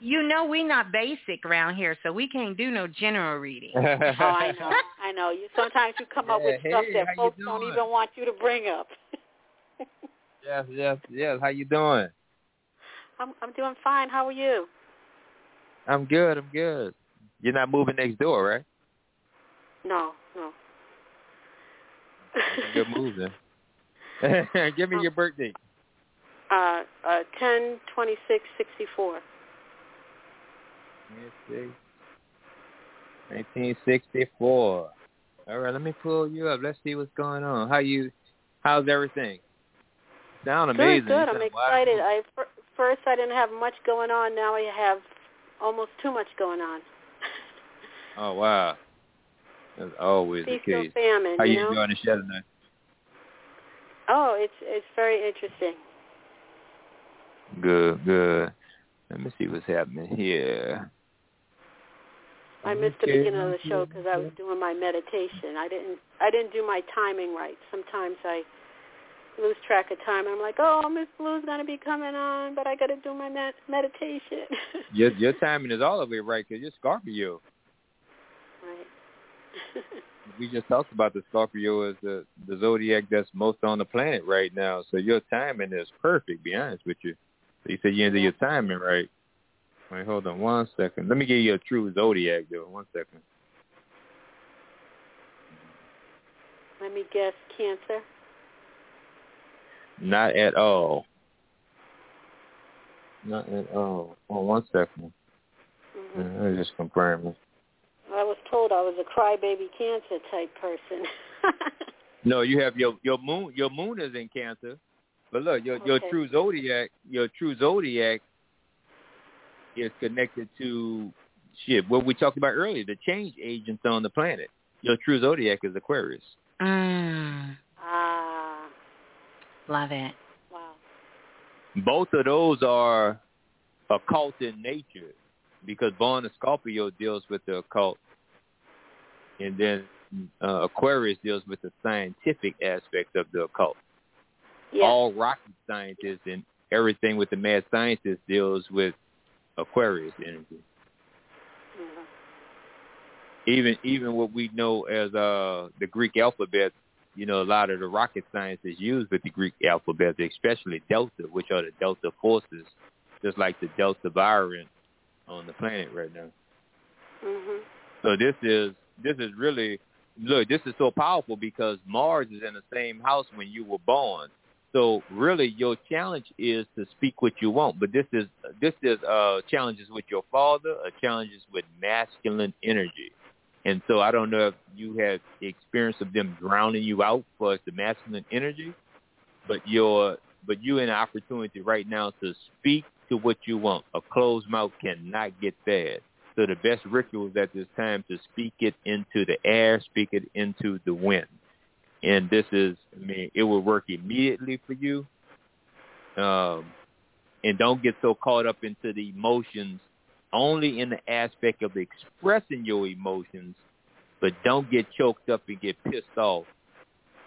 you know we not basic around here, so we can't do no general reading. Oh, I know. I know. You sometimes you come up with *laughs* Yeah, stuff that folks don't even want you to bring up. Yes, yes, yes. How you doing? I'm I'm doing fine. How are you? I'm good. I'm good. You're not moving next door, right? No, no. Good move then. *laughs* *laughs* Give me your birthday. Uh, uh, ten twenty six sixty four. Let's see. 1964. All right, let me pull you up. Let's see what's going on. How you? How's everything? Sound amazing. Good, good. I'm excited. I first I didn't have much going on. Now I have almost too much going on. *laughs* Oh wow. That's always Feast the case. famine, How you you know? enjoying the show tonight? Oh, it's it's very interesting. Good, good. Let me see what's happening here. I missed the beginning of the show because I was doing my meditation. I didn't I didn't do my timing right. Sometimes I lose track of time. I'm like, oh, Miss Blue's gonna be coming on, but I got to do my med- meditation. *laughs* Your your timing is all the way right because you're Scorpio. right. *laughs* We just talked about the Scorpio as the the zodiac that's most on the planet right now. So your timing is perfect. Be honest with you. So you said you ended your timing right. Wait, hold on one second. Let me give you a true zodiac though. One second. Let me guess, Cancer. Not at all. Not at all. Oh, one second. hmm Uh, I just confirm. I was told I was a crybaby Cancer type person. *laughs* No, you have your your moon. Your moon is in Cancer, but look, your your true zodiac. Your true zodiac is connected to shit. What we talked about earlier, the change agents on the planet. Your true zodiac is Aquarius. Mm. Love it. wow. Both of those are occult in nature because Born of Scorpio deals with the occult, and then uh, Aquarius deals with the scientific aspect of the occult. Yeah. All rocket scientists and everything with the mad scientist deals with Aquarius energy. Mhm. Even even what we know as uh the Greek alphabet, you know, a lot of the rocket science is used with the Greek alphabet, especially Delta, which are the Delta forces, just like the Delta variant on the planet right now. Mhm. So this is this is really look, this is so powerful because Mars is in the same house when you were born. So really your challenge is to speak what you want. But this is this is uh challenges with your father, uh, challenges with masculine energy. And so I don't know if you have experience of them drowning you out for the masculine energy, but you're but you in an opportunity right now to speak to what you want. A closed mouth cannot get fed. So the best ritual is at this time to speak it into the air, speak it into the wind. And this is, I mean, it will work immediately for you. Um, and don't get so caught up into the emotions only in the aspect of expressing your emotions, but don't get choked up and get pissed off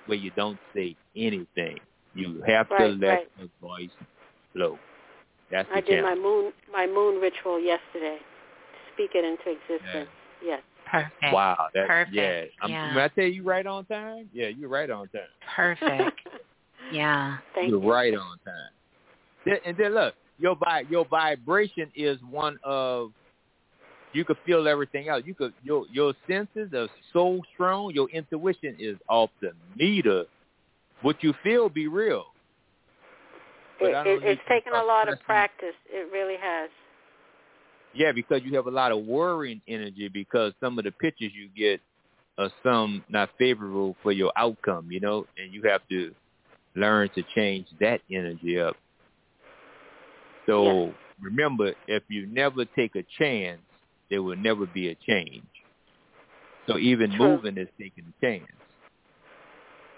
where you don't say anything. You have to let right. the voice flow. That's the I did challenge. my moon my moon ritual yesterday. Speak it into existence. Yes. Perfect. Wow, that Perfect. yeah. I'm, Yeah. When I tell you right on time, yeah, you're right on time. Perfect. *laughs* Yeah. Thank you're you. right on time. And then look, your vi- your vibration is one of you could feel everything out. You could your your senses are so strong. Your intuition is off the meter. What you feel be real. But It, it, it's taken a lot of practice. It really has. Yeah, because you have a lot of worrying energy because some of the pictures you get are some not favorable for your outcome, you know, and you have to learn to change that energy up. So remember, if you never take a chance, there will never be a change. So even True. moving is taking a chance.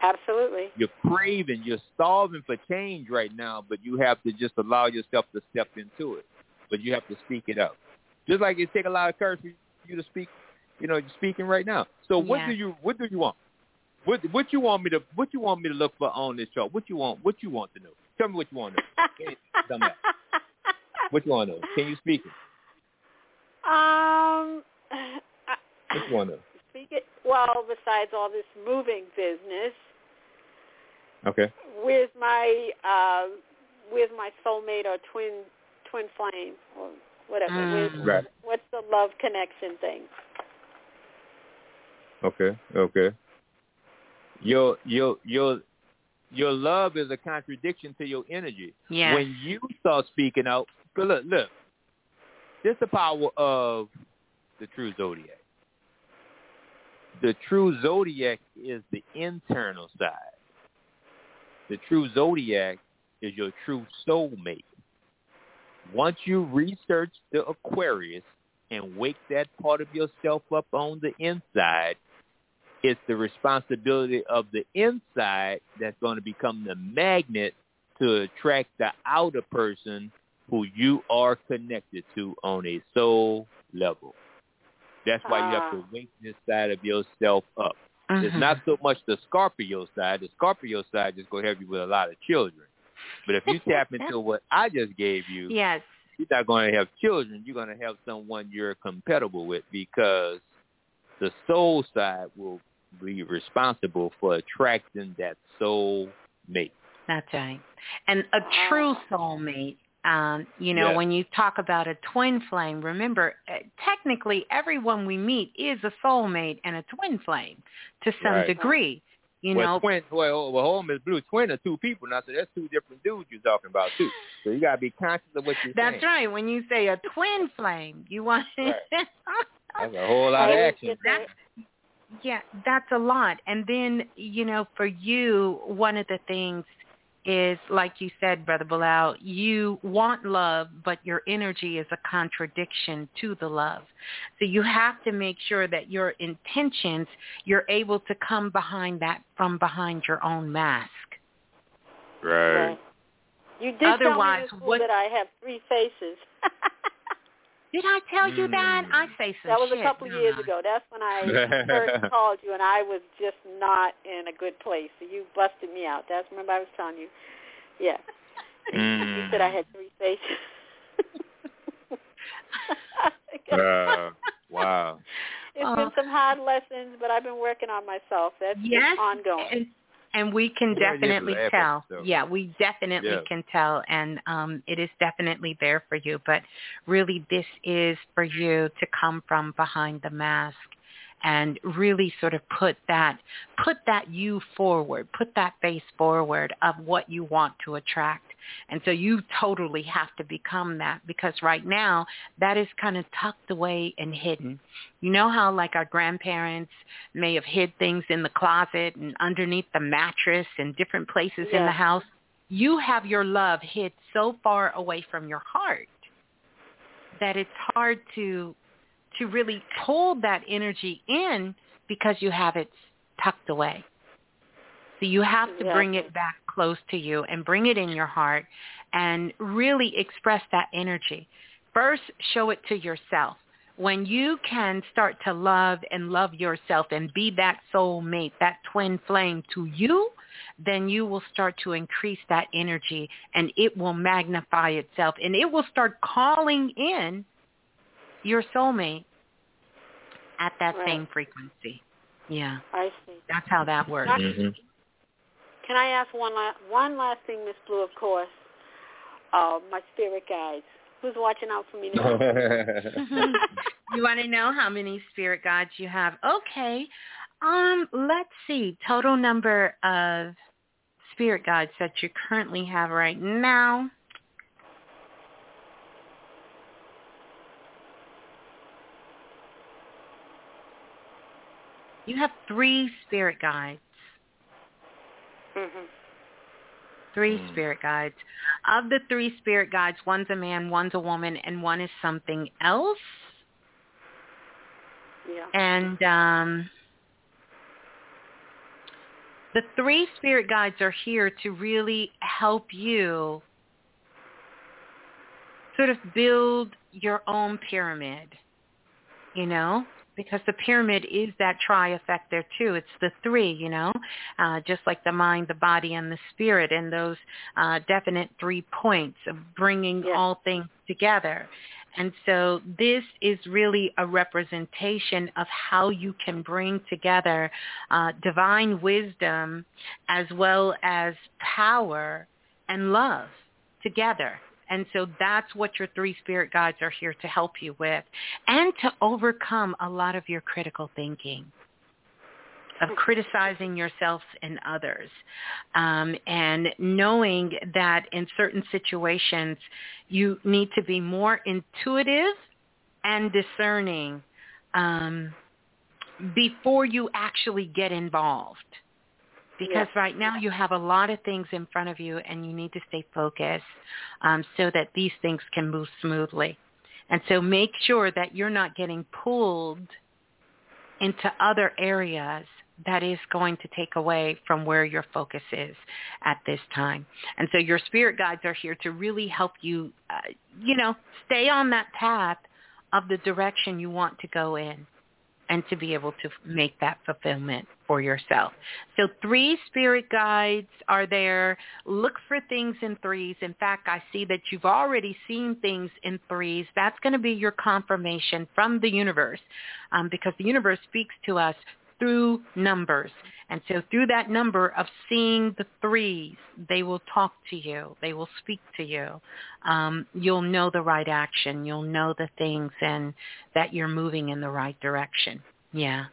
Absolutely. You're craving, you're starving for change right now, but you have to just allow yourself to step into it. But you have to speak it out. Just like it take a lot of courage for you to speak, you know, you're speaking right now. So what Yeah. do you what do you want? What what you want me to what you want me to look for on this show? What you want what you want to know? Tell me what you want to know. *laughs* Hey, one What you want to know? Can you speak it? Um, What you want to speak it. Well, besides all this moving business, Okay. with my uh, with my soulmate or twin twin flame or whatever. Mm. With, Right. What's the love connection thing? Okay. Okay. Your your your your love is a contradiction to your energy. Yes. When you start speaking out, but look, look, this is the power of the true zodiac. The true zodiac is the internal side. The true zodiac is your true soulmate. Once you research the Aquarius and wake that part of yourself up on the inside, it's the responsibility of the inside that's going to become the magnet to attract the outer person who you are connected to on a soul level. That's why you have to wake this side of yourself up. It's Mhm. not so much the Scorpio side. The Scorpio side is going to help you with a lot of children. But if you tap *laughs* into what I just gave you, Yes. you're not going to have children. You're going to have someone you're compatible with because the soul side will be responsible for attracting that soul mate. That's right. And a true soulmate, um, you know, Yeah. when you talk about a twin flame, remember, uh, technically everyone we meet is a soulmate and a twin flame to some Right. degree. You well, know, twin, well, well, home is blue. Twin are two people now, so that's two different dudes you're talking about too. So you got to be conscious of what you're that's saying. That's right. When you say a twin flame, you want *laughs* That's a whole lot of action. get that- Yeah, that's a lot. And then, you know, for you, one of the things is, like you said, Brother Balah, you want love, but your energy is a contradiction to the love. So you have to make sure that your intentions, you're able to come behind that from behind your own mask. Right. You did Otherwise, tell me what? that I have three faces. *laughs* Did I tell you that? Mm. I say some that was shit. a couple of years ago. That's when I *laughs* first called you, and I was just not in a good place. So you busted me out. That's remember I was telling you. Yeah. Mm. You said I had three faces. *laughs* Uh, wow. It's Uh, been some hard lessons, but I've been working on myself. That's just Yes, ongoing. and, and we can Yeah, definitely effort, tell. so. Yeah, we definitely Yeah. can tell, and um, it is definitely there for you. But really, this is for you to come from behind the mask and really sort of put that put that you forward, put that face forward of what you want to attract. And so you totally have to become that because right now that is kind of tucked away and hidden. Mm-hmm. You know how like our grandparents may have hid things in the closet and underneath the mattress and different places in the house? You have your love hid so far away from your heart that it's hard to to really pull that energy in because you have it tucked away. So you have to bring it back close to you and bring it in your heart and really express that energy. First, show it to yourself. When you can start to love and love yourself and be that soul mate, that twin flame to you, then you will start to increase that energy and it will magnify itself and it will start calling in your soulmate at that Right. same frequency. Yeah, I see. that's how that works. Mm-hmm. Can I ask one la- one last thing, Miss Blue? Of course, uh, my spirit guides. Who's watching out for me now? *laughs* you want to know how many spirit guides you have? Okay. Um, let's see. Total number of spirit guides that you currently have right now. You have three spirit guides. Hmm Three Hmm. spirit guides. Of the three spirit guides, one's a man, one's a woman, and one is something else. Yeah. And um, the three spirit guides are here to really help you sort of build your own pyramid, you know, because the pyramid is that tri effect there too. It's the three, you know, uh, just like the mind, the body, and the spirit, and those uh, definite three points of bringing all things together. And so this is really a representation of how you can bring together uh, divine wisdom as well as power and love together. And so that's what your three spirit guides are here to help you with and to overcome a lot of your critical thinking of criticizing yourself and others um, and knowing that in certain situations you need to be more intuitive and discerning um, before you actually get involved because right now you have a lot of things in front of you and you need to stay focused um, so that these things can move smoothly. And so make sure that you're not getting pulled into other areas that is going to take away from where your focus is at this time. And so your spirit guides are here to really help you, uh, you know, stay on that path of the direction you want to go in and to be able to make that fulfillment for yourself. So three spirit guides are there. Look for things in threes. In fact, I see that you've already seen things in threes. That's going to be your confirmation from the universe um, because the universe speaks to us through numbers. And so through that number of seeing the threes, they will talk to you. They will speak to you. Um, you'll know the right action. You'll know the things and that you're moving in the right direction. Yeah.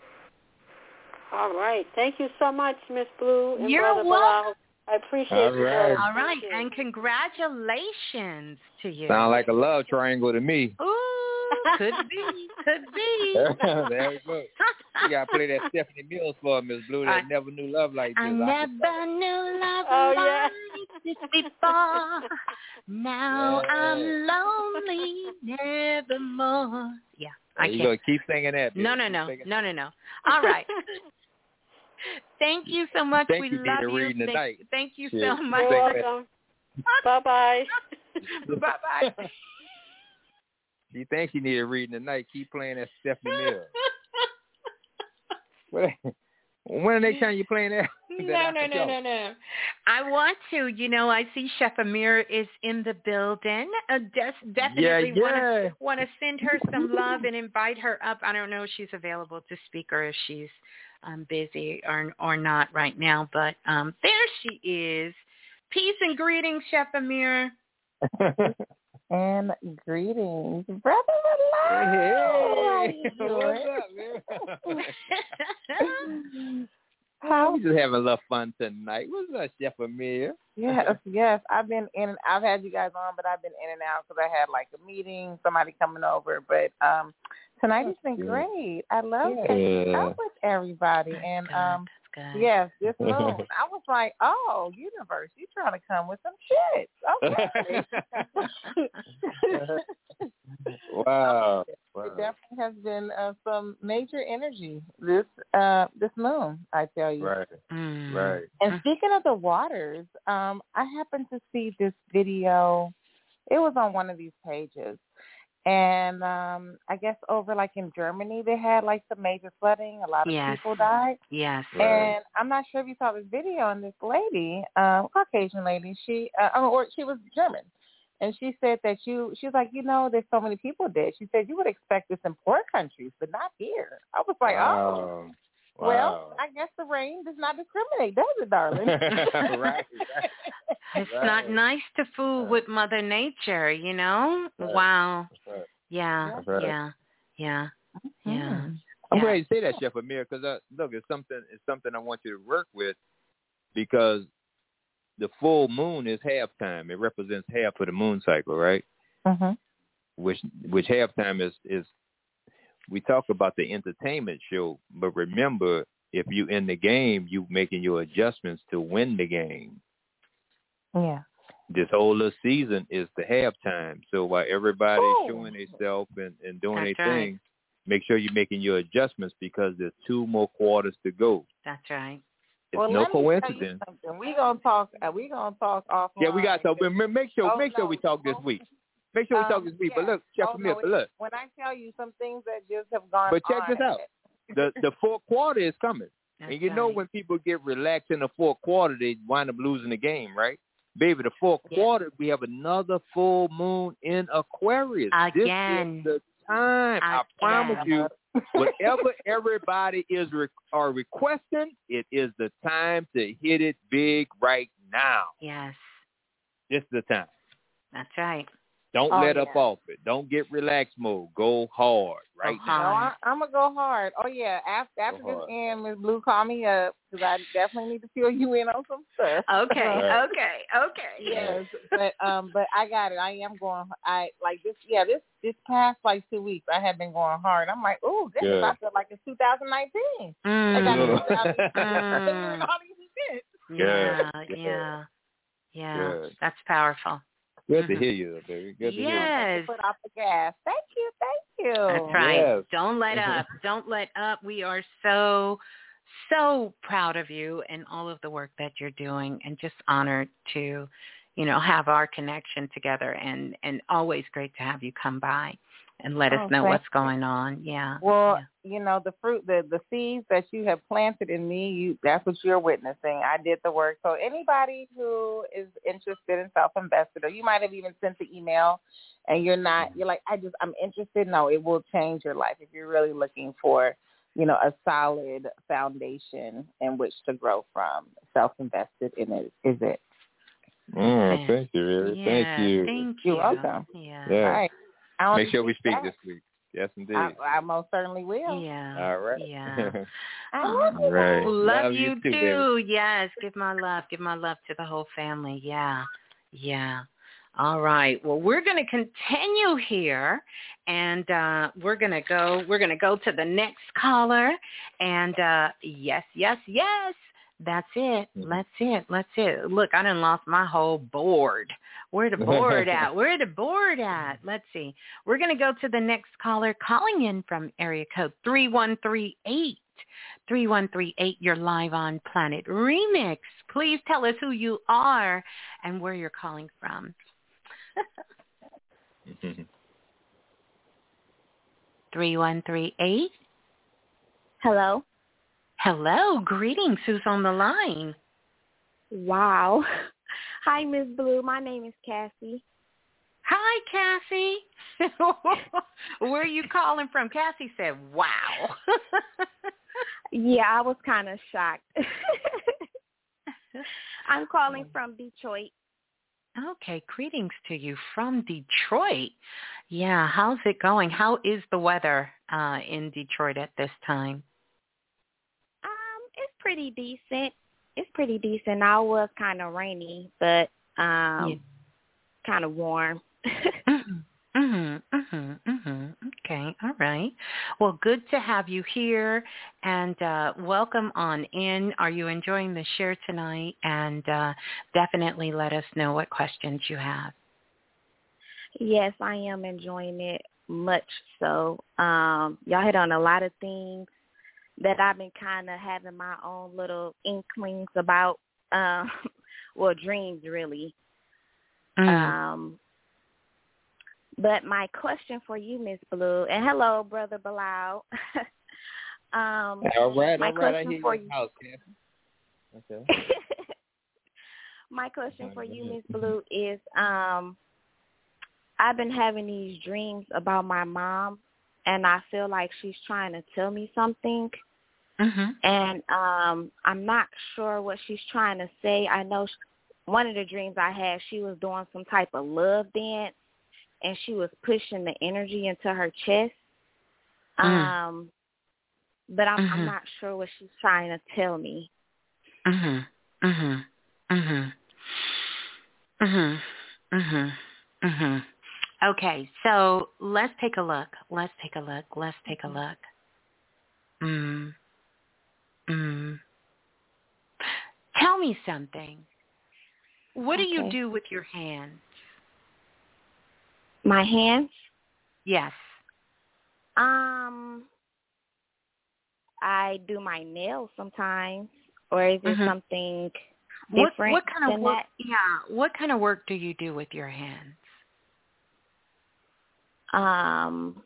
All right. Thank you so much, Miss Blue and You're Brother welcome. Balah. I appreciate All you. All right. You. And congratulations to you. Sound like a love triangle to me. Ooh, could be. Could be. *laughs* there we go. You gotta play that Stephanie Mills for Miss Blue. That I- never knew love like this. I I never knew love Oh, yeah. like this before. Now Yeah. I'm lonely, nevermore. Yeah, I you can't. go keep singing that. No, no, Keep no, no, no, no. All right. *laughs* Thank you so much. Thank we you, love Dita, you. Thank, tonight. thank you Yeah. so much. You're welcome. bye bye. bye bye. She thinks she need a reading tonight. Keep playing that Stephanie Mills. *laughs* What- when the next time you playing that? *laughs* that No, no, no, no, no. I want to. You know, I see Chef Amir is in the building. Uh, des- definitely Yeah, want yeah. to want to send her some love and invite her up. I don't know if she's available to speak or if she's um, busy or or not right now, but um, there she is. Peace and greetings, Chef Amir. *laughs* And greetings, brother. Hey, Hello. *laughs* what's up, man? *laughs* How we just having a little fun tonight. What's up, Chef Amir? Yes, yes. I've been in. I've had you guys on, but I've been in and out because I had like a meeting, somebody coming over. But um tonight has been good. great. I love Yeah. catching up with everybody, and um Good. yes, this *laughs* moon. I was like, oh, universe, you trying to come with some shit? *laughs* Okay. *laughs* wow. It definitely has been uh, some major energy this uh this moon. I tell you. Right. Mm. Right. And speaking of the waters, um, I happened to see this video. It was on one of these pages. And um I guess over like in Germany they had like some major flooding. A lot of Yes. people died. Yes. And I'm not sure if you saw this video and this lady, um, Caucasian lady, she uh, oh, or she was German. And she said that you she was like, you know, there's so many people dead. She said you would expect this in poor countries, but not here. I was like, Oh wow. well, I guess the rain does not discriminate, does it, darling? *laughs* right. *laughs* right. It's Right. not nice to fool with Mother Nature, you know? Right. Wow. Right. Yeah. Right. Yeah. Yeah. Yeah. I'm Yeah. glad you say that, Chef Amir, because uh, look, it's something. It's something I want you to work with, because the full moon is halftime. It represents half of the moon cycle, right? hmm Which which halftime is is. We talk about the entertainment show, but remember, if you in the game, you making your adjustments to win the game. Yeah. This whole little season is the halftime. So while everybody's Oh. showing themselves and, and doing That's their right. thing, make sure you're making your adjustments because there's two more quarters to go. That's right. It's well, no let me tell you coincidence. something. We gonna talk. Uh, we gonna talk offline. Yeah, we got so. But make sure, Oh, make sure no. we talk this week. Make sure we talk Um, this week. But look, check oh, Amir, no, but look, When I tell you some things that just have gone but check on, this out. The *laughs* the fourth quarter is coming, That's and you know when people get relaxed in the fourth quarter, they wind up losing the game, right? Baby, the fourth Yeah. quarter we have another full moon in Aquarius. Again. This is the time. I promise you. Whatever everybody is re- are requesting, it is the time to hit it big right now. Yes. This is the time. That's right. Don't Oh, let up off it. Don't get relaxed mode. Go hard right No, now. I, I'm gonna go hard. Oh yeah, after after Go this hard. end, Miss Blue, call me up because I definitely need to fill you in on some stuff. Okay. Right. Okay. Okay. yes, but um, but I got it. I am going. I like this. Yeah, this this past like two weeks, I have been going hard. I'm like, oh, this is I feel like it's 2019. I Mm. got Good. it. *laughs* *laughs* Mm. all these events. Yeah. Good. Yeah. Yeah. That's powerful. Good to Mhm. hear you, baby. Good to hear Yes. Put off the gas. Thank you. Thank you. That's right. Yes. Don't let up. Don't let up. We are so, so proud of you and all of the work that you're doing and just honored to, you know, have our connection together and, and always great to have you come by and let Oh, us know what's you. going on. Yeah. Well, you know, the fruit, the the seeds that you have planted in me, you that's what you're witnessing. I did the work. So anybody who is interested in self-invested, or you might have even sent the email, and you're not, you're like, I just, I'm interested. No, it will change your life if you're really looking for, you know, a solid foundation in which to grow from. Self-invested in it is it. you. Mm, thank you, really. Yeah, Thank you. Thank You're welcome. Yeah. Yeah. All right. I don't Make sure we speak that- this week. Yes, indeed. I, I most certainly will. Yeah. All right. Yeah. *laughs* I love you. right. Love, you, you too, too. Yes. Give my love. Give my love to the whole family. Yeah. Yeah. All right. Well, we're going to continue here and uh we're going to go we're going to go to the next caller and uh yes, yes, yes. That's it. Mm-hmm. That's it. That's it. Look, I done lost my whole board. Where the board at? *laughs* Where the board at? Let's see. We're going to go to the next caller calling in from area code 3138. 3138. You're live on Planet Remix. Please tell us who you are and where you're calling from. *laughs* 3138. Hello. Hello. Greetings. Who's on the line? Wow. *laughs* Hi, Miss Blue. My name is Cassie. Hi, Cassie. *laughs* Where are you calling from? Cassie said, wow. *laughs* yeah, I was kind of shocked. I'm calling from Detroit. Okay, greetings to you from Detroit. Yeah, how's it going? How is the weather uh, in Detroit at this time? It's pretty decent. It's pretty decent. I was kind of rainy, but um, yeah. kind of warm. Mhm, mhm, mhm. Okay, all right. Well, good to have you here, and uh, welcome on in. Are you enjoying the share tonight? And uh, definitely let us know what questions you have. Yes, I am enjoying it much so. Um, y'all hit on a lot of things that I've been kind of having my own little inklings about. Um, *laughs* well, dreams really. Mm. Um, but my question for you, Miss Blue, and hello, Brother Balah. *laughs* um, all right, my all right. question I hear for you. you. House, okay. *laughs* my question for you, Miss Blue, is um, I've been having these dreams about my mom, and I feel like she's trying to tell me something. Mm-hmm. And um, I'm not sure what she's trying to say. I know she, one of the dreams I had, she was doing some type of love dance and she was pushing the energy into her chest. Mm. Um, but I'm, Mhm. I'm not sure what she's trying to tell me. Mhm. Mhm. Mhm. Mhm. Mhm. Mhm. Okay, so let's take a look. Let's take a look. Let's take a look. Mm. Mm. Tell me something. What do you do with your hands? My hands? Yes. Um, I do my nails sometimes, or is it Mhm. something What different what kind of work? that? Yeah. What kind of work do you do with your hands? Um,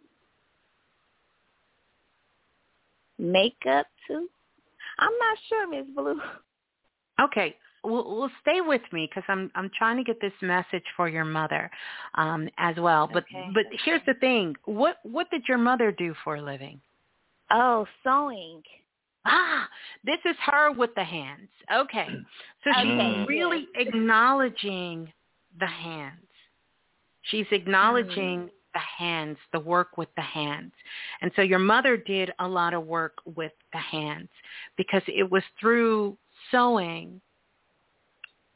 makeup too. I'm not sure, Miss Blue. Okay. Well, well stay with me because I'm I'm trying to get this message for your mother um, as well. But Okay. but here's the thing. What what did your mother do for a living? Oh, sewing. Ah, this is her with the hands. Okay. So she's Okay, really acknowledging the hands. She's acknowledging the hands, the work with the hands. And so your mother did a lot of work with the hands because it was through sewing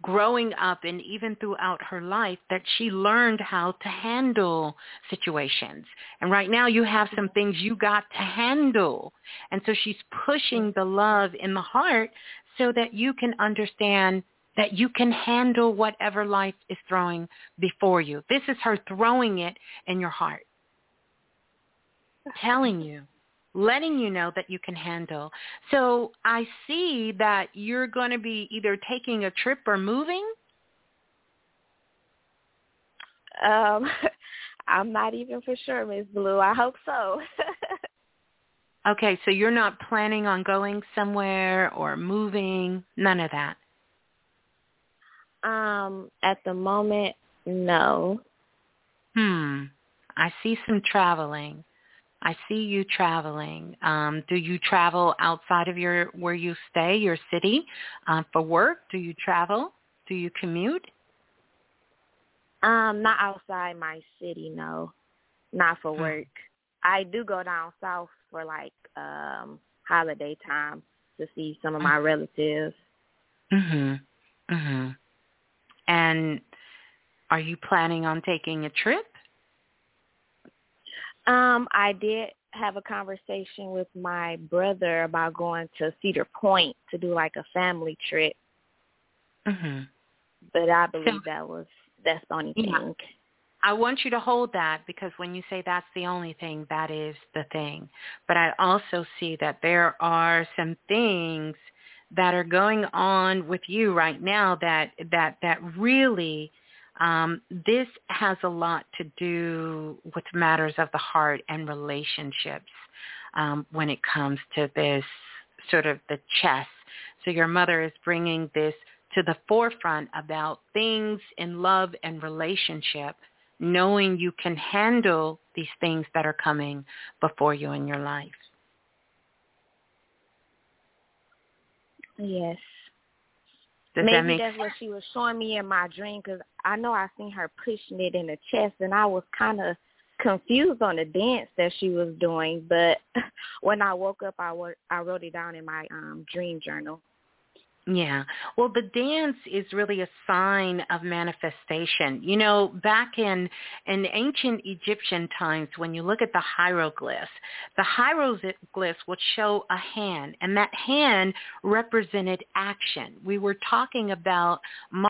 growing up and even throughout her life that she learned how to handle situations. And right now you have some things you got to handle. And so she's pushing the love in the heart so that you can understand that you can handle whatever life is throwing before you. This is her throwing it in your heart. Telling you letting you know that you can handle. So I see that you're going to be either taking a trip or moving. Um, *laughs* I'm not even for sure, Miss Blue. I hope so. *laughs* Okay, so you're not planning on going somewhere or moving, none of that. Um, at the moment, no. Hmm. I see some traveling. I see you traveling. Um, do you travel outside of your where you stay, your city, uh, for work? Do you travel? Do you commute? Um, not outside my city, no. Not for work. I do go down south for like um holiday time to see some of my relatives. Mhm. Mhm. And are you planning on taking a trip? Um, I did have a conversation with my brother about going to Cedar Point to do like a family trip, Mhm. but I believe that was that's the only Yeah. thing. I want you to hold that because when you say that's the only thing, that is the thing. But I also see that there are some things that are going on with you right now that that that really um, this has a lot to do with matters of the heart and relationships um, when it comes to this sort of the chess. So your mother is bringing this to the forefront about things in love and relationship, knowing you can handle these things that are coming before you in your life. Yes. Does Maybe that make that's what she was showing me in my dream because I know I seen her pushing it in the chest, and I was kind of confused on the dance that she was doing. But *laughs* when I woke up, I wrote I wrote it down in my um dream journal. Yeah. Well, the dance is really a sign of manifestation. You know, back in in ancient Egyptian times, when you look at the hieroglyphs, the hieroglyphs would show a hand, and that hand represented action. We were talking about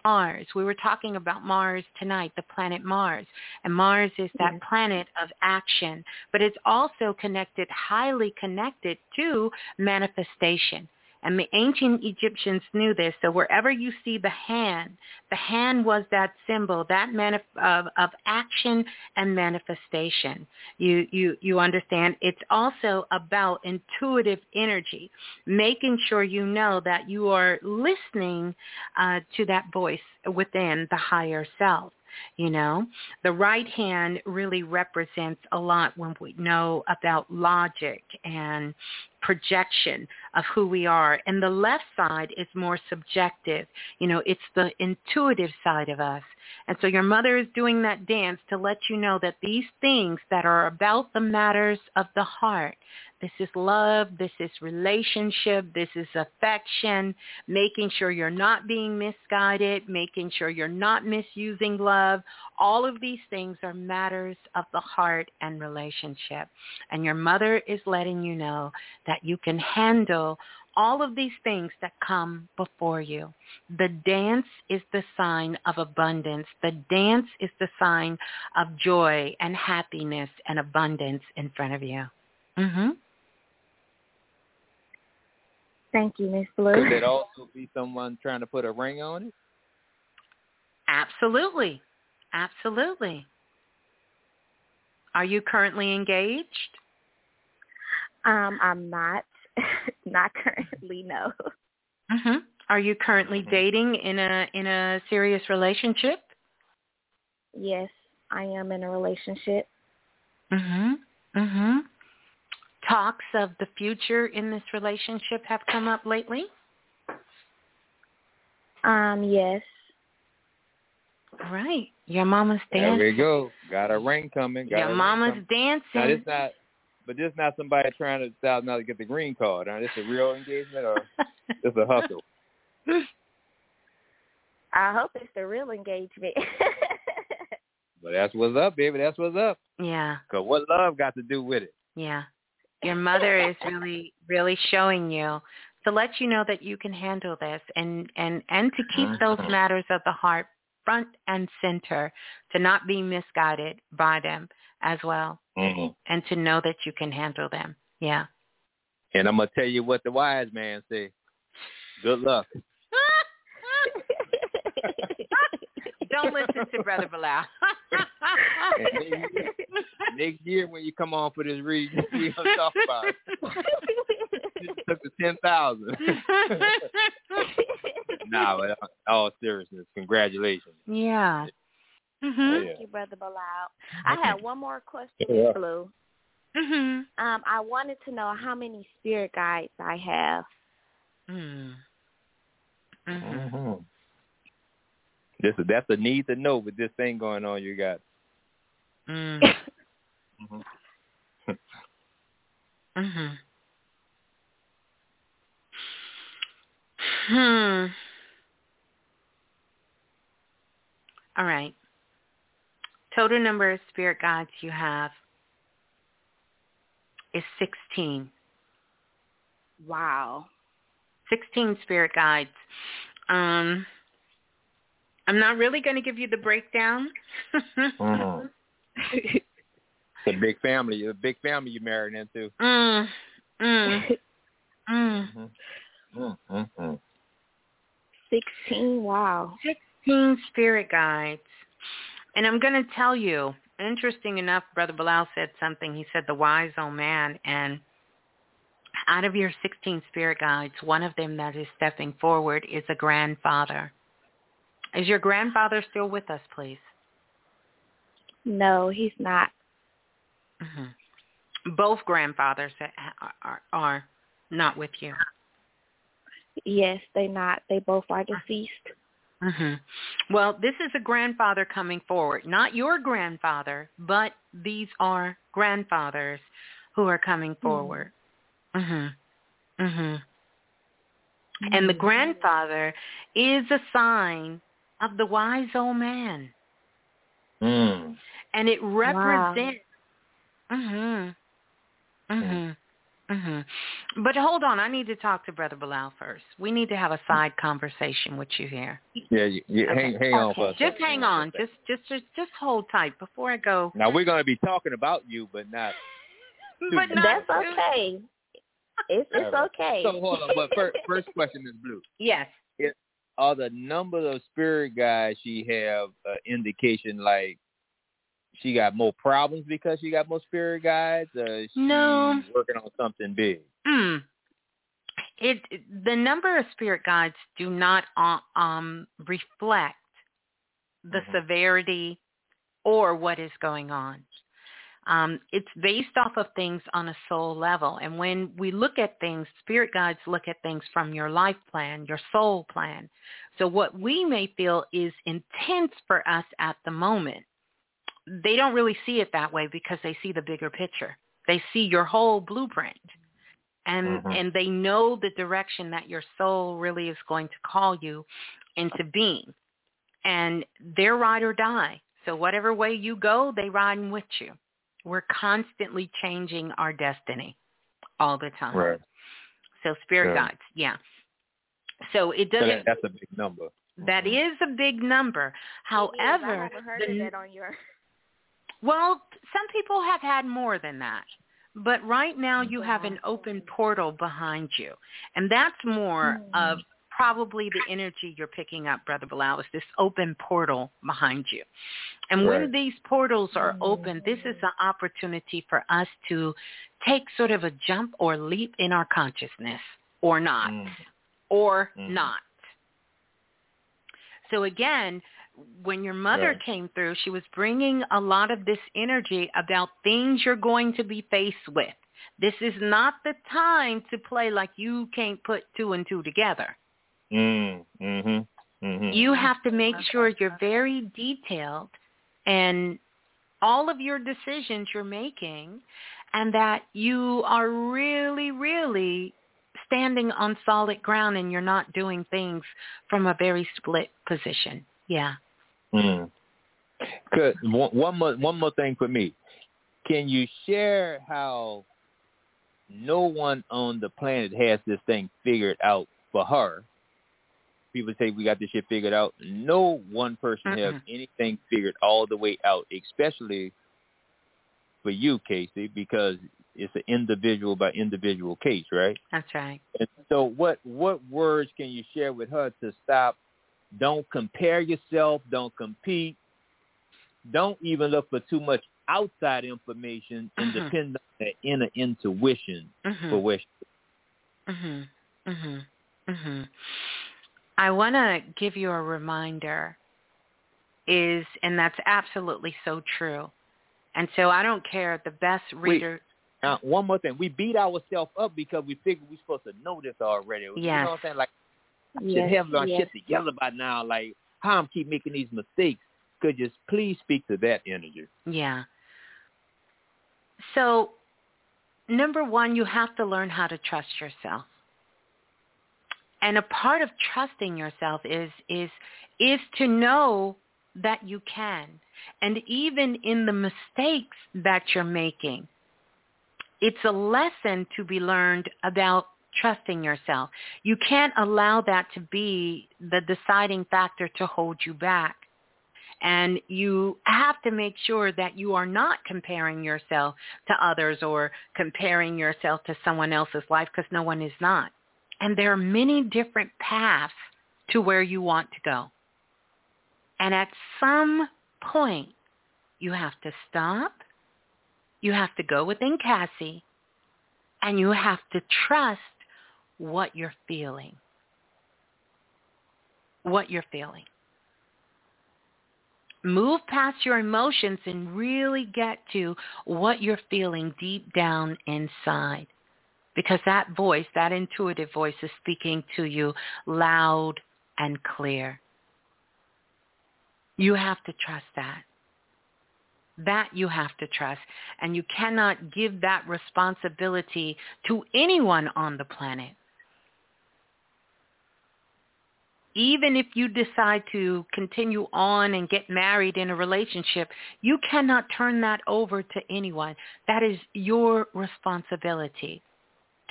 Mars. We were talking about Mars tonight, the planet Mars. And Mars is that Mhm. planet of action, but it's also connected, highly connected to manifestation. And the ancient Egyptians knew this. So wherever you see the hand, the hand was that symbol, that manif- of, of action and manifestation. You, you, you understand? It's also about intuitive energy, making sure you know that you are listening uh, to that voice within the higher self. You know, the right hand really represents a lot when we know about logic and projection of who we are. And the left side is more subjective. You know, it's the intuitive side of us. And so your mother is doing that dance to let you know that these things that are about the matters of the heart, this is love, this is relationship, this is affection, making sure you're not being misguided, making sure you're not misusing love. All of these things are matters of the heart and relationship. And your mother is letting you know that you can handle all of these things that come before you. The dance is the sign of abundance. The dance is the sign of joy and happiness and abundance in front of you. Mm-hmm. Thank you, Miss Blue. Could that also be someone trying to put a ring on it? Absolutely. Absolutely. Are you currently engaged? Um, I'm not. *laughs* not currently, no. Mhm. Are you currently dating in a in a serious relationship? Yes, I am in a relationship. Mhm. Mhm. Talks of the future in this relationship have come up lately? Um, yes. All right. Your mama's dancing. There we go. Got a ring coming. Got a Your ring mama's coming. dancing. Now this not, but this is not somebody trying to thousand dollars to get the green card. Now this a real engagement or *laughs* this a hustle? I hope it's the real engagement. *laughs* But that's what's up, baby. That's what's up. yeah. Cause what love got to do with it? Yeah. Your mother is really, really showing you to let you know that you can handle this and, and, and to keep those Mhm. matters of the heart front and center, to not be misguided by them as well, Mm-hmm. and to know that you can handle them. Yeah. And I'm gonna tell you what the wise man said. Good luck. *laughs* Don't listen to Brother Balah. Next, year, next year when you come on for this reading, we gonna talk about it. Just took the ten thousand. *laughs* nah, but uh, all seriousness, congratulations. yeah. Mhm. Yeah. Thank you, Brother Balah. I have one more question, Yeah. Miss Blue. Mhm. Um, I wanted to know how many spirit guides I have. Mm. Mm-hmm. This that's a need to know with this thing going on you got. Mm. Mhm. Mhm. Hmm. All right. Total number of spirit guides you have is 16. Wow. 16 spirit guides. Um, I'm not really going to give you the breakdown. mm. It's a big family. A big family you married into. Mm. Mm. Mm. Mm-hmm. Mm-hmm. Sixteen. Wow. Sixteen spirit guides, and I'm going to tell you. Interesting enough, Brother Balah said something. He said the wise old man, and out of your 16 spirit guides, one of them that is stepping forward is a grandfather. Is your grandfather still with us, please? No, he's not. Mm-hmm. Both grandfathers are, are, are not with you. Yes, they not. They both are deceased. Mm-hmm. Well, this is a grandfather coming forward. Not your grandfather, but these are grandfathers who are coming forward. Mhm. Mhm. And the grandfather is a sign of the wise old man. Mm. And it represents Mhm. Mhm. Mhm. But hold on, I need to talk to Brother Balah first. We need to have a side conversation with you here. Yeah, you, you Okay. hang hang on for a Just hang on. Just just just just hold tight before I go. Now we're going to be talking about you, but not. But not That's too- okay. It's it's okay. So hold on, but first, first question is blue. Yes. It, are the number of spirit guides she have uh, indication like she got more problems because she got more spirit guides? Or she No. working on something big. Mm. It the number of spirit guides do not uh, um reflect the Mm-hmm. severity or what is going on. Um, it's based off of things on a soul level. And when we look at things, spirit guides look at things from your life plan, your soul plan. So what we may feel is intense for us at the moment, they don't really see it that way because they see the bigger picture. They see your whole blueprint. And Mhm. and they know the direction that your soul really is going to call you into being. And they're ride or die. So whatever way you go, they riding with you. We're constantly changing our destiny all the time. Right. So spirit Yeah. guides, yeah. So it doesn't that, that's a big number. that is a big number. However, I haven't heard the, of that on your. Well, some people have had more than that. But right now you mm-hmm. have an open portal behind you. And that's more mm-hmm. of probably the energy you're picking up, Brother Balah, is this open portal behind you. And when these portals are open, this is mm-hmm. an opportunity for us to take sort of a jump or leap in our consciousness or not, mm. or not. So again, when your mother Right. came through, she was bringing a lot of this energy about things you're going to be faced with. This is not the time to play like you can't put two and two together. Mm. Mhm. Mhm. You have to make sure you're very detailed and all of your decisions you're making and that you are really, really standing on solid ground and you're not doing things from a very split position. Yeah. Mm. Good. One, one more one more thing for me. Can you share how no one on the planet has this thing figured out for her? People say we got this shit figured out. No one person has Mm-mm. anything figured all the way out, especially for you, Casey, because it's an individual by individual case, right? That's right. And so what what words can you share with her to stop don't compare yourself, don't compete, don't even look for too much outside information and Mhm. depend on the inner intuition Mhm. for where Mhm. Mhm. Mhm. I want to give you a reminder is and that's absolutely so true. And so I don't care the best reader Now, one more thing. We beat ourselves up because we figured we're supposed to know this already. You know what I'm saying? Like, I should Yes, have our yes. shit together by now. Like, how I'm keep making these mistakes. Could you please speak to that energy? Yeah. So, number one, you have to learn how to trust yourself. And a part of trusting yourself is is is to know that you can. And even in the mistakes that you're making, it's a lesson to be learned about trusting yourself. You can't allow that to be the deciding factor to hold you back. And you have to make sure that you are not comparing yourself to others or comparing yourself to someone else's life because no one is not. And there are many different paths to where you want to go. And at some point, you have to stop. You have to go within Cassie and you have to trust what you're feeling. What you're feeling. Move past your emotions and really get to what you're feeling deep down inside. Because that voice, that intuitive voice is speaking to you loud and clear. You have to trust that. That you have to trust. And you cannot give that responsibility to anyone on the planet. Even if you decide to continue on and get married in a relationship, you cannot turn that over to anyone. That is your responsibility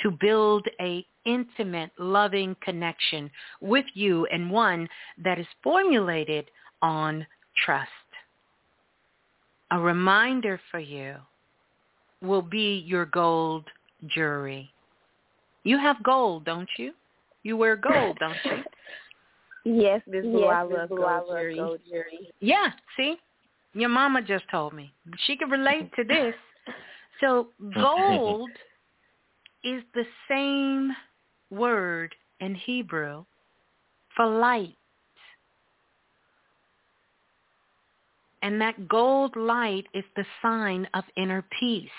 to build a intimate, loving connection with you and one that is formulated on trust a reminder for you will be your gold jewelry. You have gold, don't you? You wear gold, don't you? *laughs* Yes, this is yes, I love gold, I love gold Yeah, see? Your mama just told me. She can relate to this. So gold is the same word in Hebrew for light. And that gold light is the sign of inner peace.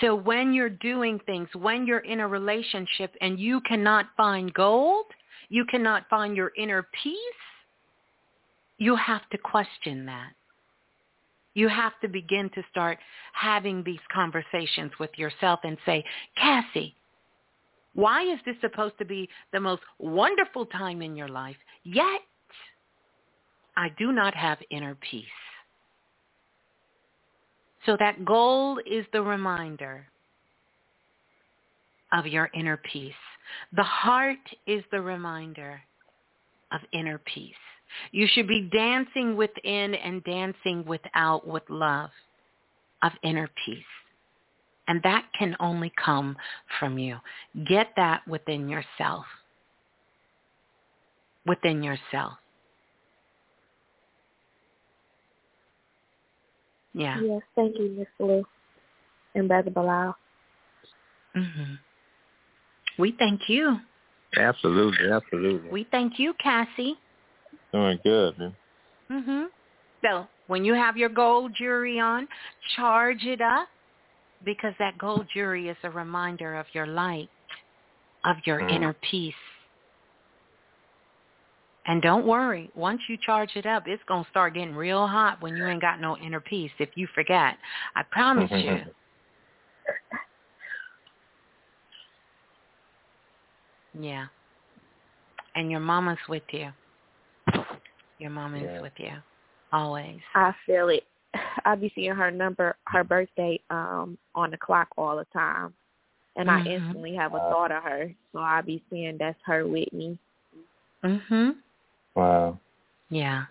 So when you're doing things, when you're in a relationship and you cannot find gold, you cannot find your inner peace, you have to question that. You have to begin to start having these conversations with yourself and say, Cassie, why is this supposed to be the most wonderful time in your life? Yet I do not have inner peace. So that goal is the reminder of your inner peace. The heart is the reminder of inner peace. You should be dancing within and dancing without with love of inner peace. And that can only come from you. Get that within yourself. Within yourself. Yeah. Yes, thank you, Miss Blue and Brother Balah. Mhm. We thank you. Absolutely, absolutely. We thank you, Cassie. Doing good, man. Mhm. So when you have your gold jewelry on, charge it up because that gold jewelry is a reminder of your light, of your Mm. inner peace. And don't worry, once you charge it up, it's going to start getting real hot when you ain't got no inner peace if you forget. I promise you. *laughs* Yeah. And your mama's with you. Your mama Yeah. is with you. Always. I feel it. *sighs* I be seeing her number, her birthday, um, on the clock all the time, and I Mhm. instantly have a thought of her. So I be seeing that's her with me. Mhm. Wow. Yeah.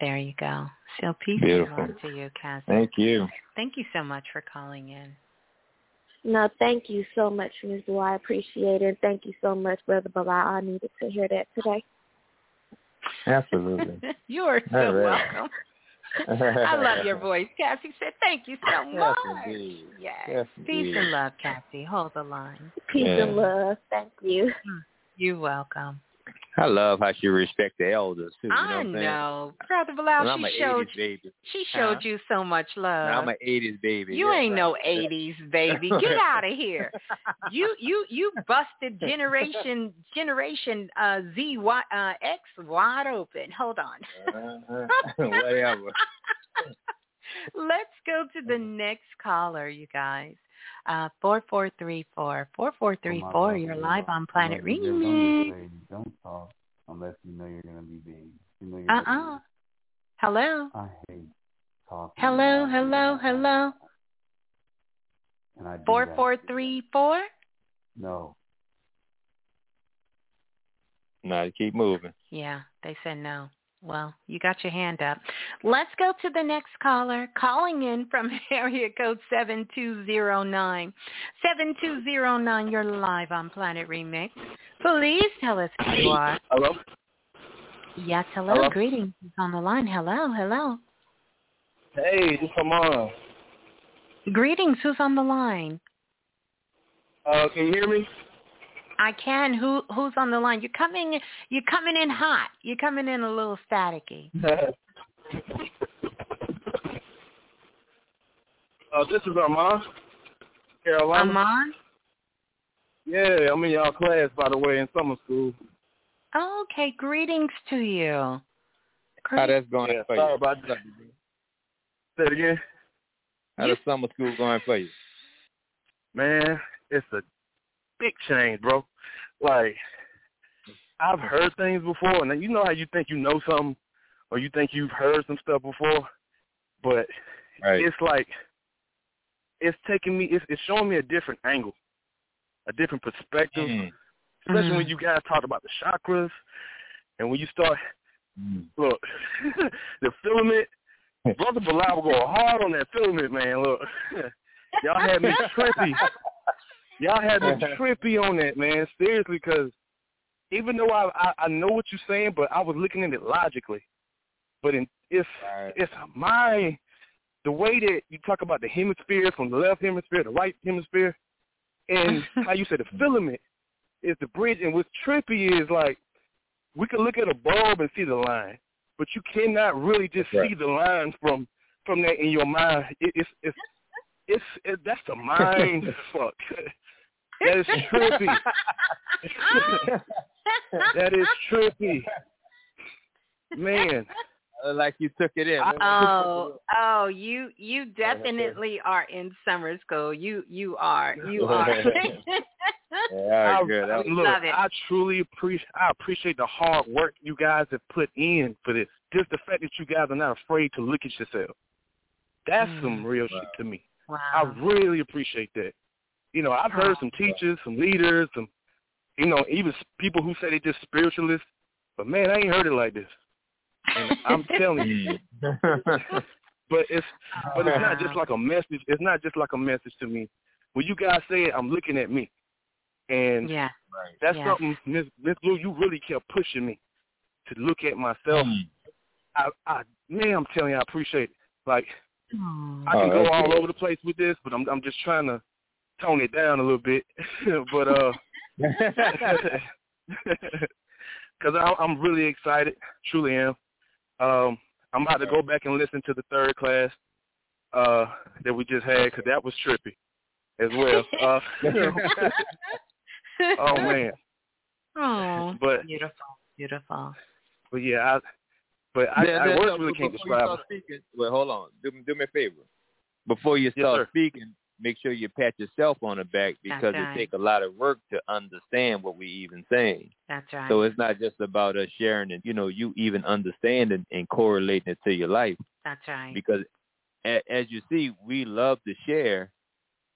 There you go. So peace Beautiful. to you, Cassie. Thank you. Thank you so much for calling in. No, thank you so much, Ms. Blue. I appreciate it. Thank you so much, Brother Balah. I needed to hear that today. Absolutely. *laughs* you are so All right. welcome. I love your voice. Cassie said, thank you so Yes, much. indeed. Yes. Yes, Peace and love, Cassie. Hold the line. Peace Yeah. and love. Thank you. Mm, you're welcome. I love how she respect the elders too. You know I what I'm saying? know. Brother Balah, she showed 80s baby. she showed Huh? you so much love. I'm an 80s baby. You *laughs* yeah, ain't right. no eighties baby. Get *laughs* out of here. You you you busted generation generation uh Z Y uh X wide open. Hold on. Uh-huh. *laughs* Whatever. Let's go to the next caller, you guys. Uh four four three four. Four four three four. You're live on Planet Don't Remix. Don't talk unless you know you're gonna be big. You know you're Uh gonna uh Hello. I hate talking. Hello, hello, hello. And I do Four that. four three four. No. No, keep moving. Yeah, they said no. Well, you got your hand up. Let's go to the next caller calling in from *laughs* area code 7209. 7209, you're live on Planet Remix. Please tell us who you are. Hello? Yes, hello. Hello? Greetings. Who's on the line? Hello, hello. Hey, this come on. Greetings. Who's on the line? Uh, can you hear me? I can. Who who's on the line? You're coming you're coming in hot. You're coming in a little staticky. *laughs* uh, this is Armand, Carolina. Armand? Yeah, I'm in y'all class, by the way, in summer school. Okay, greetings to you. How that's going Yeah, for sorry you? about that. Say it again. How the summer school going for you? Man, it's a big change, bro. Like, I've heard things before, and you know how you think you know something, or you think you've heard some stuff before, but Right. it's like it's taking me, it's, it's showing me a different angle, a different perspective, Mm. especially when you guys talk about the chakras, and when you start, Mm. look, *laughs* the filament. Brother Balah will go hard on that filament, man. Look, *laughs* y'all had me trippy. *laughs* Y'all had me *laughs* trippy on that, man. Seriously, because even though I, I I know what you're saying, but I was looking at it logically. But in, it's it's my the way that you talk about the hemisphere from the left hemisphere, the right hemisphere, and *laughs* how you said the filament is the bridge. And what's trippy is like we can look at a bulb and see the line, but you cannot really just see the lines from from that in your mind. It, it's it's it's it, that's a *laughs* mind fuck. That is trippy. *laughs* that is trippy. Man. like you took it in. Oh, *laughs* oh, you you *laughs* definitely are in summer school. You you are. You are. Yeah, I, good. I- look, Love it. I truly appreciate I appreciate the hard work you guys have put in for this. Just the fact that you guys are not afraid to look at yourself. That's some mm. real shit to me. Wow. I really appreciate that. You know, I've heard some teachers, some leaders, some you know, even people who say they just spiritualists, but man, I ain't heard it like this. And I'm telling you. *laughs* Hmm. *laughs* but it's but it's not just uh-huh. like a message. It's not just like a message to me. When you guys say it, I'm looking at me, and yeah, that's Yeah. something Miss Miss Blue. You really kept pushing me to look at myself. Hmm. I, I man, I'm telling you, I appreciate it. Like I Oh, can go all good. over the place with this, but I'm I'm just trying to tone it down a little bit. *laughs* but uh, *laughs* *laughs* because I'm really excited, truly am. Um, I'm about to go back and listen to the third class uh, that we just had because that was trippy as well. Uh, oh man, Oh, But- beautiful, beautiful. but yeah, I, but I, Yeah, I words really can't describe start it. Speaking, well, hold on. Do, me- do me a favor. Before you start sir. speaking, make sure you pat yourself on the back because right. it takes a lot of work to understand what we even saying. That's right. So it's not just about us sharing and you know you even understanding and correlating it to your life That's right. because a, as you see, we love to share,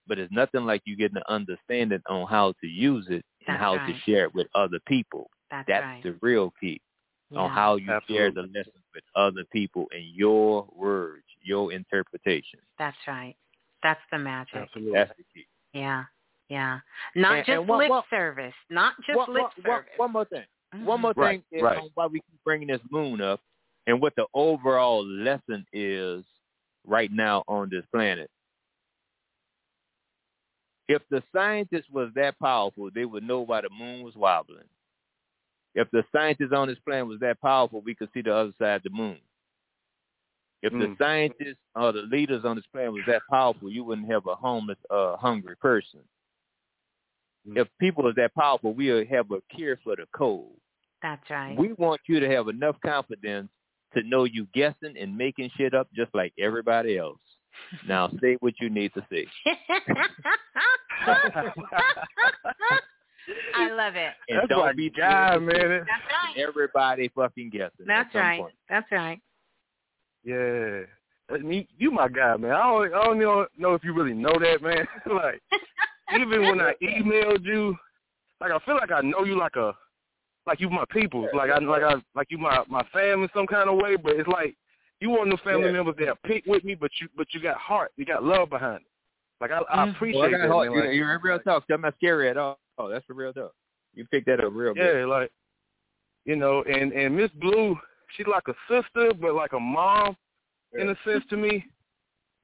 but it's nothing like you getting an understanding on how to use it and That's how right. to share it with other people. That's, That's right. the real key on how you share the lesson with other people in your words, your interpretation. That's right. That's the magic. Absolutely. That's the key. Yeah, yeah. Not And- just and one- lip one- service. Not just one, lip one- one- service. one more thing. Mhm. One more Right, thing is right. on why we keep bringing this moon up and what the overall lesson is right now on this planet. If the scientists was that powerful, they would know why the moon was wobbling. If the scientists on this planet was that powerful, we could see the other side of the moon. If the Mm. scientists or the leaders on this planet was that powerful, you wouldn't have a homeless, uh, hungry person. Mm. If people are that powerful, we'll have a cure for the cold. That's right. We want you to have enough confidence to know you guessing and making shit up just like everybody else. Now *laughs* say what you need to say. I love it. And That's don't my be guy, scared to say man. That's right. Everybody fucking guessing. That's right. point. That's right. Yeah, mean, you my guy, man. I don't, I don't know, know if you really know that, man. *laughs* like, even when I emailed you, like I feel like I know you like a, like you my people, like I like I like you my my family in some kind of way. But it's like you one of the family Yeah. members that pick with me, but you but you got heart, you got love behind it. Like I, I appreciate Well, I that. heart. man. You, Like, you're real talk. That's not scary at all. Oh, that's the real talk. You picked that up real good. Yeah, like you know, and and Miss Blue, she's like a sister, but like a mom in a sense to me.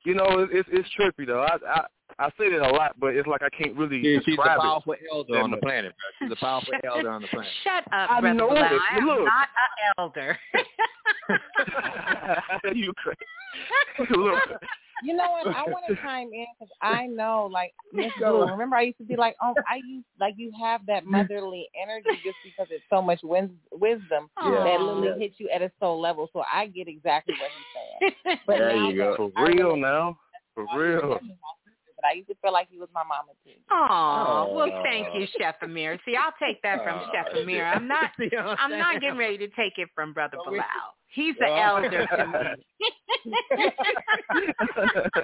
You know, it, it's it's trippy though. I I I say that a lot, but it's like I can't really Yeah, she's a powerful it. elder on the planet, bro. She's a powerful elder on the planet. Shut up, I Brother know Balah. it. I am Look. not an elder. *laughs* *laughs* *laughs* you crazy. Look, You know what? I want to *laughs* chime in because I know, like Miss Go. Blue. Remember, I used to be like, oh, I used like you have that mm. motherly energy just because it's so much wis- wisdom Yeah. that literally Yeah. hits you at a soul level. So I get exactly what he's saying. *laughs* But there you go. that For I real really- now. For real. But I used to feel like he was my mama too. Oh, well, thank you, Chef Amir. See, I'll take that from Chef Amir. I'm not. *laughs* You know what I'm I'm not getting ready to take it from Brother Well, Balah. He's the Well- elder to me.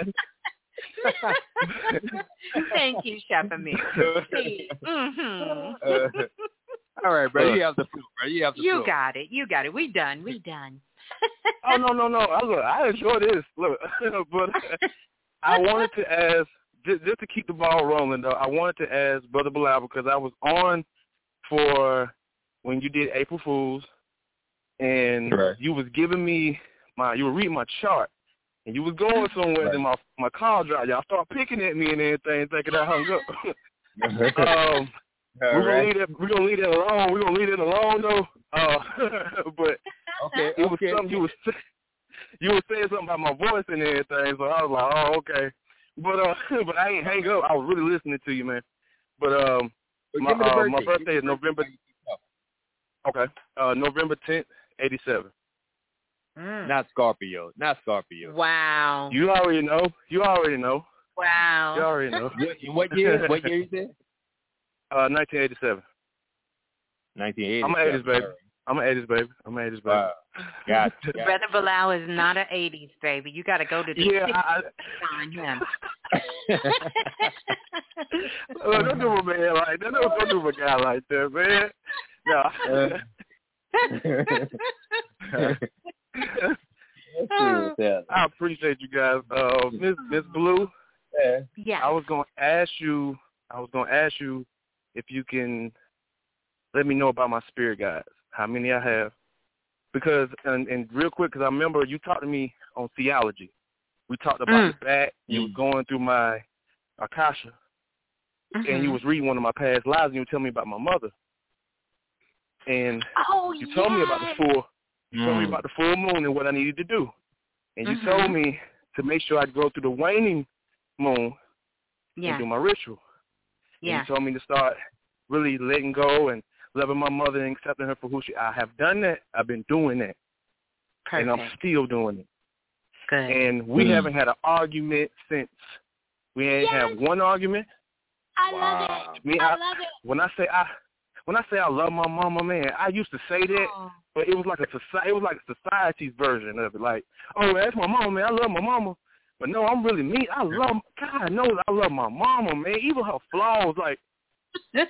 *laughs* Thank you, Chef Amir. hmm Uh, all right, bro. You have the floor, bro. You have the You floor. got it. You got it. We done. We done. *laughs* oh no no no! I look, I enjoy this. Look, *laughs* but I wanted to ask just, just to keep the ball rolling though. I wanted to ask Brother Balah because I was on for when you did April Fools, and Right. you was giving me my you were reading my chart, and you was going somewhere, and my my call dropped. Y'all start picking at me and everything, thinking I hung up. *laughs* *laughs* um, All we're gonna right. leave that. We're gonna leave that alone. We're gonna leave it alone though. Uh, *laughs* but Okay, it was okay. something you was you were saying something about my voice and everything. So I was like, oh okay. But uh, but I ain't hang up. I was really listening to you, man. But um, Well, my give me the uh, my birthday. birthday is November. Okay, uh, November tenth, eighty seven. Not Scorpio. Not Scorpio. Wow. You already know. You already know. Wow. You already know. *laughs* What, what year? What year you said? Uh, nineteen eighty seven. 1980. I'm an eighties baby. I'm an eighties baby. I'm an eighties baby. Wow. Gotcha. *laughs* gotcha. Brother Balah is not an 80s baby. You got to go to the Yeah, 60s I- to find him. *laughs* Uh, don't do a man like that. Don't, don't do a guy like that, man. No. I appreciate you guys. Uh, Miss Miss Blue. Yeah. I was gonna ask you. I was gonna ask you if you can let me know about my spirit guides. How many I have? Because and, and real quick, because I remember you talked to me on theology. We talked about Mm. the back. You was going through my akasha, and you was reading one of my past lives, and you were telling me about my mother. And Oh, you told me about the full. You told me Mm. about the full moon and what I needed to do, and you Mhm. told me to make sure I'd go through the waning moon Yeah. and do my ritual. Yeah. And you told me to start really letting go and loving my mother and accepting her for who she. I have done that. I've been doing that, Perfect. and I'm still doing it. Good. And we Mm. haven't had an argument since. We ain't had one argument. I love it. Me, I I, love it. when I say I, when I say I love my mama, man, I used to say that, Oh. but it was like a society. It was like society's version of it. Like, oh, that's my mama, man. I love my mama. But no, I'm really me. I love God knows I love my mama, man. Even her flaws, like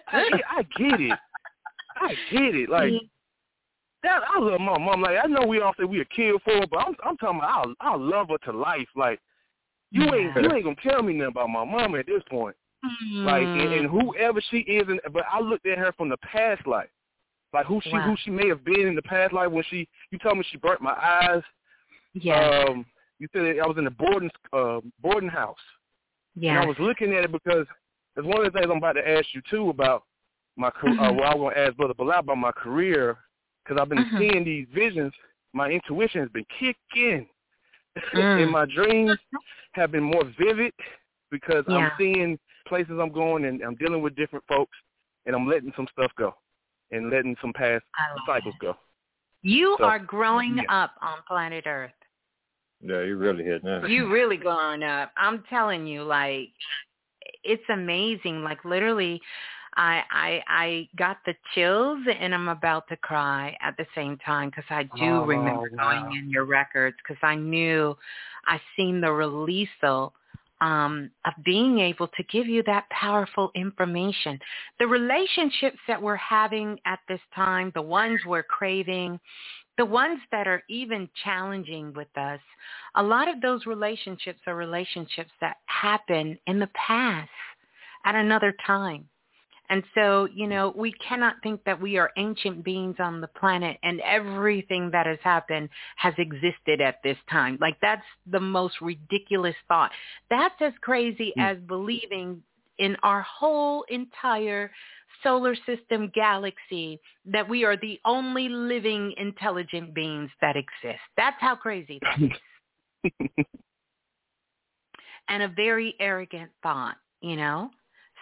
I, I get it. I get it. Like mm. that, I love my mom. Like I know we all say we a kill for her, but I'm I'm talking about I I love her to life. Like you ain't you ain't gonna tell me nothing about my mama at this point. Like and, and whoever she is, and but I looked at her from the past life, like who she Wow. who she may have been in the past life when she. You told me she burnt my eyes. Yeah. Um, you said I was in the boarding uh, boarding house. Yeah. And. I was looking at it because it's one of the things I'm about to ask you too about my career. Uh, Mhm. well, I want to ask Brother Balah about my career because I've been Mhm. seeing these visions. My intuition has been kicking, *laughs* Mm. and my dreams have been more vivid because Yeah. I'm seeing places I'm going and I'm dealing with different folks, and I'm letting some stuff go and letting some past I cycles go. You So, are growing yeah. up on planet Earth. Yeah, you really hit now. You really growing up. I'm telling you, like, it's amazing. Like, literally, I I I got the chills and I'm about to cry at the same time because I do Oh, remember wow. going in your records because I knew I seen the release um, of being able to give you that powerful information. The relationships that we're having at this time, the ones we're craving, the ones that are even challenging with us, a lot of those relationships are relationships that happen in the past at another time. And so, you know, we cannot think that we are ancient beings on the planet and everything that has happened has existed at this time. Like that's the most ridiculous thought. That's as crazy hmm. as believing in our whole entire solar system galaxy that we are the only living intelligent beings that exist. That's how crazy that is. *laughs* and a very arrogant thought, you know?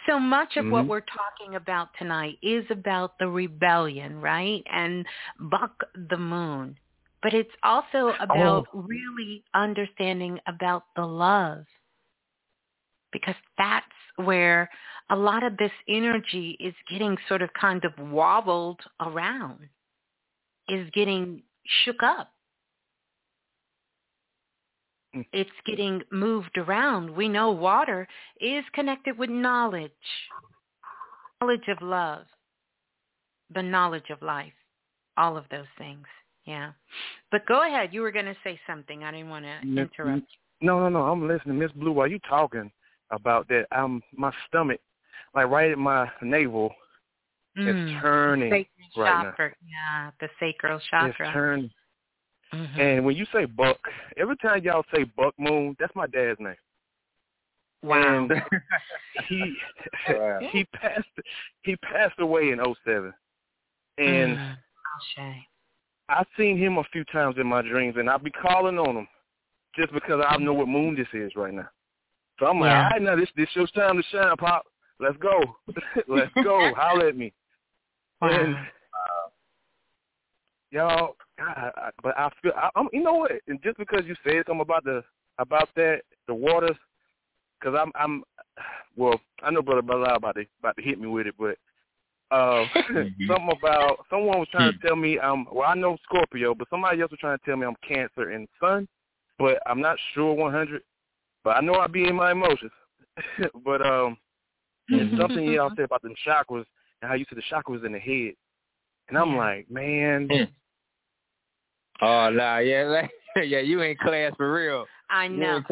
So much of what Mhm. we're talking about tonight is about the rebellion, right? And buck the moon. But it's also about really understanding about the love. Because that's where a lot of this energy is getting sort of kind of wobbled around, is getting shook up. It's getting moved around. We know water is connected with knowledge, knowledge of love, the knowledge of life, all of those things. Yeah. But go ahead. You were going to say something. I didn't want to interrupt. No, no, no. I'm listening, Miss Blue. While you talking about that, I'm my stomach, like right at my navel, Mm. is turning Sacral right now. chakra. Yeah, the sacral chakra. It's turning. Mhm. And when you say Buck, every time y'all say Buck Moon, that's my dad's name. Wow. And *laughs* he he passed he passed away in '07, and Mm. Ashe. I've seen him a few times in my dreams, and I'll be calling on him just because I know what moon this is right now. So I'm like, Yeah. all right, now this this your time to shine, Pop. Let's go, *laughs* let's go. Holler at me. And y'all, God, I, but I feel, I, I'm, you know what? And just because you said something about the about that, the waters, because I'm, I'm, well, I know Brother Balah about to about to hit me with it, but uh, *laughs* *laughs* mm-hmm. something about someone was trying to hmm. tell me I'm, well, I know Scorpio, but somebody else was trying to tell me I'm Cancer and Sun, but I'm not sure 100. But I know I be in my emotions. *laughs* but um, and mm-hmm. something y'all said about them chakras and how you said the chakras in the head, and I'm like, man. Hmm. Oh nah, yeah, like, *laughs* yeah, you in class for real. I know.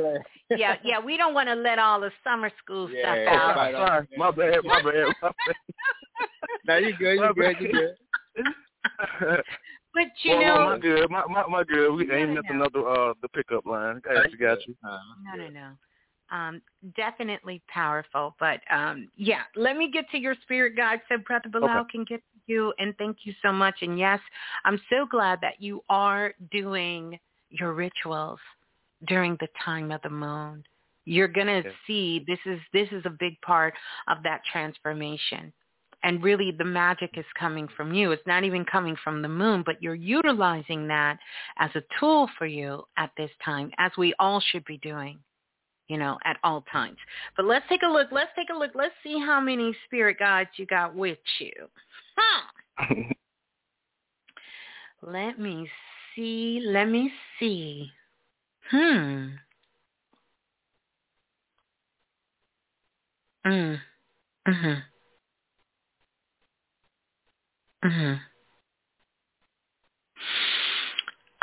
yeah, yeah. We don't want to let all the summer school Yeah, stuff out. right. Sorry, my bad, my bad, my bad. No, you good, you good, you good. But you well, know, well, my good, my my, my good. We No, ain't no, missing another uh the pickup line. Got you, got you. no, no, no. Um, definitely powerful. But um, yeah, let me get to your spirit guide so Brother Balah Okay. can get to you. And thank you so much. And yes, I'm so glad that you are doing your rituals during the time of the moon. You're gonna Yeah. see this is this is a big part of that transformation. And really the magic is coming from you. It's not even coming from the moon, but you're utilizing that as a tool for you at this time, as we all should be doing, you know, at all times. But let's take a look. Let's take a look. Let's see how many spirit guides you got with you. Let me see. Let me see. Hmm. Mm. Mhm. Mhm.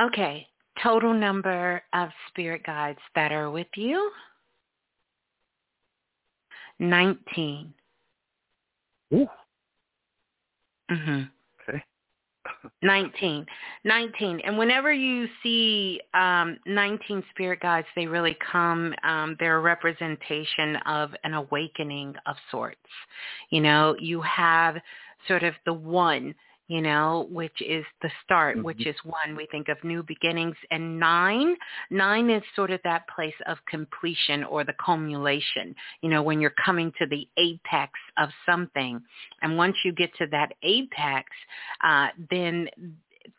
Okay. Total number of spirit guides that are with you? 19. Ooh. Mhm. Okay. 19. 19. And whenever you see um, 19 spirit guides, they really come, um, they're a representation of an awakening of sorts. You know, you have sort of the one, you know, which is the start, which is one. We think of new beginnings. And nine, nine is sort of that place of completion or the culmination, you know, when you're coming to the apex of something. And once you get to that apex, uh, then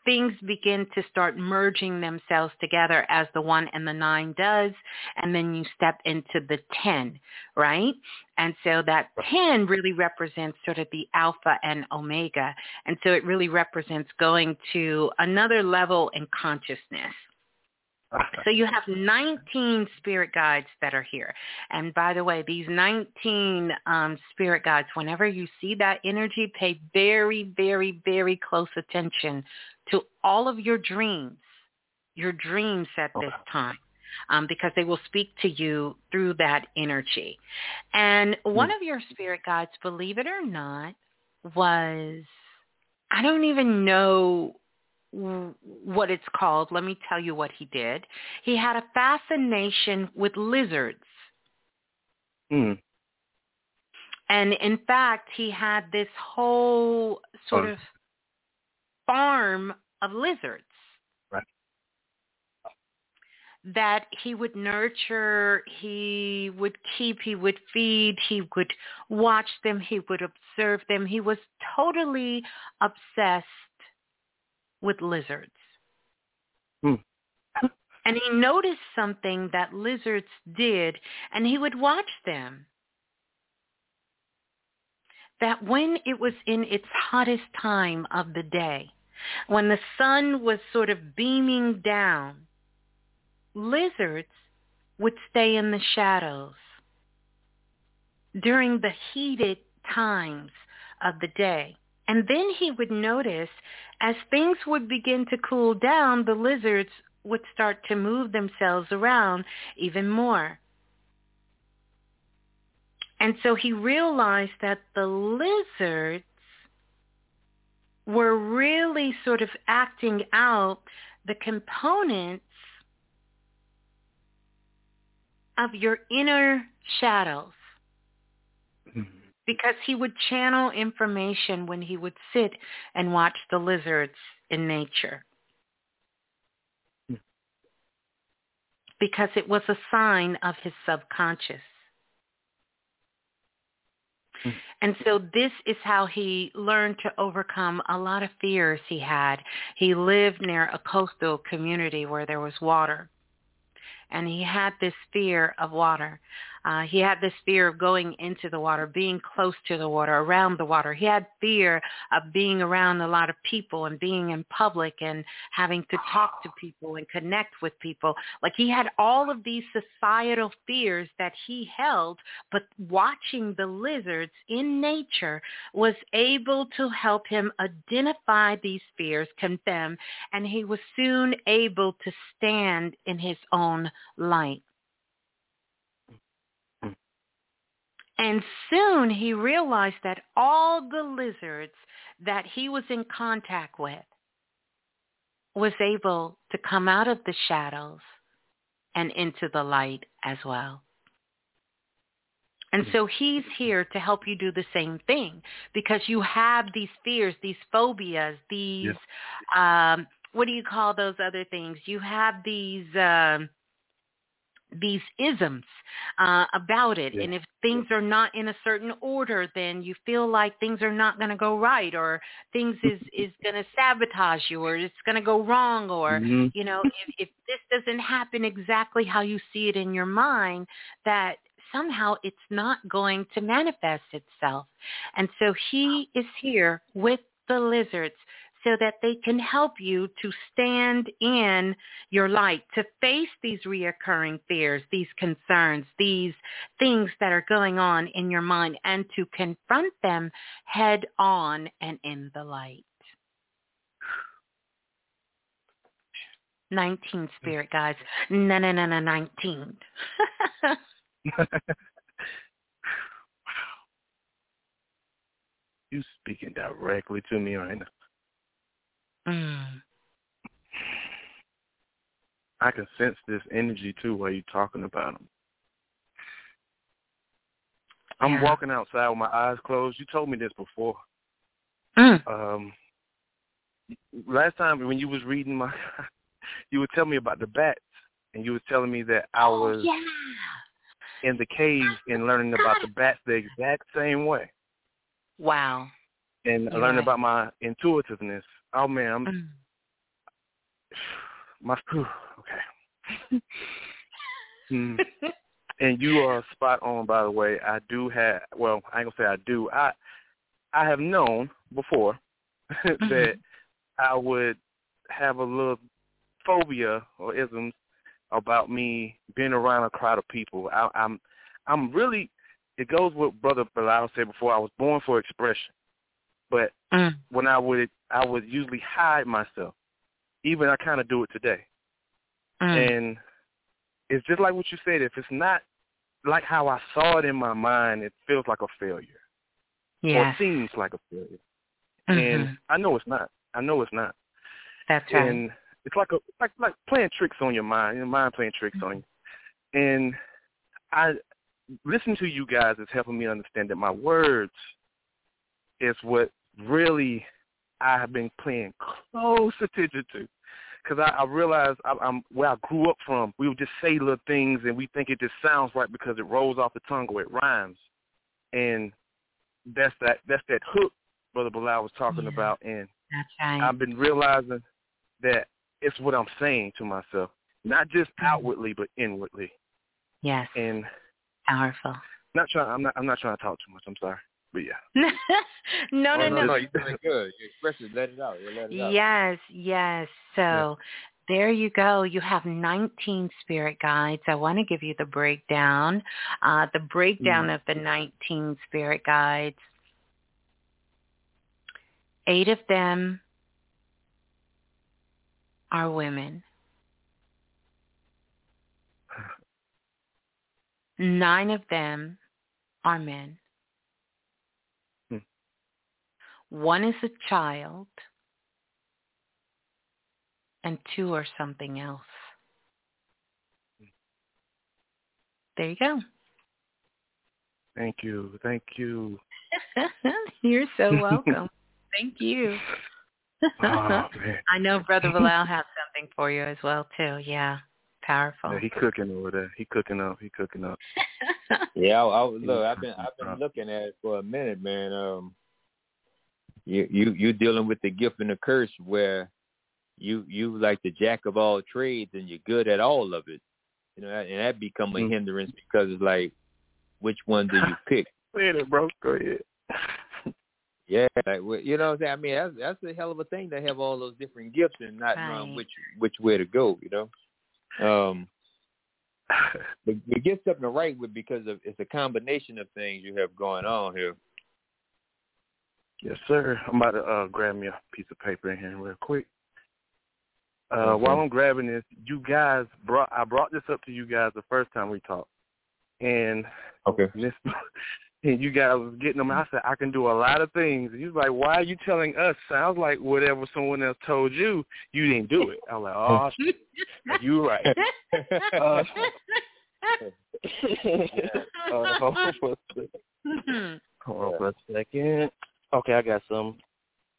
things begin to start merging themselves together as the one and the nine does, and then you step into the 10, right? And so that 10 really represents sort of the alpha and omega. And so it really represents going to another level in consciousness. So you have 19 spirit guides that are here. And by the way, these 19 um, spirit guides, whenever you see that energy, pay very, very, very close attention to all of your dreams, your dreams at this time. Um, because they will speak to you through that energy. And one of your spirit guides, believe it or not, was, I don't even know what it's called. Let me tell you what he did. He had a fascination with lizards. Hmm. And in fact, he had this whole sort Oh. of farm of lizards Right. that he would nurture, he would keep, he would feed, he would watch them, he would observe them. He was totally obsessed with lizards. Hmm. *laughs* And he noticed something that lizards did, and he would watch them. That when it was in its hottest time of the day, when the sun was sort of beaming down, lizards would stay in the shadows during the heated times of the day. And then he would notice as things would begin to cool down, the lizards would start to move themselves around even more. And so he realized that the lizards were really sort of acting out the components of your inner shadows mm-hmm. because he would channel information when he would sit and watch the lizards in nature. Hmm. Because it was a sign of his subconscious. Mm. And so this is how he learned to overcome a lot of fears he had. He lived near a coastal community where there was water. And he had this fear of water. Uh, he had this fear of going into the water, being close to the water, around the water. He had fear of being around a lot of people and being in public and having to talk to people and connect with people. Like he had all of these societal fears that he held, but watching the lizards in nature was able to help him identify these fears, condemn, and he was soon able to stand in his own light. And soon he realized that all the lizards that he was in contact with was able to come out of the shadows and into the light as well. And so he's here to help you do the same thing because you have these fears, these phobias, these, um, what do you call those other things? You have these, um, these isms uh, about it. Yeah. And if things are not in a certain order, then you feel like things are not going to go right or things is, *laughs* is going to sabotage you or it's going to go wrong or, Mhm. you know, if, if this doesn't happen exactly how you see it in your mind, that somehow it's not going to manifest itself. And so he is here with the lizards so that they can help you to stand in your light, to face these reoccurring fears, these concerns, these things that are going on in your mind, and to confront them head on and in the light. 19 spirit guides. No, no, no, no, 19. *laughs* you speaking directly to me right now. Mm. I can sense this energy too while you're talking about them. I'm Yeah. walking outside with my eyes closed. You told me this before. Mm. Um, last time when you was reading my, *laughs* you would tell me about the bats, and you were telling me that I was yeah. in the cave and learning about the bats the exact same way, Wow. and You're learning about my intuitiveness. Oh man, I'm Mm. *sighs* my *sighs* okay. *laughs* Hmm. and you are spot on. By the way, I do have. Well, I ain't gonna say I do. I I have known before *laughs* that I would have a little phobia or isms about me being around a crowd of people. I, I'm I'm really. It goes with Brother Balah said before. I was born for expression, but mm. when I would I would usually hide myself. Even I kind of do it today, mm. and it's just like what you said. If it's not like how I saw it in my mind, it feels like a failure. Yes. Or seems like a failure. Mm-hmm. And I know it's not. I know it's not. That's right. And it's like a like like playing tricks on your mind. Your mind playing tricks on you. And I listen to you guys is helping me understand that my words is what really I have been paying close attention to because I, I realized I, I'm where I grew up from. We would just say little things, and we think it just sounds right because it rolls off the tongue or it rhymes, and that's that that's that hook Brother Balah was talking yeah. about. And that's right. I've been realizing that it's what I'm saying to myself, not just mm-hmm. outwardly but inwardly. Yes. And powerful. Not trying. I'm not. I'm not trying to talk too much. I'm sorry. But yeah. *laughs* no, oh, no, no, no. You're doing good. You express it. Let it out. You let it out. Yes, yes. So yeah. there you go. You have 19 spirit guides. I want to give you the breakdown. Uh, the breakdown Mm. of the 19 spirit guides. Eight of them are women. *sighs* Nine of them are men. Hmm. One is a child, and two are something else. There you go. Thank you. Thank you. *laughs* You're so welcome. *laughs* Thank you. oh. *laughs* I know Brother Balah has something for you as well too. Yeah. Powerful. Yeah, he cooking over there. He cooking up. He cooking up. Yeah, I, I look. I've been I've been looking at it for a minute, man. Um, you you you dealing with the gift and the curse where you you like the jack of all trades and you're good at all of it. You know, and that become a Mm. hindrance because it's like, which one do you *laughs* pick? Wait a bro. Go ahead. Yeah, like you know what I'm saying. I mean, that's that's a hell of a thing to have all those different gifts and not knowing Right. which which way to go. You know, um, *laughs* but you get something to write with because of it's a combination of things you have going on here. Yes, sir. I'm about to uh, grab me a piece of paper in here real quick. Uh, Okay. While I'm grabbing this, you guys brought I brought this up to you guys the first time we talked, and Okay. this, *laughs* and you guys was getting them. I said I can do a lot of things. And you was like, "Why are you telling us?" Sounds like whatever someone else told you, you didn't do it. I was like, "Oh, *laughs* shit. you right." *laughs* Uh, uh, hold on for a second. Hold on for a second. Okay, I got some.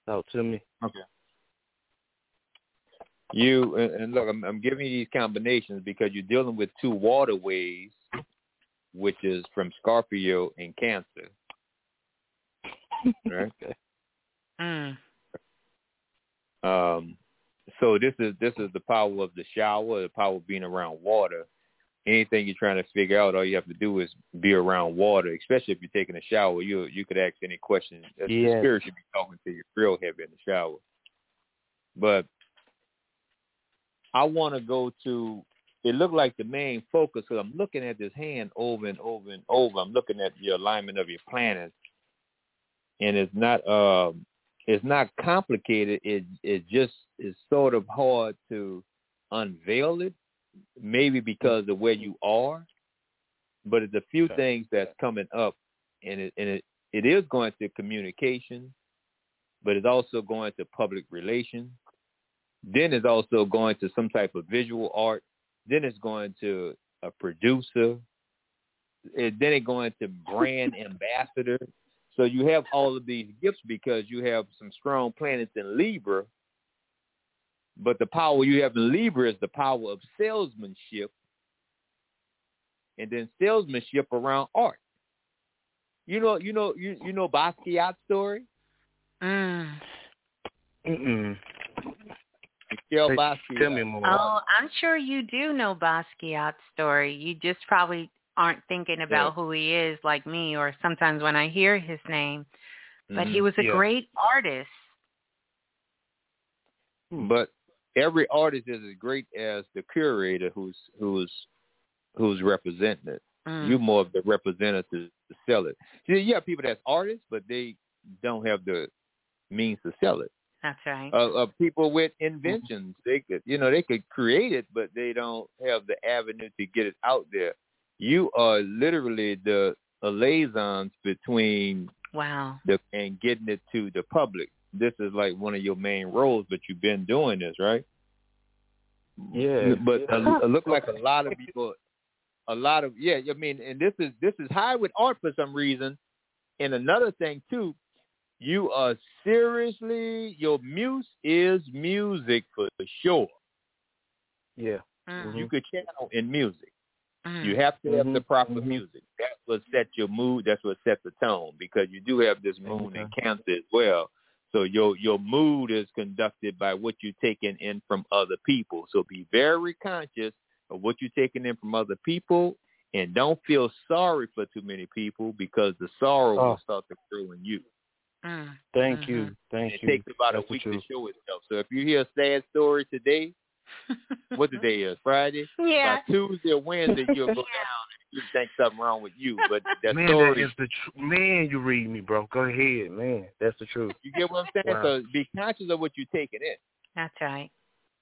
Talk to me. Okay. You and and look, I'm, I'm giving you these combinations because you're dealing with two waterways, which is from Scorpio and Cancer. *laughs* Right. Mm. Um, so this is this is the power of the shower, the power of being around water. Anything you're trying to figure out, all you have to do is be around water. Especially if you're taking a shower, you you could ask any question. The Yes. spirit should be talking to you real heavy in the shower. But I want to go to. It looked like the main focus. Cause I'm looking at this hand over and over and over. I'm looking at the alignment of your planets, and it's not. Um, it's not complicated. It it just is sort of hard to unveil it, maybe because of where you are. But it's a few things that's coming up, and it and it, it is going to communication, but it's also going to public relations. Then it's also going to some type of visual art. Then it's going to a producer. It, then it's going to brand *laughs* ambassador. So you have all of these gifts because you have some strong planets in Libra. But the power you have in Libra is the power of salesmanship and then salesmanship around art. You know, you know, you you know Basquiat's story. Mm. Michel Basquiat. Tell me more. Oh, I'm sure you do know Basquiat's story. You just probably aren't thinking about who he is like me or sometimes when I hear his name. But he Mhm. was a Yeah. great artist. But every artist is as great as the curator who's who's who's representing it. Mm. You're more of the representative to sell it. See, you have people that's artists, but they don't have the means to sell it. That's right. Uh, uh, people with inventions, they could, you know, they could create it, but they don't have the avenue to get it out there. You are literally the liaisons between wow. the and getting it to the public. This is like one of your main roles, but you've been doing this, right? Yeah. But uh, it look like a lot of people, a lot of yeah. I mean, and this is this is high with art for some reason. And another thing too, you are seriously your muse is music for sure. Yeah. You could channel in music. Mm. You have to have Mhm, the proper mhm. music. That's what sets your mood. That's what sets the tone because you do have this moon in Cancer as well. So your your mood is conducted by what you're taking in from other people. So be very conscious of what you're taking in from other people, and don't feel sorry for too many people because the sorrow Oh. will start to grow in you. Mm. Thank you. Thank It you. It takes about That's a week to show itself. So if you hear a sad story today, *laughs* what the day is? Friday. Yeah. By Tuesday or Wednesday, you'll go *laughs* down and you think something wrong with you. But that man, story, that is the tr- man. You read me, bro. Go ahead, man. That's the truth. you get what I'm saying? Wow. So be conscious of what you're taking in. That's right.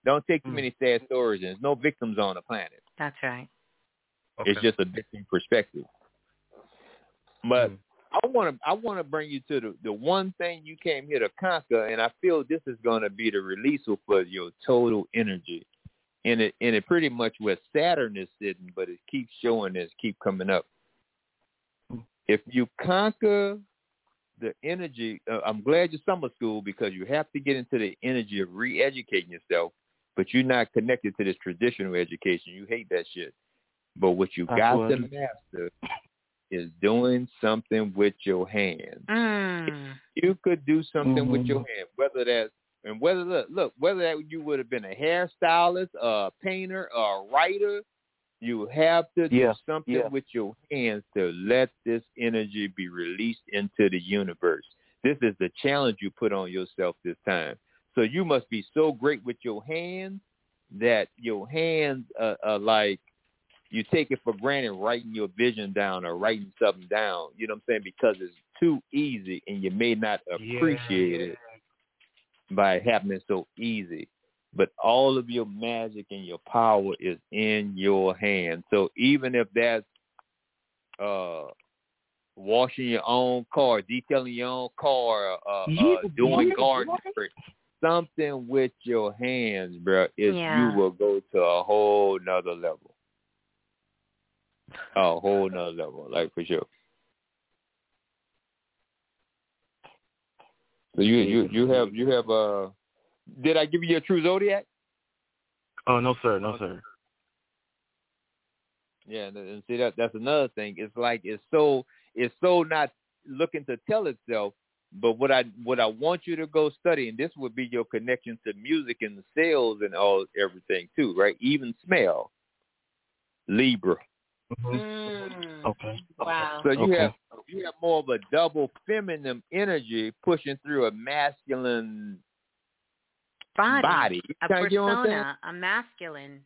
Don't take Hmm. too many sad stories in. There's no victims on the planet. That's right. It's just a different perspective. But Hmm. I want to I want to bring you to the the one thing you came here to conquer, and I feel this is going to be the release for your total energy. And it and it pretty much where Saturn is sitting, but it keeps showing this, keep coming up. If you conquer the energy, uh, I'm glad you're summer school because you have to get into the energy of re-educating yourself, but you're not connected to this traditional education. You hate that shit. But what you got to master is doing something with your hands. Mm. You could do something with your hand, whether that's and whether look, look whether that you would have been a hairstylist, a painter, a writer, you have to Yeah, do something yeah. with your hands to let this energy be released into the universe. This is the challenge you put on yourself this time. So you must be so great with your hands that your hands are, are like you take it for granted writing your vision down or writing something down. You know what I'm saying? Because it's too easy and you may not appreciate it by it happening so easy. But all of your magic and your power is in your hands. So even if that's uh washing your own car, detailing your own car, uh, uh Yeah, doing gardening, something with your hands, bro, is Yeah. you will go to a whole nother level. A whole nother level, like for sure. You you you have you have uh did I give you your true zodiac? Oh no, sir. No, sir. Yeah, and, and see that that's another thing. It's like it's so it's so not looking to tell itself. But what I what I want you to go study, and this would be your connection to music and the sales and all everything too, right? Even smell. Libra. Mm. Okay. Wow. So you Okay. have you have more of a double feminine energy pushing through a masculine Body. body. A kinda get what I'm persona, a masculine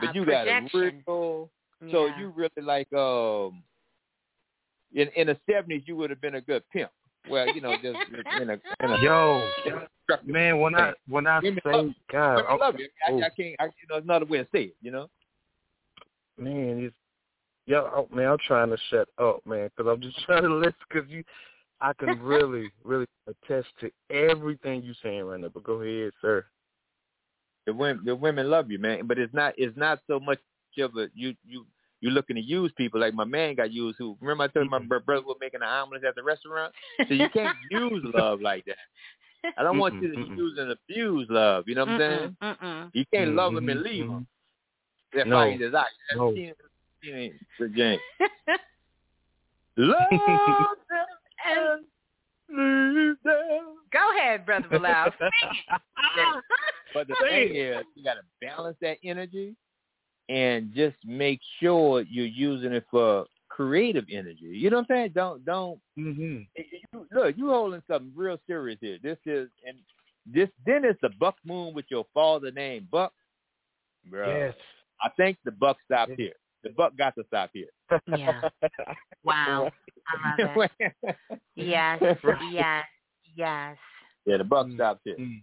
But uh, you got a projection. real so Yeah. you really like um in in the seventies you would have been a good pimp. Well, you know, just in a *laughs* in a Yo, man, when I when I Women say love. God, I- love you. I, I can't I you know another way to say it, you know? man, it's yo, oh, man, I'm trying to shut up, man, because I'm just *laughs* trying to listen. Because you, I can really, really attest to everything you're saying right now. But go ahead, sir. The women the women love you, man. But it's not it's not so much of a you you you looking to use people like my man got used who remember I told you my bro- brother was making the omelets at the restaurant? So you *laughs* can't use love like that. I don't want you to Mm-mm, use and abuse love, you know what I'm saying? Mm-mm, mm-mm. You can't love him and Mhm, leave mhm. him. That's No, why he "I no. She, she ain't the James." *laughs* Love them and leave them. Go ahead, brother Balah. *laughs* But the thing is, you got to balance that energy and just make sure you're using it for creative energy. You know what I'm saying? Don't don't. Mm-hmm. You, look, you holding something real serious here. This is and this then it's the Buck Moon with your father name Buck. Bro, Yes. I think the Buck stopped here. The Buck got to stop here. Yeah. Wow. *laughs* I love it. Yes. *laughs* Yes. Yes. Yeah, the Mm. buck stops here. Mm.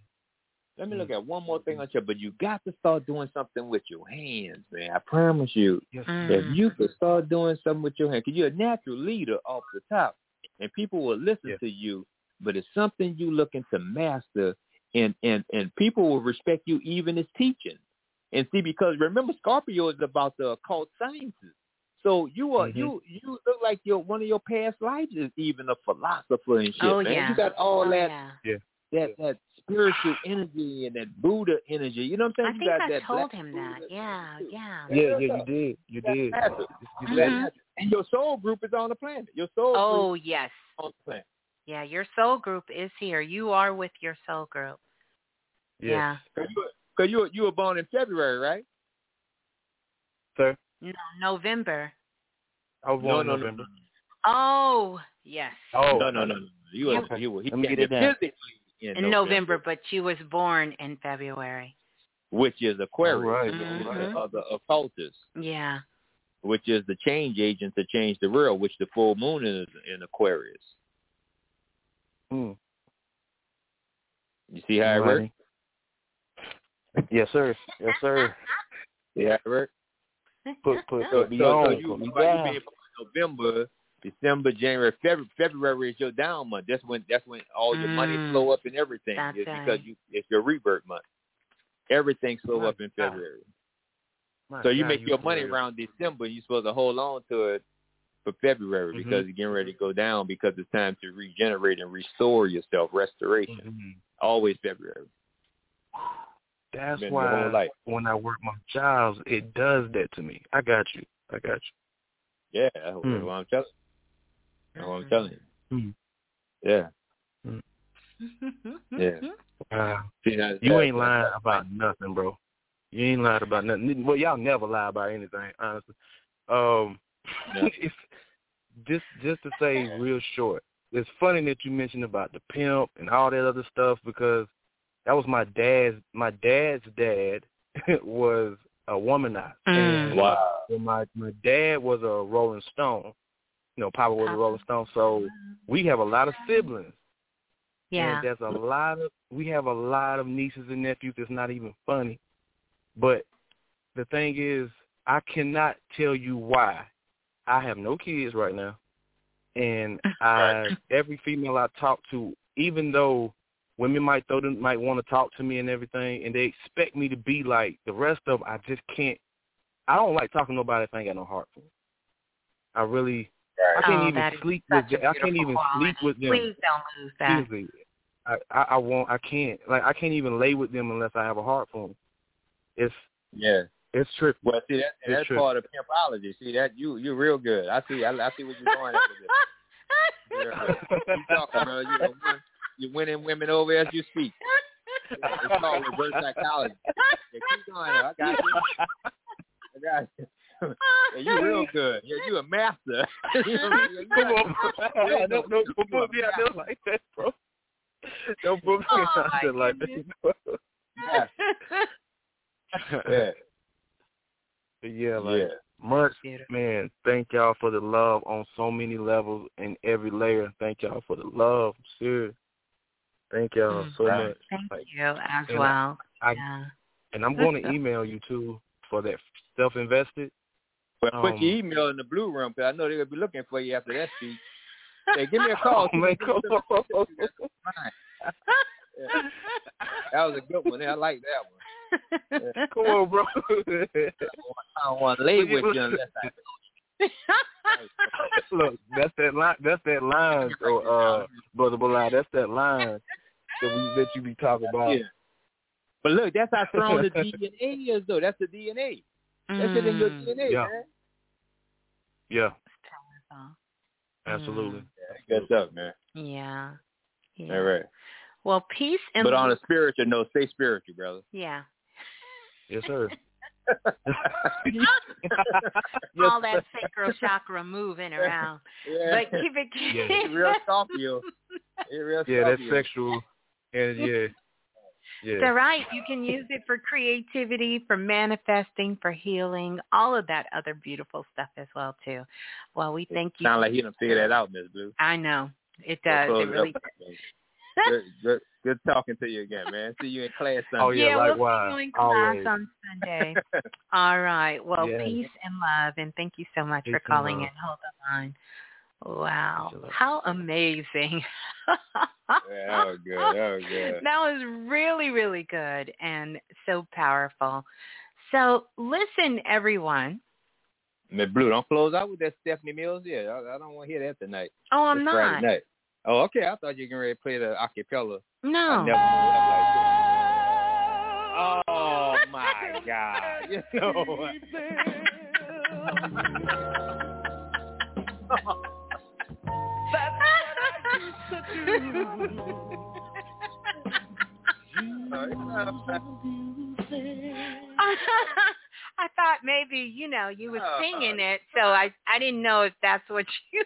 Let me look mm. at one more thing on you, but you got to start doing something with your hands, man. I promise you. Yes. Mm. If you could start doing something with your hands, because you're a natural leader off the top, and people will listen to you, but it's something you're looking to master, and and and people will respect you even as teaching. And see, because remember, Scorpio is about the occult sciences. So you are Mhm. you you look like your one of your past lives is even a philosopher and shit, Oh, man. yeah. You got all Oh, that yeah. Yeah. that that spiritual energy and that Buddha energy. You know what I'm saying? I you think got I that told black him that. Yeah. Yeah. Yeah, yeah, you did. You did. That's You Mhm. said- And your soul group is on the planet. Your soul Oh group yes. is on the planet. Yeah. Your soul group is here. You are with your soul group. Yeah. Cause you, cause you you were born in February, right? Sir, No, November. I was born no, in no, November. Oh yes. Oh, no, no, no, no. You were Okay. you were he Let me get it in down. physically in, In November, but she was born in February. which is Aquarius, All right. Mhm. of the occultist, Yeah. which is the change agent to change the real, which the full moon is in Aquarius. Mm. You see how it works? Alrighty. Yes, sir. Yes, sir. Yeah, it works. Put put So, put me so, so you, put me by you down. being born in November, December, January, February, February is your down month. That's when that's when all your money Mm. flow up and everything. That's It's right. because you it's your rebirth month. Everything slow My up in God. February. My So you God, make your for money real. around December. You're supposed to hold on to it for February Mhm. because you're getting ready to go down because it's time to regenerate and restore yourself. Restoration. Mhm. Always February. That's Been why life. when I work my jobs, it does that to me. I got you. I got you. Yeah, that's what Hmm. I'm telling. That's what I'm telling you. you. Mm. Yeah. Mm-hmm. *laughs* Yeah. Wow. See, You ain't lying about nothing, bro. You ain't lying about nothing. Well, y'all never lie about anything, honestly. Um, *laughs* Yeah. it's just just to say real short. It's funny that you mentioned about the pimp and all that other stuff because that was my dad's. My dad's dad *laughs* was a womanizer. Mm. And uh, Wow. when my my dad was a Rolling Stone. You know, Papa was a Rolling Stone. So we have a lot of siblings. Yeah. And there's a lot of we have a lot of nieces and nephews that's not even funny. But the thing is, I cannot tell you why. I have no kids right now. And *laughs* I every female I talk to, even though women might throw them might want to talk to me and everything and they expect me to be like the rest of them, I just can't I don't like talking to nobody if I ain't got no heart for them. I really I can't Oh, even that is sleep with such a them. I can't beautiful even sleep with them. Please don't lose that. Seriously, I, I I won't. I can't. Like I can't even lay with them unless I have a heart for them. It's Yeah. it's true. Well, see that It's that's true. part of pimpology. See that you you're real good. I see. I, I see what you're going at with this. *laughs* Real good. Keep talking, bro. You know, win- you're winning women over as you speak. It's called reverse psychology. Yeah, keep going. I got you. I got you. Yeah, you real good. Yeah, you a master. *laughs* you Come on, Yeah, bro. don't, don't, don't put me out there like that, bro. Don't put me oh, out there like that. bro. Yeah. yeah. Yeah, like Yeah. much man. Thank y'all for the love on so many levels and every layer. Thank y'all for the love. I'm Serious. Thank y'all so Right. much. Thank Like, you as and well. I, yeah. and I'm going *laughs* to email you too for that self invested. But put Um, your email in the blue room because I know they're gonna be looking for you after that speech. Hey, give me a call. Oh, man, come on. Yeah. That was a good one. I like that one. *laughs* Come on, bro. *laughs* I don't want to lay with you unless I. Look, that's that line. That's that line. So, uh, brother Balah, that's that line that we that you be talking about. Yeah. But look, that's how strong the *laughs* DNA is, though. That's the DNA. That's it in your Mm. DNA, Yeah. man. Yeah, Mm. absolutely. That's up, man. Yeah. yeah. All right. Well, peace and But on a spiritual note, stay spiritual, brother. yeah. Yes, sir. *laughs* All that sacral chakra moving around. *laughs* Yeah. But keep it Yeah. It's real Scorpio. It's real Yeah, that's sexual. And yeah. Yeah. So right, you can use it for creativity, for manifesting, for healing, all of that other beautiful stuff as well too. Well, we thank you. Sound like you done figure that out, Miss Blue. I know it does. It really. up. good, good, good talking to you again, man. See you in class Sunday. Oh, yeah, we'll see likewise. you in class Always. on Sunday. all right. Well, Yes. peace and love, and thank you so much Peace for calling love. in. Hold the line. Wow, Peace and love. how amazing! That was good. That was good. *laughs* That was really, really good and so powerful. So listen, everyone. Miss Blue, don't close out with that Stephanie Mills. Yeah, I, I don't want to hear that tonight. Oh, I'm It's not. Friday night. Oh, okay. I thought you were going to play the acapella. No. like. Oh my *laughs* God! You know what? *laughs* I thought maybe you know you was Oh. singing it, so I I didn't know if that's what you.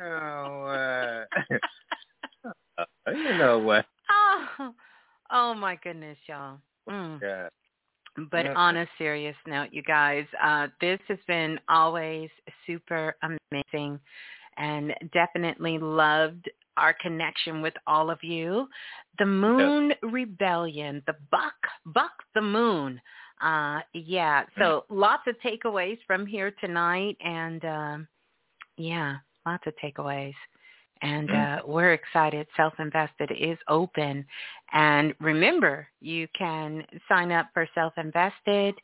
oh, *laughs* uh, you know what? oh, oh my goodness, y'all. Mm. Yeah. But Yeah. on a serious note, you guys, uh, this has been always super amazing and definitely loved our connection with all of you. The Moon Rebellion, the Buck, Buck the Moon. Uh, yeah, so *laughs* lots of takeaways from here tonight and um, yeah, lots of takeaways. And uh, we're excited. Self-Invested is open. And remember, you can sign up for Self-Invested.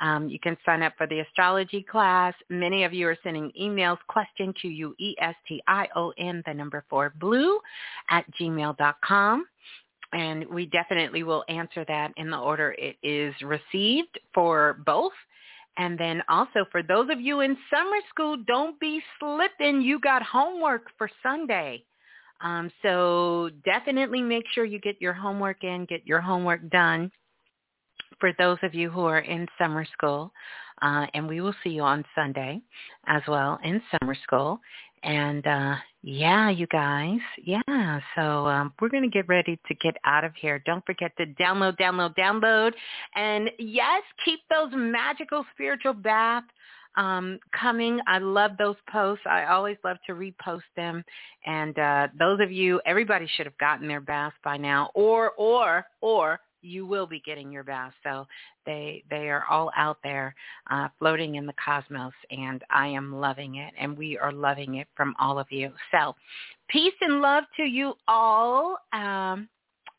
Um, you can sign up for the astrology class. Many of you are sending emails, question, to Q-U-E-S-T-I-O-N, the number four, blue, at gmail.com. And we definitely will answer that in the order it is received for both. And then also for those of you in summer school, don't be slipping. You got homework for Sunday. Um, so definitely make sure you get your homework in, get your homework done for those of you who are in summer school. Uh, and we will see you on Sunday as well in summer school. And uh, yeah, you guys, yeah. So um, we're going to get ready to get out of here. Don't forget to download, download, download. And yes, keep those magical spiritual bath um, coming. I love those posts. I always love to repost them. And uh, those of you, everybody should have gotten their bath by now, or or or you will be getting your bath. So they they are all out there uh, floating in the cosmos, and I am loving it, and we are loving it from all of you. So peace and love to you all. Um,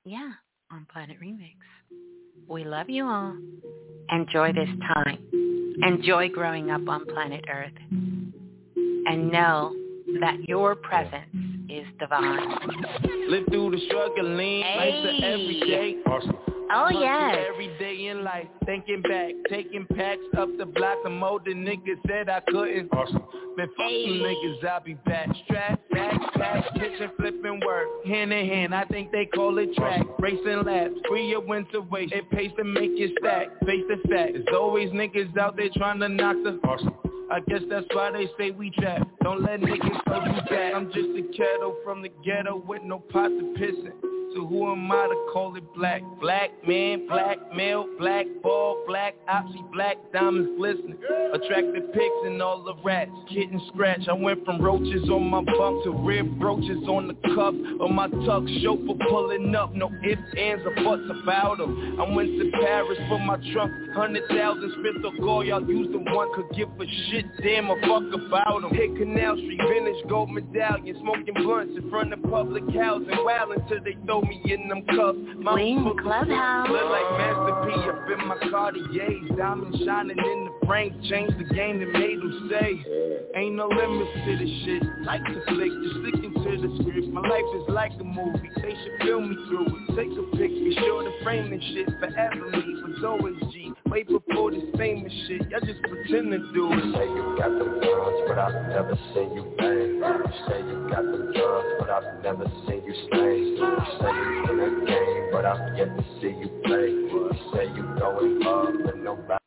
yeah, on Planet Remix. We love you all. Enjoy this time. Enjoy growing up on planet Earth. And know that your presence is divine. Live through the struggling, life's a everyday. Oh, yeah. Every day in life, thinking back, taking packs up the block. Some older niggas said I couldn't. Been fucking niggas, I'll be back. Strap, back, back, kitchen flipping work. Hand in hand, I think they call it track. Racing laps, free your winter weight. It pays to make you stack. Face the fact, there's always niggas out there trying to knock the. I guess that's why they say we trap. Don't let niggas hold you back. I'm just a kettle from the ghetto with no pot to piss in. So who am I to call it black? Black man, black male, black ball, black opsy, black diamonds glistening. Attractive pigs and all the rats, kitten scratch. I went from roaches on my bunk to rib roaches on the cuff of my tuck. Chauffeur pulling up, no ifs, ands, or buts about them. I went to Paris for my trunk, hundred thousand spent the goal. Y'all used the one could give a shit, damn a fuck about them. Hit Canal Street, vintage gold medallion, smoking blunts in front of public housing, wild until they throw me in them cuffs. My Wing foot Clubhouse. Look like Master P up in my Cartiers, diamonds shining in the frames, changed the game that made them say, ain't no limits to this shit. Like to flick, just sticking to the script. My life is like a movie, they should film me through it. Take a pic, be sure to frame this shit forever me, but always G. way before this famous shit. Y'all just pretend to do it. You say you got them guns, but I've never seen you bang. You say you got the drugs, but I've never seen you slang. You say you in a game, but I've yet to see you play. You say you going up, and nobody.